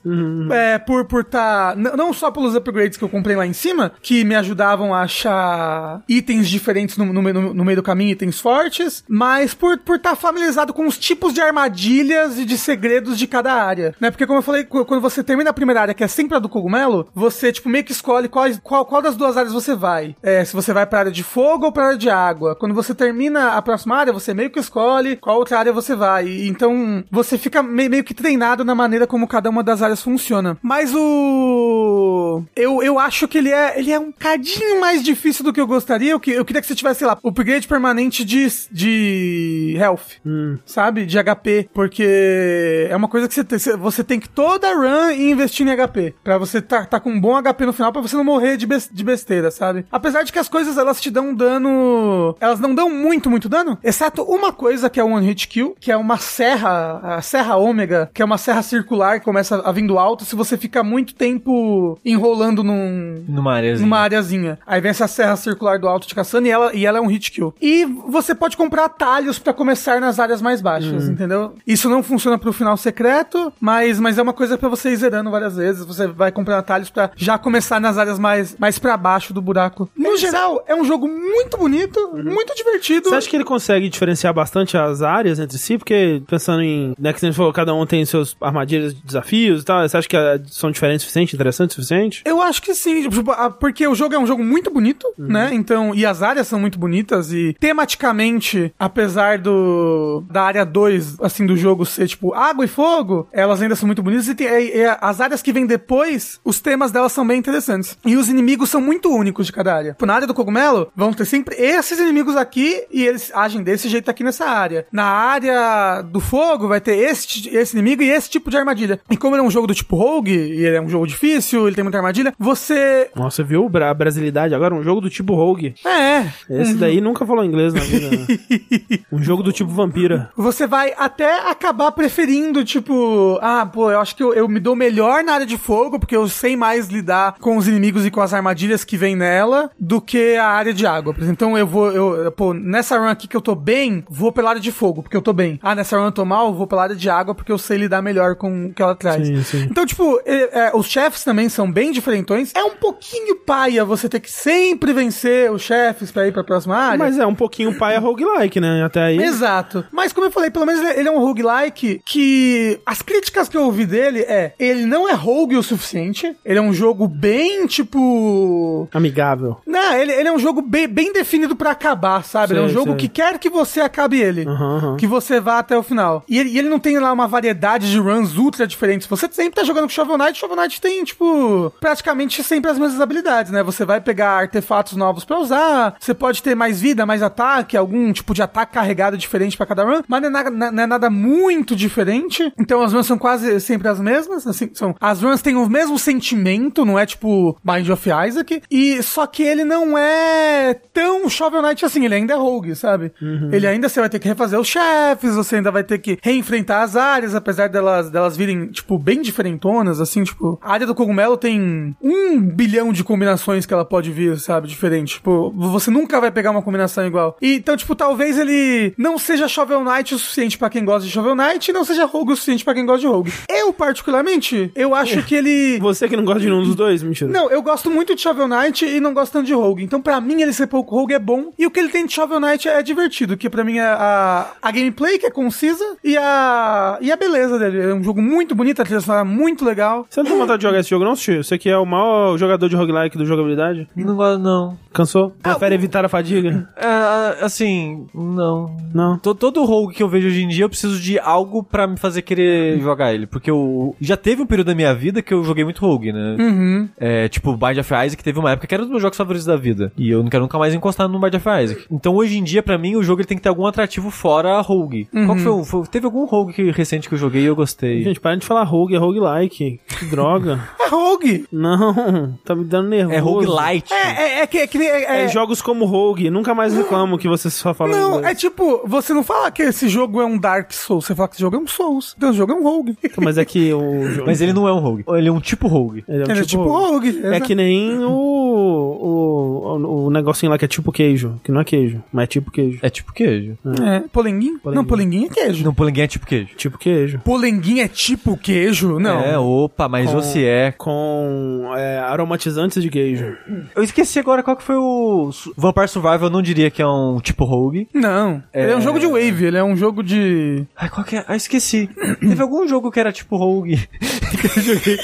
É, por por tá. Não só pelos upgrades que eu comprei lá em cima, que me ajudavam a achar itens diferentes no, no, meio- no, no meio do caminho, itens fortes, mas por por estar familiarizado com os tipos de armadilhas e de segredos de cada área. Né? Porque, como eu falei, qu- quando você termina a primeira área, que é sempre a do cogumelo, você, tipo, meio que escolhe qual, qual, qual das duas áreas você vai. É, se você vai pra área de fogo ou pra área de água. Quando você termina a próxima área, você meio que escolhe qual outra área você vai. E, então, você fica me- meio que treinado na maneira como cada uma das áreas funciona. Mas o... Eu, eu acho que ele é, ele é um cadinho mais difícil do que eu gostaria. Eu, que- eu queria que você tivesse, sei lá, o upgrade permanente de, de health sabe? De HP. Porque é uma coisa que você tem, você tem que toda run ir investir em HP. Pra você tá, tá com um bom HP no final, pra você não morrer de, de besteira, sabe? Apesar de que as coisas, elas te dão dano... Elas não dão muito, muito dano. Exceto uma coisa que é o One Hit Kill, que é uma serra, a Serra Ômega, que é uma serra circular que começa a vindo alto se você fica muito tempo enrolando num, Numa área. numa areazinha. Aí vem essa serra circular do alto te caçando e ela, e ela é um hit kill. E você pode comprar atalhos pra começar nas áreas mais baixas, entendeu? Isso não funciona pro final secreto, mas, mas é uma coisa pra você ir zerando várias vezes. Você vai comprando atalhos pra já começar nas áreas mais, mais pra baixo do buraco. No geral, é um jogo muito bonito, muito divertido. Você acha que ele consegue diferenciar bastante as áreas entre si? Porque pensando em. Né, que você falou, cada um tem seus armadilhas, desafios e tal. Você acha que ah, são diferentes o suficiente, interessantes o suficiente? Eu acho que sim, tipo, ah, porque o jogo é um jogo muito bonito, né? Então, e as áreas são muito bonitas e tematicamente, apesar do da área 2, assim, do jogo ser tipo água e fogo, elas ainda são muito bonitas e, tem, e- e as áreas que vêm depois, os temas delas são bem interessantes. E os inimigos são muito únicos de cada área. Tipo, na área do cogumelo, vão ter sempre esses inimigos aqui e eles agem desse jeito aqui nessa área. Na área do fogo, vai ter esse, esse inimigo e esse tipo de armadilha. E como ele é um jogo do tipo Rogue, e ele é um jogo difícil, ele tem muita armadilha, você. Nossa, viu a brasilidade agora? Um jogo do tipo Rogue. É. Esse daí nunca falou inglês na vida. né? um jogo do tipo Vampira. Você vai até acabar preferindo, tipo, ah, pô, eu acho que eu, eu me dou melhor na área de fogo, porque eu sei mais lidar com os inimigos e com as armadilhas que vem nela, do que a área de água. Então eu vou, eu, pô, nessa run aqui que eu tô bem, vou pela área de fogo, porque eu tô bem. Ah, nessa run eu tô mal, vou pela área de água, porque eu sei lidar melhor com o que ela traz. Sim, sim. Então, tipo, é- os chefes também são bem diferentões. É um pouquinho paia você ter que sempre vencer os chefes pra ir pra próxima área. Mas é um pouquinho pai a roguelike, né? Até aí. Exato. Mas como eu falei, pelo menos ele é um roguelike que as críticas que eu ouvi dele é, ele não é rogue o suficiente, ele é um jogo bem, tipo... Amigável. Não, ele, ele é um jogo bem, bem definido pra acabar, sabe? ele é um Sei, jogo sei. que quer que você acabe ele. Aham, aham. Que você vá até o final. E ele, e ele não tem lá uma variedade de runs ultra diferentes. Você sempre tá jogando com Shovel Knight, Shovel Knight tem, tipo, praticamente sempre as mesmas habilidades, né? Você vai pegar artefatos novos pra usar, você pode ter mais vida, mais ataque, algum tipo de ataque carregado diferente pra cada run, mas não é, nada, não é nada muito diferente. Então as runs são quase sempre as mesmas, assim, são, as runs têm o mesmo sentimento, não é tipo Mind of Isaac, e só que ele não é tão Shovel Knight assim, ele ainda é rogue, sabe? Ele ainda você vai ter que refazer os chefes, você ainda vai ter que reenfrentar as áreas, apesar delas, delas virem, tipo, bem diferentonas, assim, tipo, a área do cogumelo tem um bilhão de combinações que ela pode vir, sabe? Diferente. Tipo, você nunca vai pegar uma combinação igual. E, então, tipo, talvez ele não seja Shovel Knight o suficiente pra quem gosta de Shovel Knight e não seja Rogue o suficiente pra quem gosta de Rogue. Eu, particularmente, eu acho que ele. Você que não gosta de nenhum dos dois, mentira. Não, eu gosto muito de Shovel Knight e não gosto tanto de Rogue. Então, pra mim, ele ser pouco Rogue é bom. E o que ele tem de Shovel Knight é divertido, que pra mim é a, a gameplay que é concisa e a, e a beleza dele. É um jogo muito bonito, a trilha sonora é muito legal. Você não tem vontade de jogar esse jogo, não, Sushi? Você que é o maior jogador de roguelike do jogabilidade? Não gosto, não. Cansou? Prefere evitar a fadiga? É, assim, não. Não. To- Todo rogue que eu vejo hoje em dia, eu preciso de algo pra me fazer querer jogar ele. Porque eu já teve um período da minha vida que eu joguei muito rogue, né? Uhum. É, tipo, Bind of Isaac teve uma época que era um dos meus jogos favoritos da vida. E eu não quero nunca mais encostar no Bind of Isaac. Então hoje em dia, pra mim, o jogo ele tem que ter algum atrativo fora rogue. Qual que foi, o- foi- Teve algum rogue recente que eu joguei e eu gostei. Gente, para de falar rogue, é roguelike. Que droga. É rogue. não, tá me dando nervoso. É roguelite. É, é, é que é, que nem- é, É, jogos como Rogue, nunca mais reclamo que você só fala Não, inglês. é tipo, você não fala que esse jogo é um Dark Souls, você fala que esse jogo é um Souls. Então esse jogo é um rogue. Mas é que o jogo... Mas ele não é um rogue. Ele é um tipo rogue. Ele é, um Ele é tipo rogue. É que nem o, o, o, o negocinho lá que é tipo queijo. Que não é queijo, mas é tipo queijo. É tipo queijo. É, polenguinho? Não, polenguinho é queijo. Não, polenguinho é tipo queijo. Tipo queijo. Polenguinho é tipo queijo? Não. É, opa, mas Com- você é. Com é, aromatizantes de queijo. Eu esqueci agora qual que foi o. Vampire Survival, eu não diria que é um tipo rogue. Não. Ele é um jogo de wave, ele é um jogo de. Ai, qual que é? Ah, esqueci. Teve algum jogo que era tipo rogue. que eu joguei.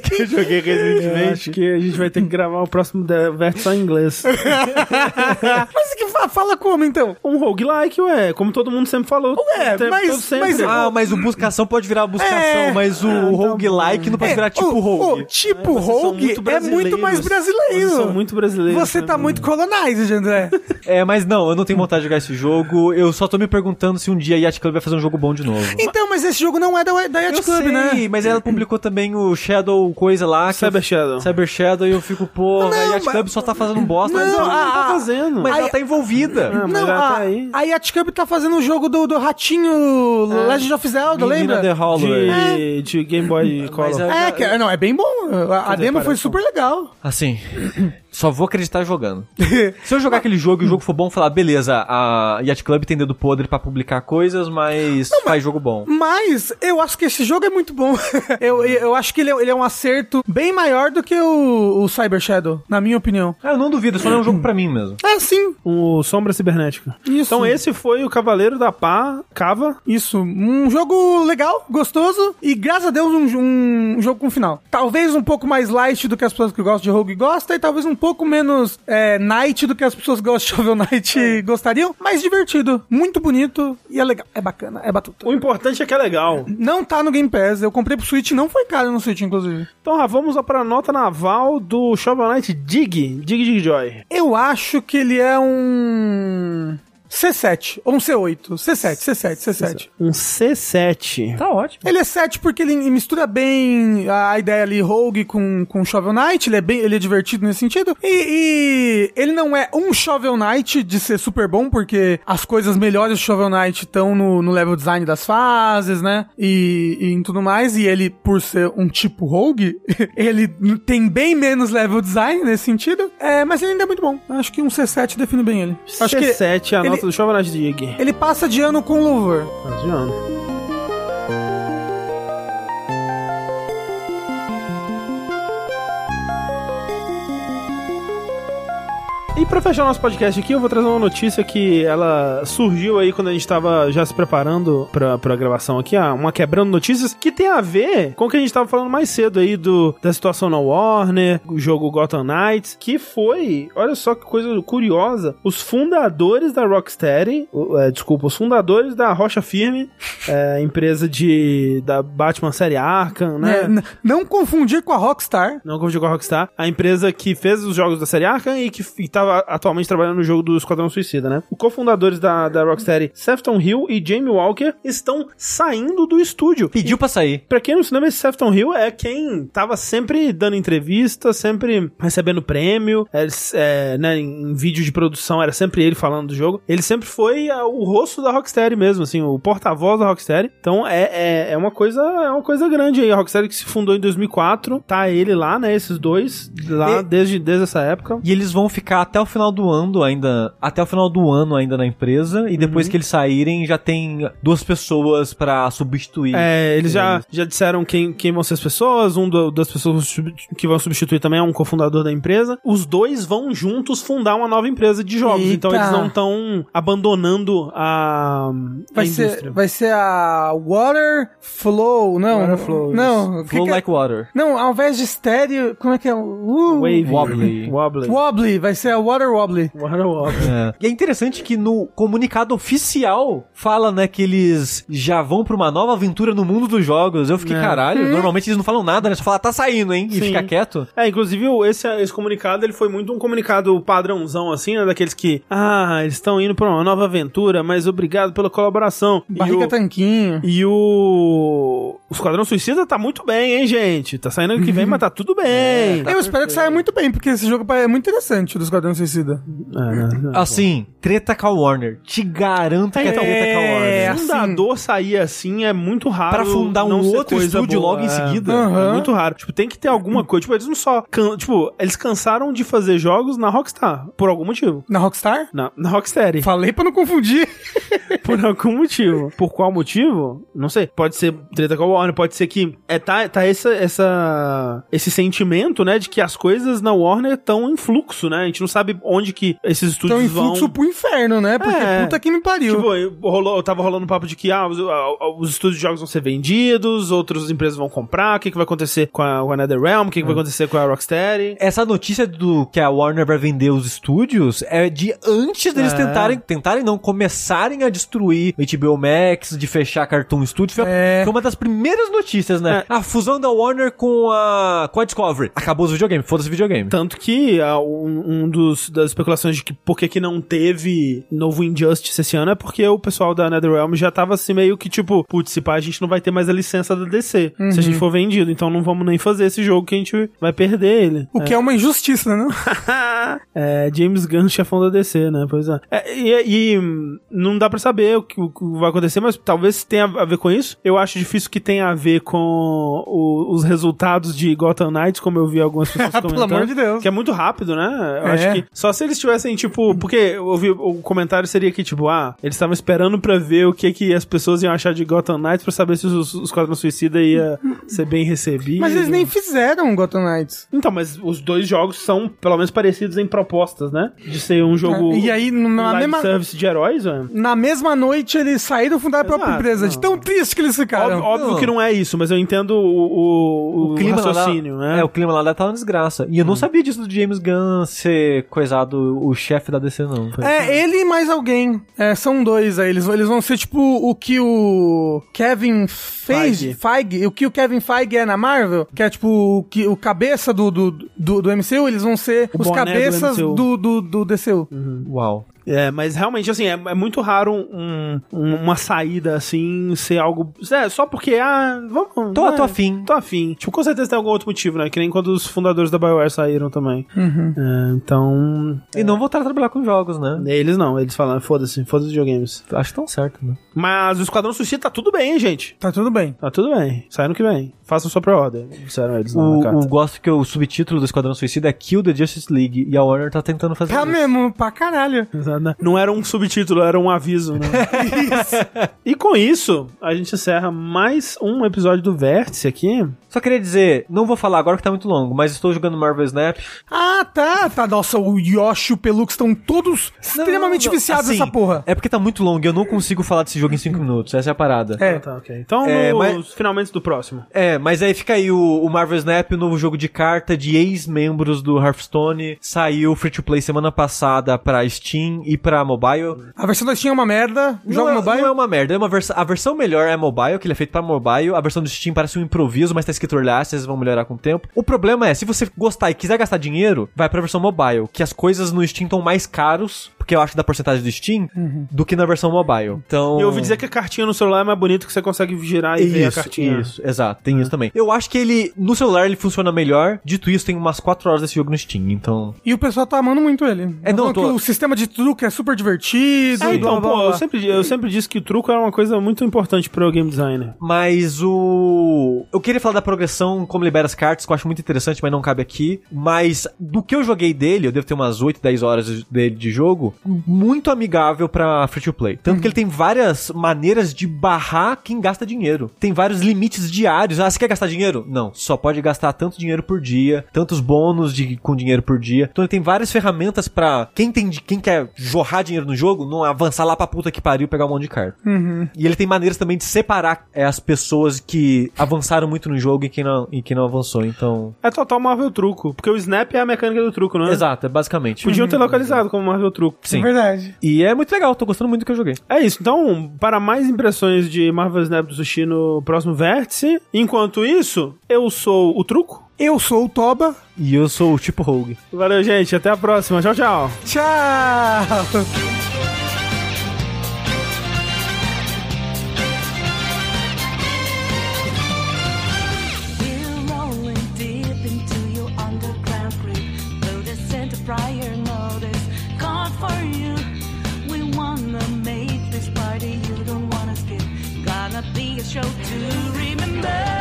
que eu joguei Eu recentemente. acho que a gente vai ter que gravar o próximo vértice só em inglês. Mas que fa- fala como então? um roguelike, ué, como todo mundo sempre falou. Ué, mas- sempre. mas- Ah, mas o buscação pode virar buscação, É. mas o roguelike não pode virar tipo o, rogue. o tipo são rogue muito é muito mais brasileiro. São muito brasileiros. Você tá né? muito colonized, André. É, mas não, eu não tenho vontade de jogar esse jogo. Eu só tô me perguntando se um dia a Yacht Club vai fazer um jogo bom de novo. então, mas esse jogo não é da, da Yacht Eu Club, sei, né? mas ela publicou também o Shadow coisa lá. que Cyber Shadow. Cyber Shadow e eu fico, porra, Não, a Yacht mas- Club só tá fazendo bosta. Não, mas Não, ela não tá ah, fazendo. mas Aí- ela tá envolvida. Ah, mas Não, ela a, tá aí. a Yacht Club tá fazendo o jogo do, do ratinho Legend of Zelda, Menina lembra? The Holloway. De, de Game Boy Color. Mas é- É, que, não, é bem bom. A, a demo foi super legal. Assim, só vou acreditar jogando. Se eu jogar aquele jogo e o jogo for bom, falar, beleza, a Yacht Club tem dedo podre pra publicar coisas, mas faz jogo bom. Mas eu acho que esse jogo é muito bom. eu, eu acho que ele é, ele é um acerto bem maior do que o, o Cyber Shadow, na minha opinião. Ah, eu não duvido, só não é um jogo pra mim mesmo. É, sim. O Sombra Cibernética. Isso. Então esse foi o Cavaleiro da Pá, Cava. Isso, um jogo legal, gostoso e graças a Deus um, um jogo com final. Talvez um pouco mais light do que as pessoas que gostam de Rogue gostam e talvez um pouco menos é, Night do que as pessoas que gostam de Shovel Knight gostariam, mas divertido, muito bonito e é legal, é bacana, é batuta. O importante é que é legal. Não tá no Game Pass, eu comprei pro Switch, não foi caro no Switch, inclusive. Então, Rafa, vamos lá pra nota naval do Shovel Knight Dig. Dig Dig Joy. Eu acho que ele é um... C7, ou um C8. C7, C7, C7. Um C7. Tá ótimo. Ele é 7 porque ele mistura bem a ideia ali Rogue com, com Shovel Knight, ele é bem, ele é divertido nesse sentido. E, e ele não é um Shovel Knight de ser super bom, porque as coisas melhores do Shovel Knight estão no, no level design das fases, né? E, e em tudo mais. E ele, por ser um tipo Rogue, ele tem bem menos level design nesse sentido. É, mas ele ainda é muito bom. Acho que um C7 define bem ele. Acho que C7 é a ele- nota do Shovel Knight Dig. ele passa de ano com louvor. Mas de ano. Pra fechar nosso podcast aqui, eu vou trazer uma notícia que ela surgiu aí quando a gente tava já se preparando pra, pra gravação aqui, ah, uma quebrando notícias, que tem a ver com o que a gente tava falando mais cedo aí do, da situação na Warner, o jogo Gotham Knights, que foi, olha só que coisa curiosa, os fundadores da Rocksteady, é, desculpa, os fundadores da Rocha Firme, é, empresa de da Batman série Arkham, né? É, n- não confundir com a Rockstar. Não confundi com a Rockstar. A empresa que fez os jogos da série Arkham e que atualmente trabalhando no jogo do Esquadrão Suicida, né? Os cofundadores da, da Rocksteady, Sefton Hill e Jamie Walker, estão saindo do estúdio. Pediu pra sair. Pra quem não se lembra, esse Sefton Hill é quem tava sempre dando entrevista, sempre recebendo prêmio, é, é, né, em vídeo de produção era sempre ele falando do jogo. Ele sempre foi ah, o rosto da Rocksteady mesmo, assim, o porta-voz da Rocksteady. Então é, é, é uma coisa é uma coisa grande aí. A Rocksteady que se fundou em 2004, tá ele lá, né, esses dois, lá E- desde, desde essa época. E eles vão ficar até até o final do ano ainda, até o final do ano ainda na empresa e depois que eles saírem já tem duas pessoas pra substituir. É, eles já, já disseram quem, quem vão ser as pessoas, um do- das pessoas que vão substituir também é um cofundador da empresa. Os dois vão juntos fundar uma nova empresa de jogos, Eita. então eles não estão abandonando a, Vai a ser, indústria. vai ser a Water Flow, não. Water Flow, não, o que Flow que é- like water. Não, ao invés de estéreo, como é que é? Uh, Wavy. Wobbly. Wobbly. Wobbly, vai ser a Water Wobbly. Water Wobbly. É. E é interessante que no comunicado oficial fala, né, que eles já vão pra uma nova aventura no mundo dos jogos. Eu fiquei, É. caralho, normalmente eles não falam nada, né? Só falam, tá saindo, hein? E Sim. fica quieto. É, inclusive esse, esse comunicado ele foi muito um comunicado padrãozão, assim, né? Daqueles que, ah, eles estão indo pra uma nova aventura, mas obrigado pela colaboração. E Barriga o- tanquinho. E o. O Esquadrão Suicida tá muito bem, hein, gente? Tá saindo ano que vem, mas tá tudo bem. Tá Eu espero que saia muito bem, porque esse jogo é muito interessante, do Esquadrão Suicida. É, Assim, treta com a Warner. Te garanto que é, treta com a Warner. É, Fundador sair assim é muito raro. Pra fundar um outro estúdio boa. logo em É, seguida. Aham. É muito raro. Tipo, tem que ter alguma coisa. Tipo, eles não só. can- Tipo, eles cansaram de fazer jogos na Rockstar. Por algum motivo. Na Rockstar? Na, na Rocksteady. Falei pra não confundir. Por algum motivo. Por qual motivo? Não sei. Pode ser treta com a Warner, pode ser que é, tá, tá essa, essa, esse sentimento, né, de que as coisas na Warner estão em fluxo, né? A gente não sabe onde que esses estúdios Então, em vão. fluxo pro inferno, né? Porque É. puta que me pariu. Tipo, eu- rolou, eu tava rolando um papo de que ah, os, ah, os estúdios de jogos vão ser vendidos, outras empresas vão comprar, o que, que vai acontecer com a, com a NetherRealm, o que, que vai acontecer com a Rocksteady. Essa notícia do que a Warner vai vender os estúdios é de antes deles É. tentarem, tentarem não, começarem a destruir o HBO Max, de fechar Cartoon Studios. Foi, É. foi uma das primeiras notícias, né? A fusão da Warner com a, com a Discovery. Acabou os videogames, foda-se videogame. Tanto que ah, um, um dos das especulações de que por que, que não teve novo Injustice esse ano é porque o pessoal da NetherRealm já tava assim meio que tipo, putz, se pá, a gente não vai ter mais a licença da DC se a gente for vendido, então não vamos nem fazer esse jogo que a gente vai perder ele. O que é uma injustiça, né? é, James Gunn, chefão da DC, né? Pois é. É, e, e, não dá pra saber o que, o que vai acontecer, mas talvez tenha a ver com isso. Eu acho difícil que tenha a ver com o- os resultados de Gotham Knights, como eu vi algumas pessoas Pelo comentando. amor de Deus. Que é muito rápido, né? Eu É. acho que só se eles tivessem, tipo... Porque eu ouvi, o comentário seria que, tipo, ah, eles estavam esperando pra ver o que, que as pessoas iam achar de Gotham Knights pra saber se os, os Quadrão Suicida ia ser bem recebido. Mas eles nem fizeram Gotham Knights. Então, mas os dois jogos são, pelo menos, parecidos em propostas, né? De ser um jogo. E aí, na mesma, service de heróis, velho. na mesma noite, eles saíram e fundaram a própria Exato, empresa. De tão triste que eles ficaram. Óbvio, óbvio Não. que não é isso, mas eu entendo o, o, o, raciocínio, lá, né? É, o clima lá deve estar uma desgraça. E eu não sabia disso do James Gunn ser coisado o chefe da DC, não. É, ele e mais alguém. É, são dois aí. Eles, eles vão ser tipo o que o Kevin fez. Feige. Feige. O que o Kevin Feige é na Marvel. Que é tipo o, que, o cabeça do, do, do, do MCU. Eles vão ser O os do cabeças MCU. do, do, do DCU. Uau. É, mas realmente, assim, é, é muito raro um, um- uma saída, assim, ser algo... É, só porque, ah, vamos... Tô- é, tô afim. Tô afim. Tipo, com certeza tem algum outro motivo, né? Que nem quando os fundadores da BioWare saíram também. Uhum. É, então... E não voltaram a trabalhar com jogos, né? Eles não, eles falam, foda-se, foda-se videogames. Acho que tão certo, né? Mas o Esquadrão Suicida tá tudo bem, hein, gente? Tá tudo bem. Tá tudo bem. Sai no que vem. Façam sua pré-order. Disseram eles lá na O, carta. o gosto que o subtítulo do Esquadrão Suicida é Kill the Justice League e a Warner tá tentando fazer Tá isso. mesmo, pra caralho. Não era um subtítulo, era um aviso, né? E com isso, a gente encerra mais um episódio do Vértice aqui. Só queria dizer, não vou falar agora que tá muito longo, mas estou jogando Marvel Snap. Ah, tá, tá. Nossa, o Yoshi e o Pelux estão todos extremamente Não, não, viciados assim, nessa porra. É porque tá muito longo e eu não consigo falar desse jogo em 5 minutos, essa é a parada. É. Ah, tá, ok. Então, É, nos mas- finalmente do próximo. É, mas aí fica aí o, o Marvel Snap, o novo jogo de carta de ex-membros do Hearthstone. Saiu free to play semana passada pra Steam e pra mobile. A versão da Steam é uma merda. Não Joga é, mobile. não é uma merda, é uma vers a versão melhor é mobile, que ele é feito pra mobile. A versão do Steam parece um improviso, mas tá escrito early access, vão melhorar com o tempo. O problema é, se você gostar e quiser gastar dinheiro, vai pra versão mobile, que as coisas no Steam estão mais caros, porque eu acho da porcentagem do Steam, do que na versão mobile. Então. Eu ouvi dizer que a cartinha no celular é mais bonita que você consegue girar e ver a cartinha. Isso, exato, tem isso também. Eu acho que ele, no celular, ele funciona melhor. Dito isso, tem umas 4 horas desse jogo no Steam, então. E o pessoal tá amando muito ele. É, não, Falando tô- que O sistema de truque é super divertido. É, então, blá, blá, pô, blá. eu sempre, eu sempre disse que o truco é uma coisa muito importante pro game designer. Mas o. Eu queria falar da progressão, como libera as cartas, que eu acho muito interessante, mas não cabe aqui. Mas do que eu joguei dele, eu devo ter umas 8, 10 horas dele de jogo, muito amigável pra free to play. Tanto que ele tem várias maneiras de barrar quem gasta dinheiro. Tem vários limites diários. Ah, você quer gastar dinheiro? Não, só pode gastar tanto dinheiro por dia, tantos bônus de, com dinheiro por dia. Então ele tem várias ferramentas pra quem tem quem quer jorrar dinheiro no jogo, não avançar lá pra puta que pariu e pegar um monte de carta. E ele tem maneiras também de separar é, as pessoas que avançaram muito no jogo e quem não, e quem não avançou. Então. É total Marvel truco, porque o Snap é a mecânica do truco, não é? Exato, é basicamente. Podiam ter localizado como Marvel truco. É Sim. verdade. E é muito legal, tô gostando muito do que eu joguei. É isso. Então, para mais impressões de Marvel Snap do Sushi no próximo vértice, enquanto isso, eu sou o truco. Eu sou o Toba. E eu sou o tipo Rogue. Valeu, gente. Até a próxima. Tchau, tchau. Tchau! Show to remember.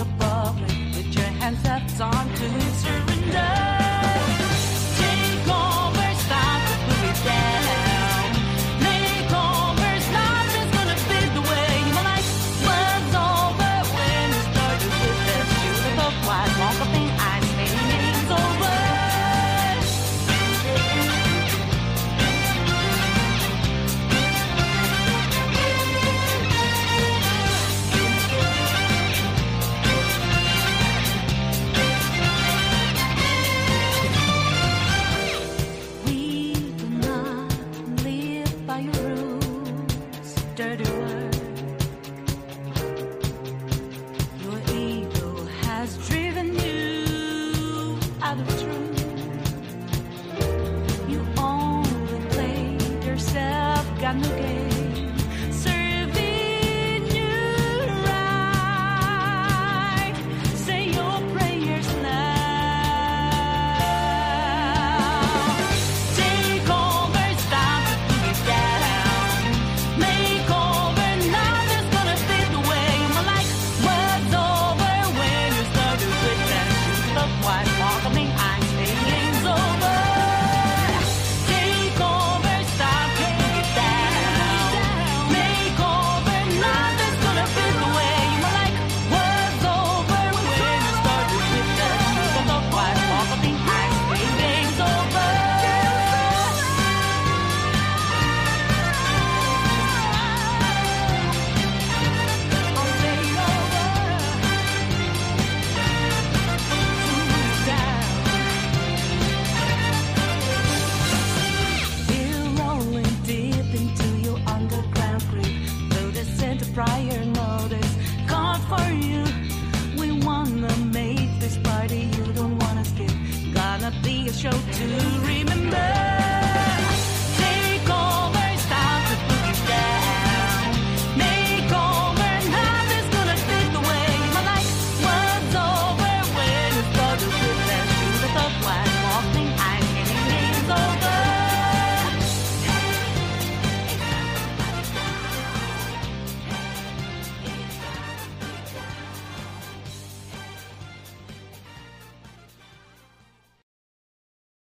Up